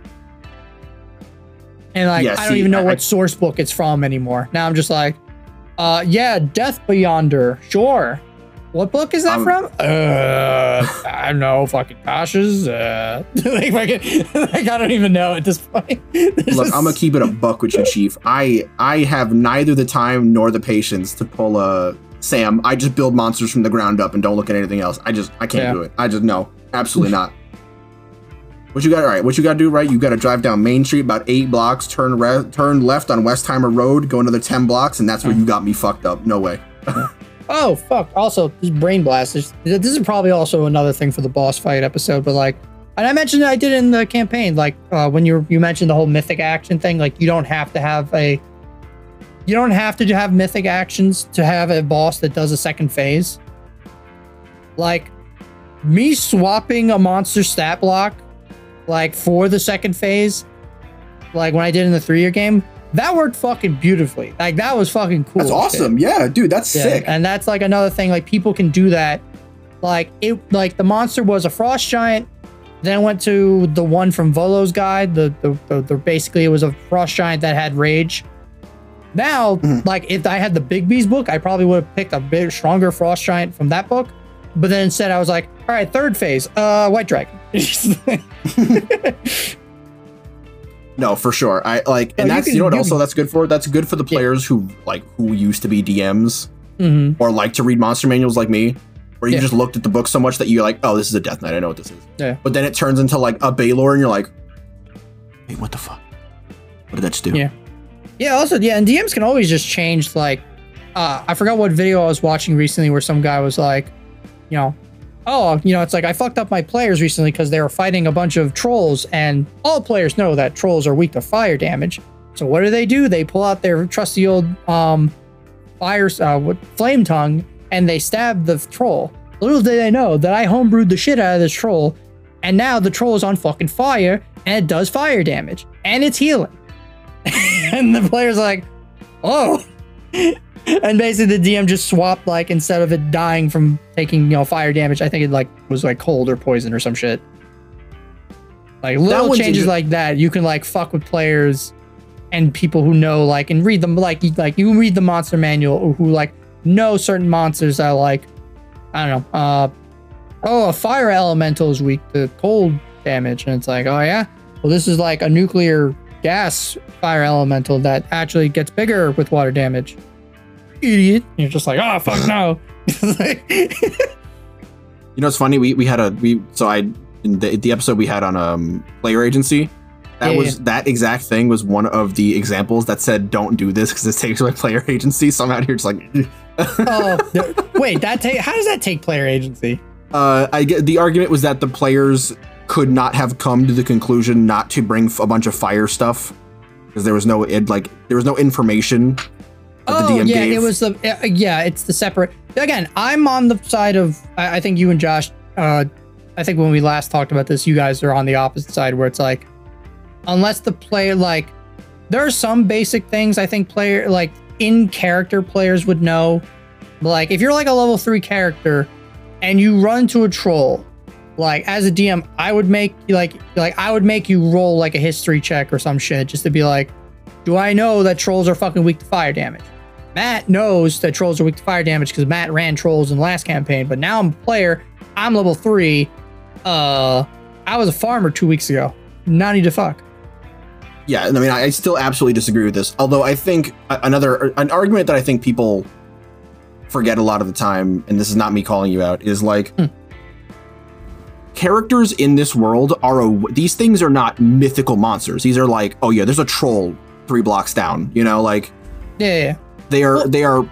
[SPEAKER 2] And like
[SPEAKER 1] Yeah,
[SPEAKER 2] I don't
[SPEAKER 1] see,
[SPEAKER 2] even know
[SPEAKER 1] I-
[SPEAKER 2] what
[SPEAKER 1] I-
[SPEAKER 2] source book it's from anymore. Now I'm just like, uh yeah, Death Beyonder, sure. What book is that
[SPEAKER 1] Um,
[SPEAKER 2] from? Uh, I don't know, fucking Tasha's. Uh, *laughs* like, fucking, *laughs* like, I don't even know at this point. *laughs* This
[SPEAKER 1] look.
[SPEAKER 2] is-
[SPEAKER 1] I'm gonna keep it a buck with you, Chief. I I have neither the time nor the patience to pull a Sam. I just build monsters from the ground up and don't look at anything else. I just I can't
[SPEAKER 2] Yeah.
[SPEAKER 1] do it. I just no, absolutely not. What you got? All right, what you got to do? Right, you got to drive down Main Street about eight blocks, turn re- turn left on Westheimer Road, go another ten blocks, and that's where you got me fucked up. No way.
[SPEAKER 2] Oh fuck! Also, this brain blast. This, this is probably also another thing for the boss fight episode. But like, and I mentioned I did in the campaign. Like uh, when you you mentioned the whole mythic action thing. Like you don't have to have a, you don't have to have mythic actions to have a boss that does a second phase. Like me swapping a monster stat block, like for the second phase, like when I did in the three year game, that worked fucking beautifully. Like that was fucking cool.
[SPEAKER 1] That's
[SPEAKER 2] as shit.
[SPEAKER 1] awesome. Yeah, dude, that's
[SPEAKER 2] Yeah,
[SPEAKER 1] sick.
[SPEAKER 2] And that's like another thing. Like people can do that. Like it. Like the monster was a frost giant. Then went to the one from Volo's guide. The the, the, the basically it was a frost giant that had rage. Now,
[SPEAKER 1] Mhm.
[SPEAKER 2] like if I had the Bigby's book, I probably would have picked a big stronger frost giant from that book. But then instead, I was like, all right, third phase, uh, white dragon. *laughs* *laughs* *laughs*
[SPEAKER 1] No, for sure. I like,
[SPEAKER 2] Oh,
[SPEAKER 1] and
[SPEAKER 2] you
[SPEAKER 1] that's
[SPEAKER 2] can-
[SPEAKER 1] you know what
[SPEAKER 2] you
[SPEAKER 1] also that's good for. That's good for the
[SPEAKER 2] Yeah.
[SPEAKER 1] players who like who used to be DMs
[SPEAKER 2] hmm
[SPEAKER 1] or like to read monster manuals like me, where you
[SPEAKER 2] Yeah.
[SPEAKER 1] just looked at the book so much that you're like, oh, this is a Death Knight. I know what this is.
[SPEAKER 2] Yeah.
[SPEAKER 1] But then it turns into like a Balor, and you're like, wait, what the fuck? What did that just do?
[SPEAKER 2] Yeah. Yeah, also, yeah, and DMs can always just change. Like, uh, I forgot what video I was watching recently where some guy was like, you know, oh, you know, it's like I fucked up my players recently because they were fighting a bunch of trolls, and all players know that trolls are weak to fire damage. So what do they do? They pull out their trusty old um, fire, uh, flame tongue, and they stab the troll. Little did they know that I homebrewed the shit out of this troll, and now the troll is on fucking fire, and it does fire damage, and it's healing. *laughs* and the player's like, oh. And basically the DM just swapped like instead of it dying from taking, you know, fire damage, I think it like was like cold or poison or some shit. Like little changes like that, you can like fuck with players and people who know like and read them like you like you read the monster manual or who like know certain monsters that like I don't know, uh oh a fire elemental is weak to cold damage and it's like, oh yeah. Well this is like a nuclear gas fire elemental that actually gets bigger with water damage. Idiot. And you're just like, oh fuck no. *laughs*
[SPEAKER 1] You know, it's funny. We we had a we so I in the the episode we had on um player agency. That
[SPEAKER 2] Yeah,
[SPEAKER 1] was that exact thing was one of the examples that said don't do this because it takes away player agency. So I'm out here just like, *laughs*
[SPEAKER 2] oh th- wait, that take how does that take player agency?
[SPEAKER 1] uh, I get the argument was that the players could not have come to the conclusion not to bring f- a bunch of fire stuff because there was no it like there was no information that
[SPEAKER 2] Oh yeah,
[SPEAKER 1] gave.
[SPEAKER 2] it was the uh, yeah, it's the separate. Again, I'm on the side of I, I think you and Josh. Uh, I think when we last talked about this, you guys are on the opposite side where it's like, unless the player like, there are some basic things I think player like in character players would know. Like if you're like a level three character and you run to a troll, like as a DM, I would make like like I would make you roll like a history check or some shit just to be like, do I know that trolls are fucking weak to fire damage? Mat knows that trolls are weak to fire damage because Mat ran trolls in the last campaign, but now I'm a player. I'm level three. Uh, I was a farmer two weeks ago. Not need to fuck.
[SPEAKER 1] yeah, and I mean, I, I still absolutely disagree with this. Although I think another an argument that I think people forget a lot of the time, and this is not me calling you out, is like
[SPEAKER 2] Hmm.
[SPEAKER 1] characters in this world are a, these things are not mythical monsters. These are like, oh yeah, there's a troll three blocks down. You know, like
[SPEAKER 2] Yeah, yeah, yeah.
[SPEAKER 1] They are they are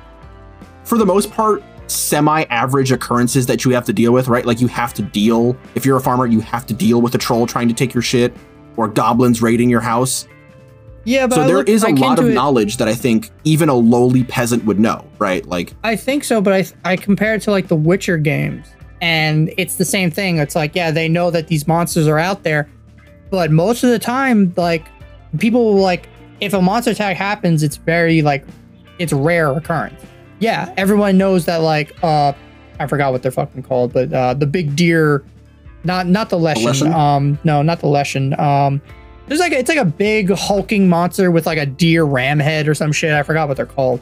[SPEAKER 1] for the most part semi-average occurrences that you have to deal with, right? Like you have to deal if you're a farmer, you have to deal with a troll trying to take your shit or goblins raiding your house.
[SPEAKER 2] Yeah, but
[SPEAKER 1] so
[SPEAKER 2] I
[SPEAKER 1] there
[SPEAKER 2] look-
[SPEAKER 1] is a lot of
[SPEAKER 2] it-
[SPEAKER 1] knowledge that I think even a lowly peasant would know, right? Like
[SPEAKER 2] I think so, but I I compare it to like the Witcher games, and it's the same thing. It's like yeah, they know that these monsters are out there, but most of the time, like people will, like if a monster attack happens, it's very like it's rare occurrence. Yeah, everyone knows that like uh I forgot what they're fucking called, but uh the big deer, not not the leshen,
[SPEAKER 1] Leshen?
[SPEAKER 2] um no, not the leshen, um. There's like a, it's like a big hulking monster with like a deer ram head or some shit. I forgot what they're called.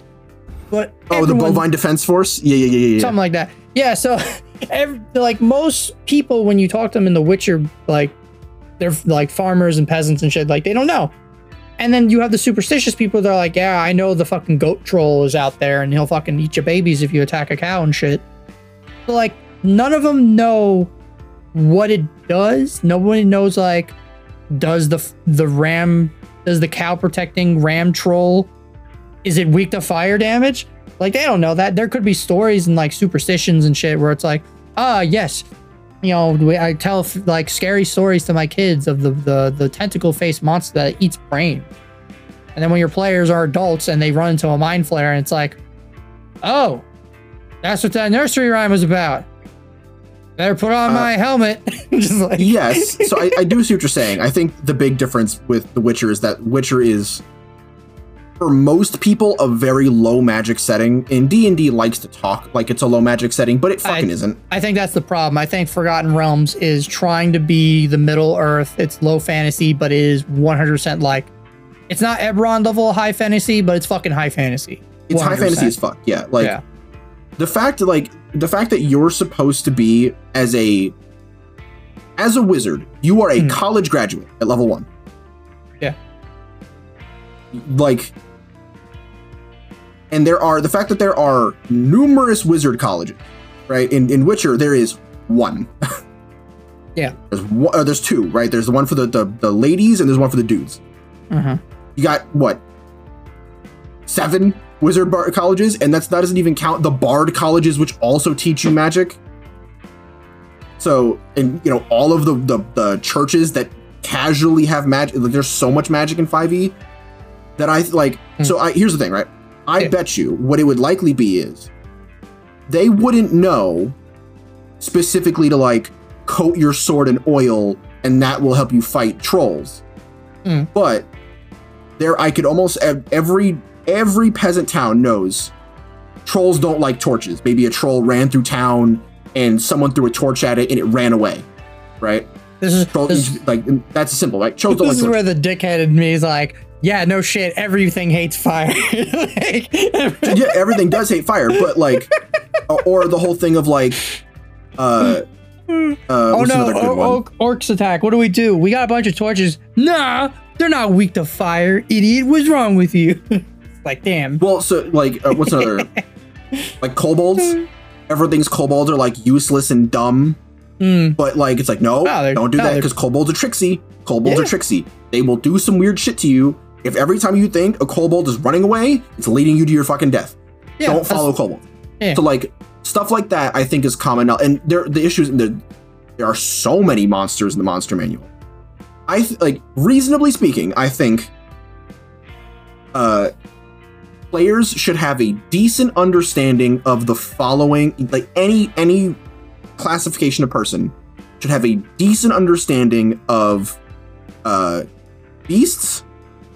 [SPEAKER 2] But
[SPEAKER 1] oh, the bovine defense force? Yeah, yeah, yeah, yeah. yeah.
[SPEAKER 2] something like that. Yeah, so *laughs* every, like most people, when you talk to them in The Witcher, like they're like farmers and peasants and shit, like they don't know. And then you have the superstitious people that are like, yeah, I know the fucking goat troll is out there and he'll fucking eat your babies if you attack a cow and shit. But like none of them know what it does. Nobody knows like does the the ram does the cow protecting ram troll is it weak to fire damage? Like they don't know that. There could be stories and like superstitions and shit where it's like, ah, yes, you know, we- I tell like scary stories to my kids of the the the tentacle faced monster that eats brain. And then when your players are adults and they run into a mind flayer and it's like, oh, that's what that nursery rhyme was about. Better put on
[SPEAKER 1] Uh,
[SPEAKER 2] my helmet. *laughs* Just like
[SPEAKER 1] yes. So I, I do see what you're saying. I think the big difference with The Witcher is that Witcher is, for most people, a very low magic setting. And D and D likes to talk like it's a low magic setting, but it fucking
[SPEAKER 2] I-
[SPEAKER 1] isn't.
[SPEAKER 2] I think that's the problem. I think Forgotten Realms is trying to be the Middle Earth. It's low fantasy, but it is 100% like it's not Eberron level high fantasy, but it's fucking high fantasy.
[SPEAKER 1] It's high fantasy as fuck. Yeah, like
[SPEAKER 2] yeah.
[SPEAKER 1] the fact like the fact that you're supposed to be as a as a wizard, you are a
[SPEAKER 2] Hmm.
[SPEAKER 1] college graduate at level one.
[SPEAKER 2] Yeah.
[SPEAKER 1] Like, and there are the fact that there are numerous wizard colleges, right? In in Witcher, there is one. *laughs*
[SPEAKER 2] Yeah.
[SPEAKER 1] There's one, uh, there's two, right? There's the one for the, the the ladies and there's one for the dudes.
[SPEAKER 2] Mhm.
[SPEAKER 1] You got what? Seven wizard bar colleges, and that's that doesn't even count the bard colleges, which also teach you magic. So, and you know, all of the the, the churches that casually have magic, like there's so much magic in 5e that I like.
[SPEAKER 2] Hmm.
[SPEAKER 1] So, I here's the thing, right? I
[SPEAKER 2] Yeah.
[SPEAKER 1] bet you what it would likely be is they wouldn't know specifically to like coat your sword in oil, and that will help you fight trolls.
[SPEAKER 2] Hmm.
[SPEAKER 1] But there, I could almost every every peasant town knows trolls don't like torches. Maybe a troll ran through town and someone threw a torch at it and it ran away. Right?
[SPEAKER 2] This is
[SPEAKER 1] Trolls
[SPEAKER 2] this,
[SPEAKER 1] like that's simple. Right? Trolls don't like
[SPEAKER 2] this is
[SPEAKER 1] torches.
[SPEAKER 2] where the dickhead in me is like, yeah, no shit, everything hates fire. *laughs* like,
[SPEAKER 1] yeah, everything does hate fire, but like, or- the whole thing of like, uh, uh,
[SPEAKER 2] oh no,
[SPEAKER 1] another good one?
[SPEAKER 2] or- or- orcs attack. What do we do? We got a bunch of torches. Nah, they're not weak to fire. Idiot, what's wrong with you? *laughs* Like, damn.
[SPEAKER 1] Well, so like, uh, what's another? *laughs* like kobolds. Everything's kobolds are like useless and dumb,
[SPEAKER 2] Hmm.
[SPEAKER 1] but like it's like no,
[SPEAKER 2] No,
[SPEAKER 1] don't do
[SPEAKER 2] no,
[SPEAKER 1] that because kobolds are tricksy. Kobolds
[SPEAKER 2] Yeah.
[SPEAKER 1] are tricksy. They will do some weird shit to you. If every time you think a kobold is running away, it's leading you to your fucking death.
[SPEAKER 2] Yeah,
[SPEAKER 1] don't follow kobolds.
[SPEAKER 2] Yeah.
[SPEAKER 1] So like stuff like that, I think is common now. And there, the issues there, there are so many monsters in the monster manual. I th- like reasonably speaking, I think uh players should have a decent understanding of the following like any any classification of person should have a decent understanding of uh beasts,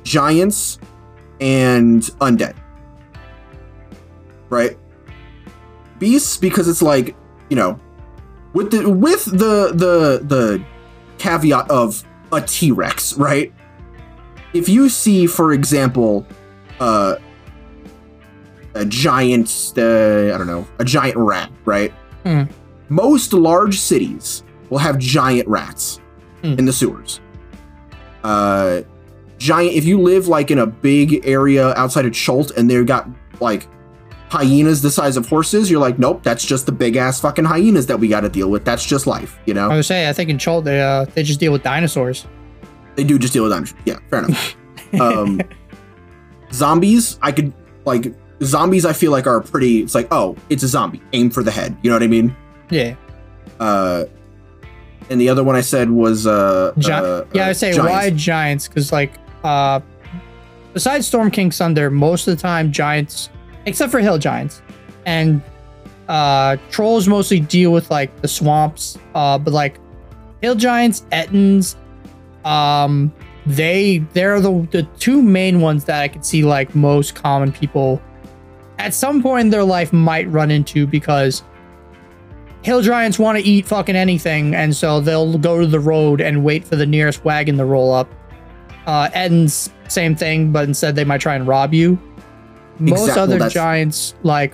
[SPEAKER 1] giants, and undead. Right? Beasts because it's like, you know, with the with the the the caveat of a T-Rex, right? If you see, for example, uh a giant uh, I don't know, a giant rat, right?
[SPEAKER 2] Hmm.
[SPEAKER 1] Most large cities will have giant rats
[SPEAKER 2] Hmm.
[SPEAKER 1] in the sewers. Uh giant. If you live like in a big area outside of Chult and they've got like hyenas the size of horses, you're like, nope, that's just the big ass fucking hyenas that we got to deal with. That's just life, you know.
[SPEAKER 2] I would say I think in Chult they uh, they just deal with dinosaurs.
[SPEAKER 1] They do just deal with dinosaurs. Yeah, fair enough. *laughs* um, zombies, I could like zombies. I feel like are pretty. It's like, oh, it's a zombie. Aim for the head. You know what I mean?
[SPEAKER 2] Yeah.
[SPEAKER 1] Uh, and the other one I said was uh,
[SPEAKER 2] Gi-
[SPEAKER 1] uh
[SPEAKER 2] yeah, I
[SPEAKER 1] uh,
[SPEAKER 2] say
[SPEAKER 1] giants.
[SPEAKER 2] why giants? Because like, uh, besides Storm King Thunder, most of the time giants, except for hill giants, and uh, trolls mostly deal with like the swamps. Uh, but like hill giants, ettins, um, they they're the the two main ones that I could see like most common people at some point in their life might run into because hill giants want to eat fucking anything, and so they'll go to the road and wait for the nearest wagon to roll up. Uh, Ettins, same thing, but instead they might try and rob you. Most
[SPEAKER 1] Exact- well,
[SPEAKER 2] other
[SPEAKER 1] that's-
[SPEAKER 2] giants, like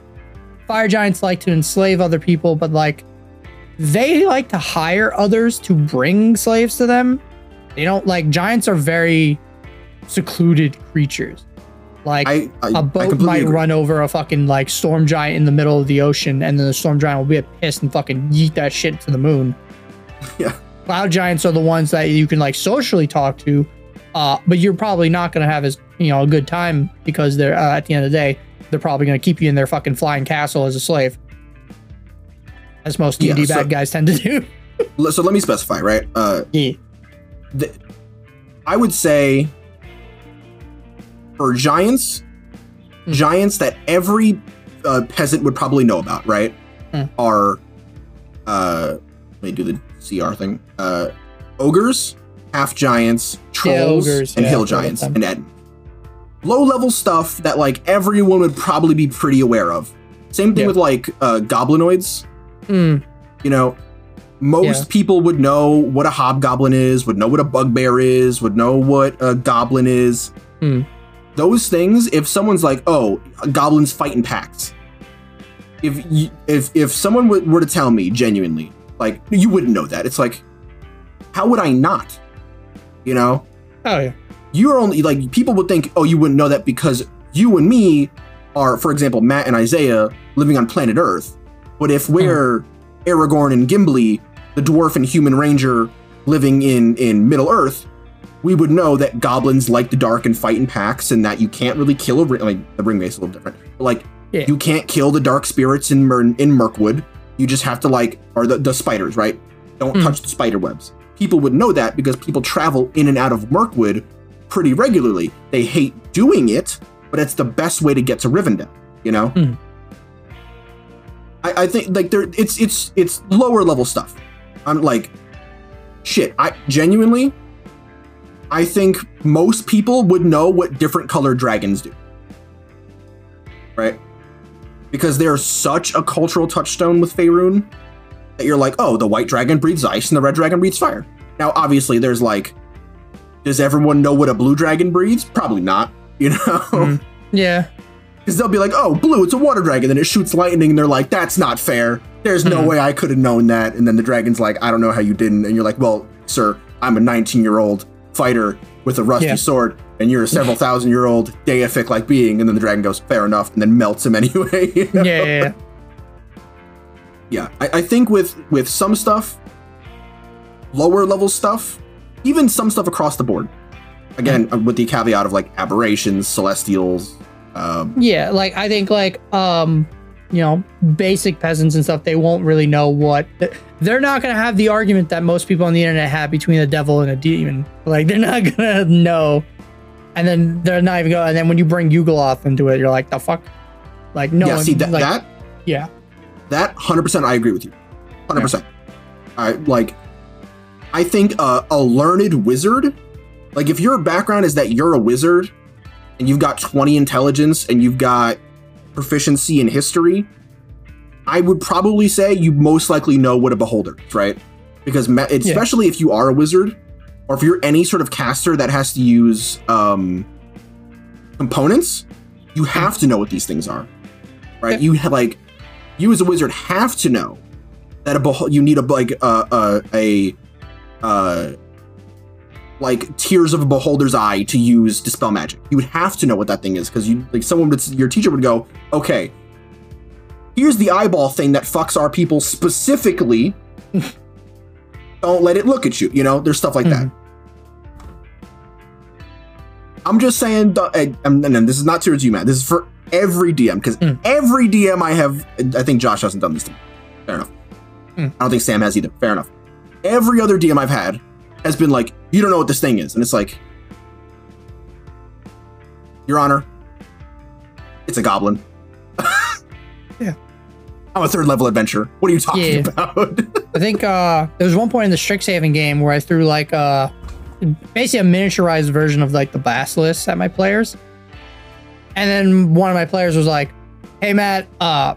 [SPEAKER 2] fire giants, like to enslave other people, but like they like to hire others to bring slaves to them. They don't like giants are very secluded creatures. Like
[SPEAKER 1] I, I,
[SPEAKER 2] a boat might
[SPEAKER 1] agree.
[SPEAKER 2] run over a fucking like storm giant in the middle of the ocean, and then the storm giant will be pissed and fucking yeet that shit to the moon. *laughs*
[SPEAKER 1] Yeah.
[SPEAKER 2] Cloud giants are the ones that you can like socially talk to, uh, but you're probably not gonna have as you know a good time because they're uh, at the end of the day they're probably gonna keep you in their fucking flying castle as a slave, as most D&D
[SPEAKER 1] Yeah, so-
[SPEAKER 2] bad guys tend to do. *laughs*
[SPEAKER 1] So let me specify, right? Uh,
[SPEAKER 2] yeah.
[SPEAKER 1] the, I would say for giants,
[SPEAKER 2] Hmm.
[SPEAKER 1] giants that every uh, peasant would probably know about, right?
[SPEAKER 2] Hmm.
[SPEAKER 1] Are uh, let me do the CR thing. Uh, ogres, half giants, trolls,
[SPEAKER 2] ogres,
[SPEAKER 1] and
[SPEAKER 2] yeah,
[SPEAKER 1] hill
[SPEAKER 2] I've heard of
[SPEAKER 1] giants, and ed. Low level stuff that like everyone would probably be pretty aware of. Same thing
[SPEAKER 2] Yeah.
[SPEAKER 1] with like uh, goblinoids
[SPEAKER 2] Mm,
[SPEAKER 1] you know most
[SPEAKER 2] Yeah.
[SPEAKER 1] people would know what a hobgoblin is would know what a bugbear is would know what a goblin is
[SPEAKER 2] Hmm.
[SPEAKER 1] those things if someone's like oh goblins fight in packs if you, if if someone were to tell me genuinely like you wouldn't know that it's like how would i not you know?
[SPEAKER 2] Oh yeah.
[SPEAKER 1] you're only like people would think oh you wouldn't know that because you and me are for example matt and isaiah living on planet earth. But if we're aragorn and gimli the dwarf and human ranger living in in middle earth? We would know that goblins like the dark and fight in packs and that you can't really kill a ring like the ring mace is a little different. But like
[SPEAKER 2] Yeah.
[SPEAKER 1] you can't kill the dark spirits in Mer- in mirkwood. You just have to like or the, the spiders right? Don't
[SPEAKER 2] Hmm.
[SPEAKER 1] touch the spider webs people would know that because people travel in and out of mirkwood pretty regularly. They hate doing it, but it's the best way to get to Rivendell. You know.
[SPEAKER 2] Hmm.
[SPEAKER 1] I, I think like there, it's it's it's lower level stuff. I'm like, shit. I genuinely, I think most people would know what different colored dragons do. Right. Because they're such a cultural touchstone with Faerun that you're like, oh, the white dragon breathes ice and the red dragon breathes fire. Now, obviously, there's like does everyone know what a blue dragon breathes? Probably not, *laughs* you know?
[SPEAKER 2] Mm. Yeah.
[SPEAKER 1] Because they'll be like, oh, blue, it's a water dragon. Then it shoots lightning, and they're like, that's not fair. There's no
[SPEAKER 2] Mhm.
[SPEAKER 1] way I could have known that. And then the dragon's like, I don't know how you didn't. And you're like, well, sir, I'm a 19 year old fighter with a rusty
[SPEAKER 2] Yeah.
[SPEAKER 1] sword, and you're a several thousand year old *laughs* deific like being. And then the dragon goes, fair enough, and then melts him *laughs* anyway. you know?
[SPEAKER 2] Yeah, yeah, yeah.
[SPEAKER 1] Yeah I, I think with with some stuff lower level stuff even some stuff across the board again uh, with the caveat of like aberrations celestials um,
[SPEAKER 2] Yeah, like I think like um you know basic peasants and stuff they won't really know what they're not gonna have the argument that most people on the internet have between a devil and a demon. Like they're *laughs* not gonna know, and then they're not even going. And then when you bring Yugoloth into it, you're like the fuck, like no
[SPEAKER 1] yeah
[SPEAKER 2] one.
[SPEAKER 1] see that
[SPEAKER 2] like,
[SPEAKER 1] that
[SPEAKER 2] yeah,
[SPEAKER 1] that 100% i agree with you. 100% i like i think uh, a learned wizard like if your background is that you're a wizard and you've got 20 intelligence and you've got proficiency in history i would probably say you most likely know what a beholder is right? Because ma- especially if you are a wizard or if you're any sort of caster that has to use um components you have to know what these things are right? You ha- like you as a wizard have to know that a you need a like uh, uh, a uh, like tears of a beholder's eye to use dispel magic. You would have to know what that thing is because you like someone would your teacher would go, okay, here's the eyeball thing that fucks our people specifically. *laughs* Don't let it look at you. You know, there's stuff like that. I'm just saying, and, and and this is not towards you, Mat. This is for every DM because
[SPEAKER 2] Mm.
[SPEAKER 1] every DM I have, I think Josh hasn't done this to me. Fair enough.
[SPEAKER 2] Mm.
[SPEAKER 1] I don't think Sam has either. Fair enough. Every other DM I've had has been like, you don't know what this thing is, and it's like, Your Honor, it's a goblin. *laughs*
[SPEAKER 2] Yeah.
[SPEAKER 1] I'm a third level adventurer. What are you talking
[SPEAKER 2] Yeah.
[SPEAKER 1] about? *laughs*
[SPEAKER 2] I think uh, there was one point in the Strixhaven game where I threw like uh, basically a miniaturized version of like the Basilisk at my players. And then one of my players was like, Hey Mat, uh,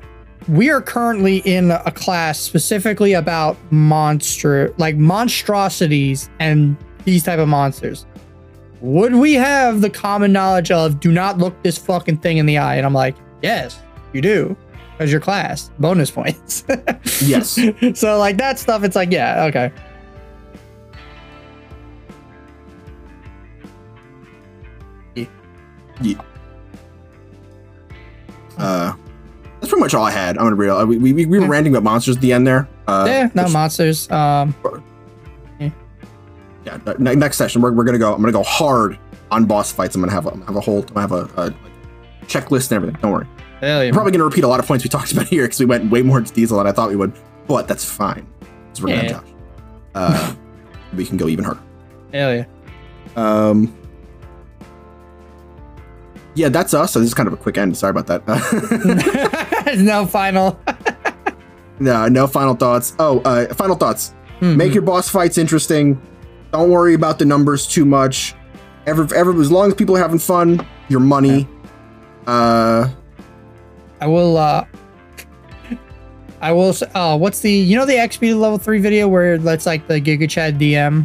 [SPEAKER 2] we are currently in a class specifically about monster like monstrosities and these type of monsters. Would we have the common knowledge of do not look this fucking thing in the eye? And I'm like, Yes, you do. Because your class. Bonus points. *laughs*
[SPEAKER 1] yes.
[SPEAKER 2] so like that stuff, it's like, yeah, okay.
[SPEAKER 1] Uh, that's pretty much all I had. I'm gonna be real. We, we, we were ranting about monsters at the end there. Uh,
[SPEAKER 2] yeah, no
[SPEAKER 1] which-
[SPEAKER 2] monsters. Um,
[SPEAKER 1] yeah. ne- next session, we're, we're gonna go. I'm gonna go hard on boss fights. I'm gonna have a, I'm gonna have a whole. I'm gonna have a, a checklist and everything. Don't worry.
[SPEAKER 2] hell yeah.
[SPEAKER 1] I'm probably gonna repeat a lot of points we *laughs* talked about here because we went way more into detail than I thought we would. But that's fine. Because we're
[SPEAKER 2] Yeah.
[SPEAKER 1] have Josh. Uh, *laughs* we can go even harder.
[SPEAKER 2] Hell yeah.
[SPEAKER 1] Um. Yeah, that's us. So this is kind of a quick end. Sorry about that. *laughs*
[SPEAKER 2] no final. *laughs*
[SPEAKER 1] no, no final thoughts. Oh, uh, final thoughts.
[SPEAKER 2] Mhm.
[SPEAKER 1] Make your boss fights interesting. Don't worry about the numbers too much. Every, every as long as people are having fun, your money. Uh,
[SPEAKER 2] I will. uh I will. Oh, what's the? You know the XP level three video where that's like the Giga Chad DM.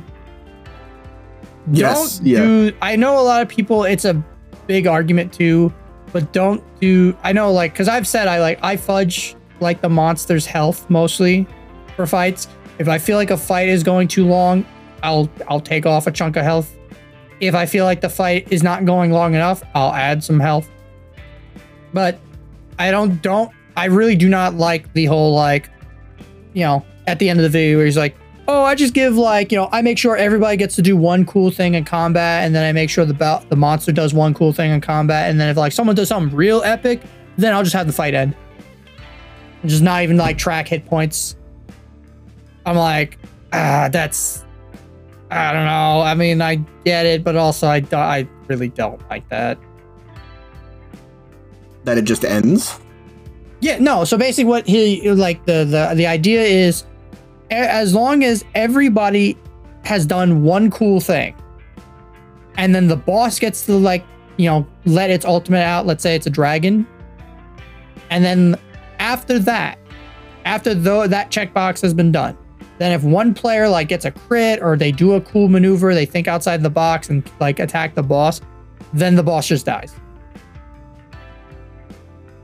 [SPEAKER 1] Yes,
[SPEAKER 2] Don't
[SPEAKER 1] yeah.
[SPEAKER 2] do. I know a lot of people. It's a big argument too, but don't do. I know like because I've said I like I fudge like the monster's health mostly for fights. If I feel like a fight is going too long, I'll I'll take off a chunk of health. If I feel like the fight is not going long enough, I'll add some health. But I don't don't I really do not like the whole like you know at the end of the video where he's like oh I just give like you know I make sure everybody gets to do one cool thing in combat and then I make sure the bel- the monster does one cool thing in combat and then if like someone does something real epic then I'll just have the fight end and just not even like track hit points I'm like ah that's I don't know I mean I get it but also I do- I really don't like that
[SPEAKER 1] that it just ends.
[SPEAKER 2] Yeah, no. So basically, what he like the the the idea is, as long as everybody has done one cool thing, and then the boss gets to like you know let its ultimate out. Let's say it's a dragon, and then after that, after though that checkbox has been done, then if one player like gets a crit or they do a cool maneuver, they think outside the box and like attack the boss, then the boss just dies.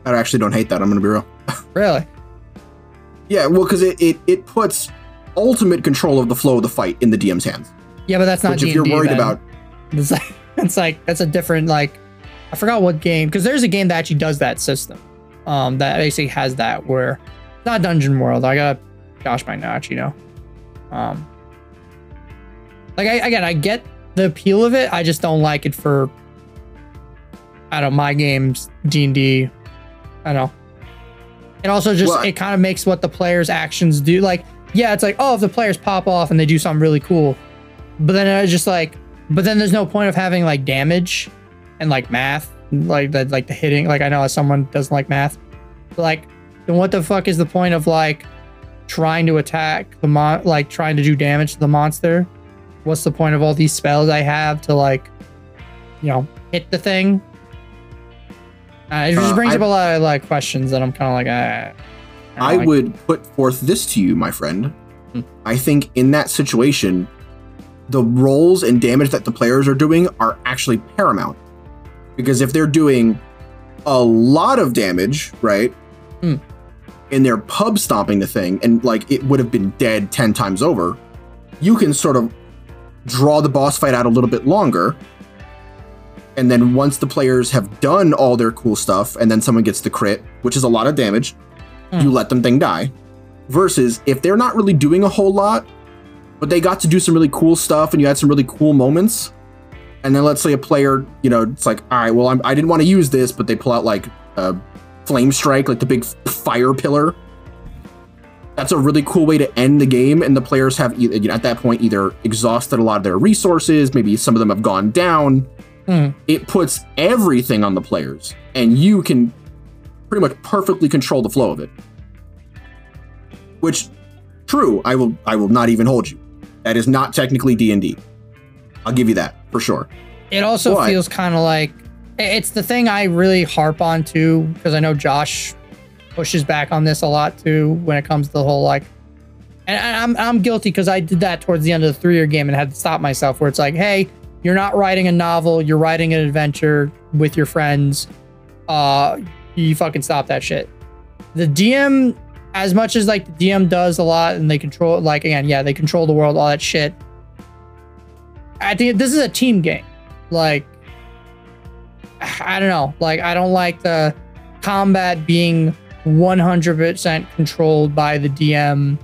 [SPEAKER 1] I actually don't hate that. I'm gonna be real. *laughs*
[SPEAKER 2] Really?
[SPEAKER 1] Yeah, well, because it, it it puts ultimate control of the flow of the fight in the DM's hands.
[SPEAKER 2] Yeah, but that's not.
[SPEAKER 1] Which, if you're worried
[SPEAKER 2] then.
[SPEAKER 1] about, *laughs*
[SPEAKER 2] It's like it's like that's a different like I forgot what game because there's a game that actually does that system. Um, that basically has that where not Dungeon World. I got Josh might not you know. Um, like I again I get the appeal of it. I just don't like it for I don't know, my games D and D. I don't know. It also just
[SPEAKER 1] Well,
[SPEAKER 2] it kind of makes what the players' actions do. Like yeah, it's like oh if the players pop off and they do something really cool, but then it's just like but then there's no point of having like damage and like math, like the like the hitting. Like I know someone doesn't like math, but like then what the fuck is the point of like trying to attack the mon like trying to do damage to the monster? What's the point of all these spells I have to like, you know, hit the thing? Uh, it just
[SPEAKER 1] Uh,
[SPEAKER 2] brings
[SPEAKER 1] I-
[SPEAKER 2] up a lot of like questions that I'm kind of like, ah, don't
[SPEAKER 1] I would put forth this to you, my friend.
[SPEAKER 2] Hmm.
[SPEAKER 1] I think in that situation, the rolls and damage that the players are doing are actually paramount. Because if they're doing a lot of damage, right?
[SPEAKER 2] Hmm.
[SPEAKER 1] And they're pub stomping the thing, and like it would have been dead 10 times over, you can sort of draw the boss fight out a little bit longer. And then once the players have done all their cool stuff, and then someone gets the crit, which is a lot of damage,
[SPEAKER 2] Hmm.
[SPEAKER 1] you let them thing die. Versus if they're not really doing a whole lot, but they got to do some really cool stuff and you had some really cool moments. And then let's say a player, you know, it's like, all right, well, I'm, I didn't want to use this, but they pull out like a flame strike, like the big fire pillar. That's a really cool way to end the game, and the players have you know, at that point either exhausted a lot of their resources, maybe some of them have gone down.
[SPEAKER 2] Hmm.
[SPEAKER 1] It puts everything on the players, and you can pretty much perfectly control the flow of it. Which, true, I will I will not even hold you. That is not technically D and D. I'll give you that for sure.
[SPEAKER 2] It also
[SPEAKER 1] But-
[SPEAKER 2] feels kind of like it's the thing I really harp on too, because I know Josh pushes back on this a lot too when it comes to the whole like. And I'm I'm guilty because I did that towards the end of the three year game and had to stop myself. Where it's like, hey, you're not writing a novel, you're writing an adventure with your friends. Uh, you fucking stop that shit. The DM, as much as like the DM does a lot and they control, like again, yeah, they control the world, all that shit. I think this is a team game. Like, I don't know. Like, I don't like the combat being 100% controlled by the DM.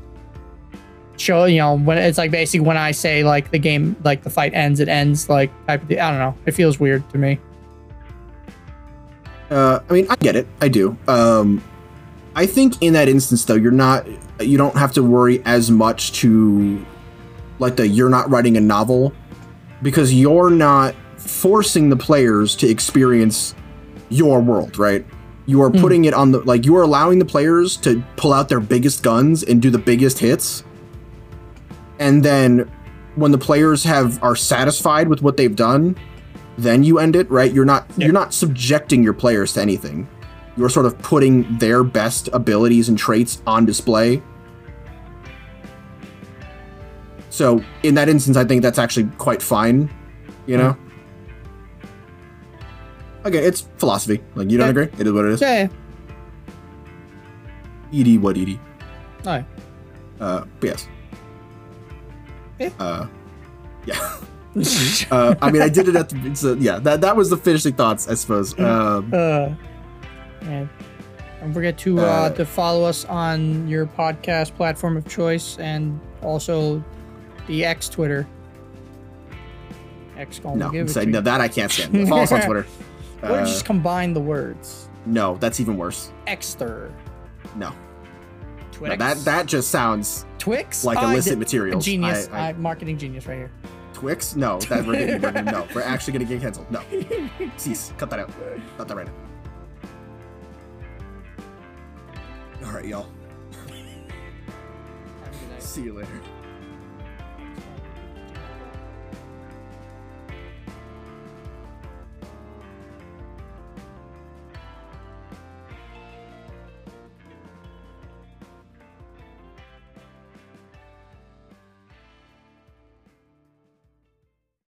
[SPEAKER 2] Show, you know, when it's like basically when I say like the game, like the fight ends, it ends, like type of. I don't know. It feels weird to me.
[SPEAKER 1] Uh, I mean, I get it. I do. Um, I think in that instance, though, you're not. You don't have to worry as much to, like the you're not writing a novel, because you're not forcing the players to experience your world, right? You are
[SPEAKER 2] Hmm.
[SPEAKER 1] putting it on the like you are allowing the players to pull out their biggest guns and do the biggest hits, and then when the players have are satisfied with what they've done, then you end it right you're not
[SPEAKER 2] Yeah.
[SPEAKER 1] you're not subjecting your players to anything you're sort of putting their best abilities and traits on display so in that instance i think that's actually quite fine you know okay it's philosophy like you don't
[SPEAKER 2] Okay.
[SPEAKER 1] agree it is what it is
[SPEAKER 2] Yeah.
[SPEAKER 1] ed what ed
[SPEAKER 2] yeah.
[SPEAKER 1] uh but yes
[SPEAKER 2] Eh.
[SPEAKER 1] uh yeah. *laughs* uh i mean i did it at the so yeah that that was the finishing thoughts i suppose um
[SPEAKER 2] Uh, and don't forget to uh,
[SPEAKER 1] Uh,
[SPEAKER 2] to follow us on your podcast platform of choice and also the X Twitter. X
[SPEAKER 1] no, so- no that i can't stand follow us on twitter *laughs*
[SPEAKER 2] Or
[SPEAKER 1] Uh,
[SPEAKER 2] just combine the words.
[SPEAKER 1] no that's even worse
[SPEAKER 2] Xter.
[SPEAKER 1] no
[SPEAKER 2] Twix.
[SPEAKER 1] No, that that just sounds
[SPEAKER 2] Twix.
[SPEAKER 1] like illicit materials.
[SPEAKER 2] Genius.
[SPEAKER 1] I, I,
[SPEAKER 2] I, marketing genius right here.
[SPEAKER 1] Twix? No, that we're getting, we're gonna, no, *laughs* we're actually gonna get canceled. No, cease, cut that out. Cut that right now. All right, y'all.
[SPEAKER 2] Have a good night.
[SPEAKER 1] See you later.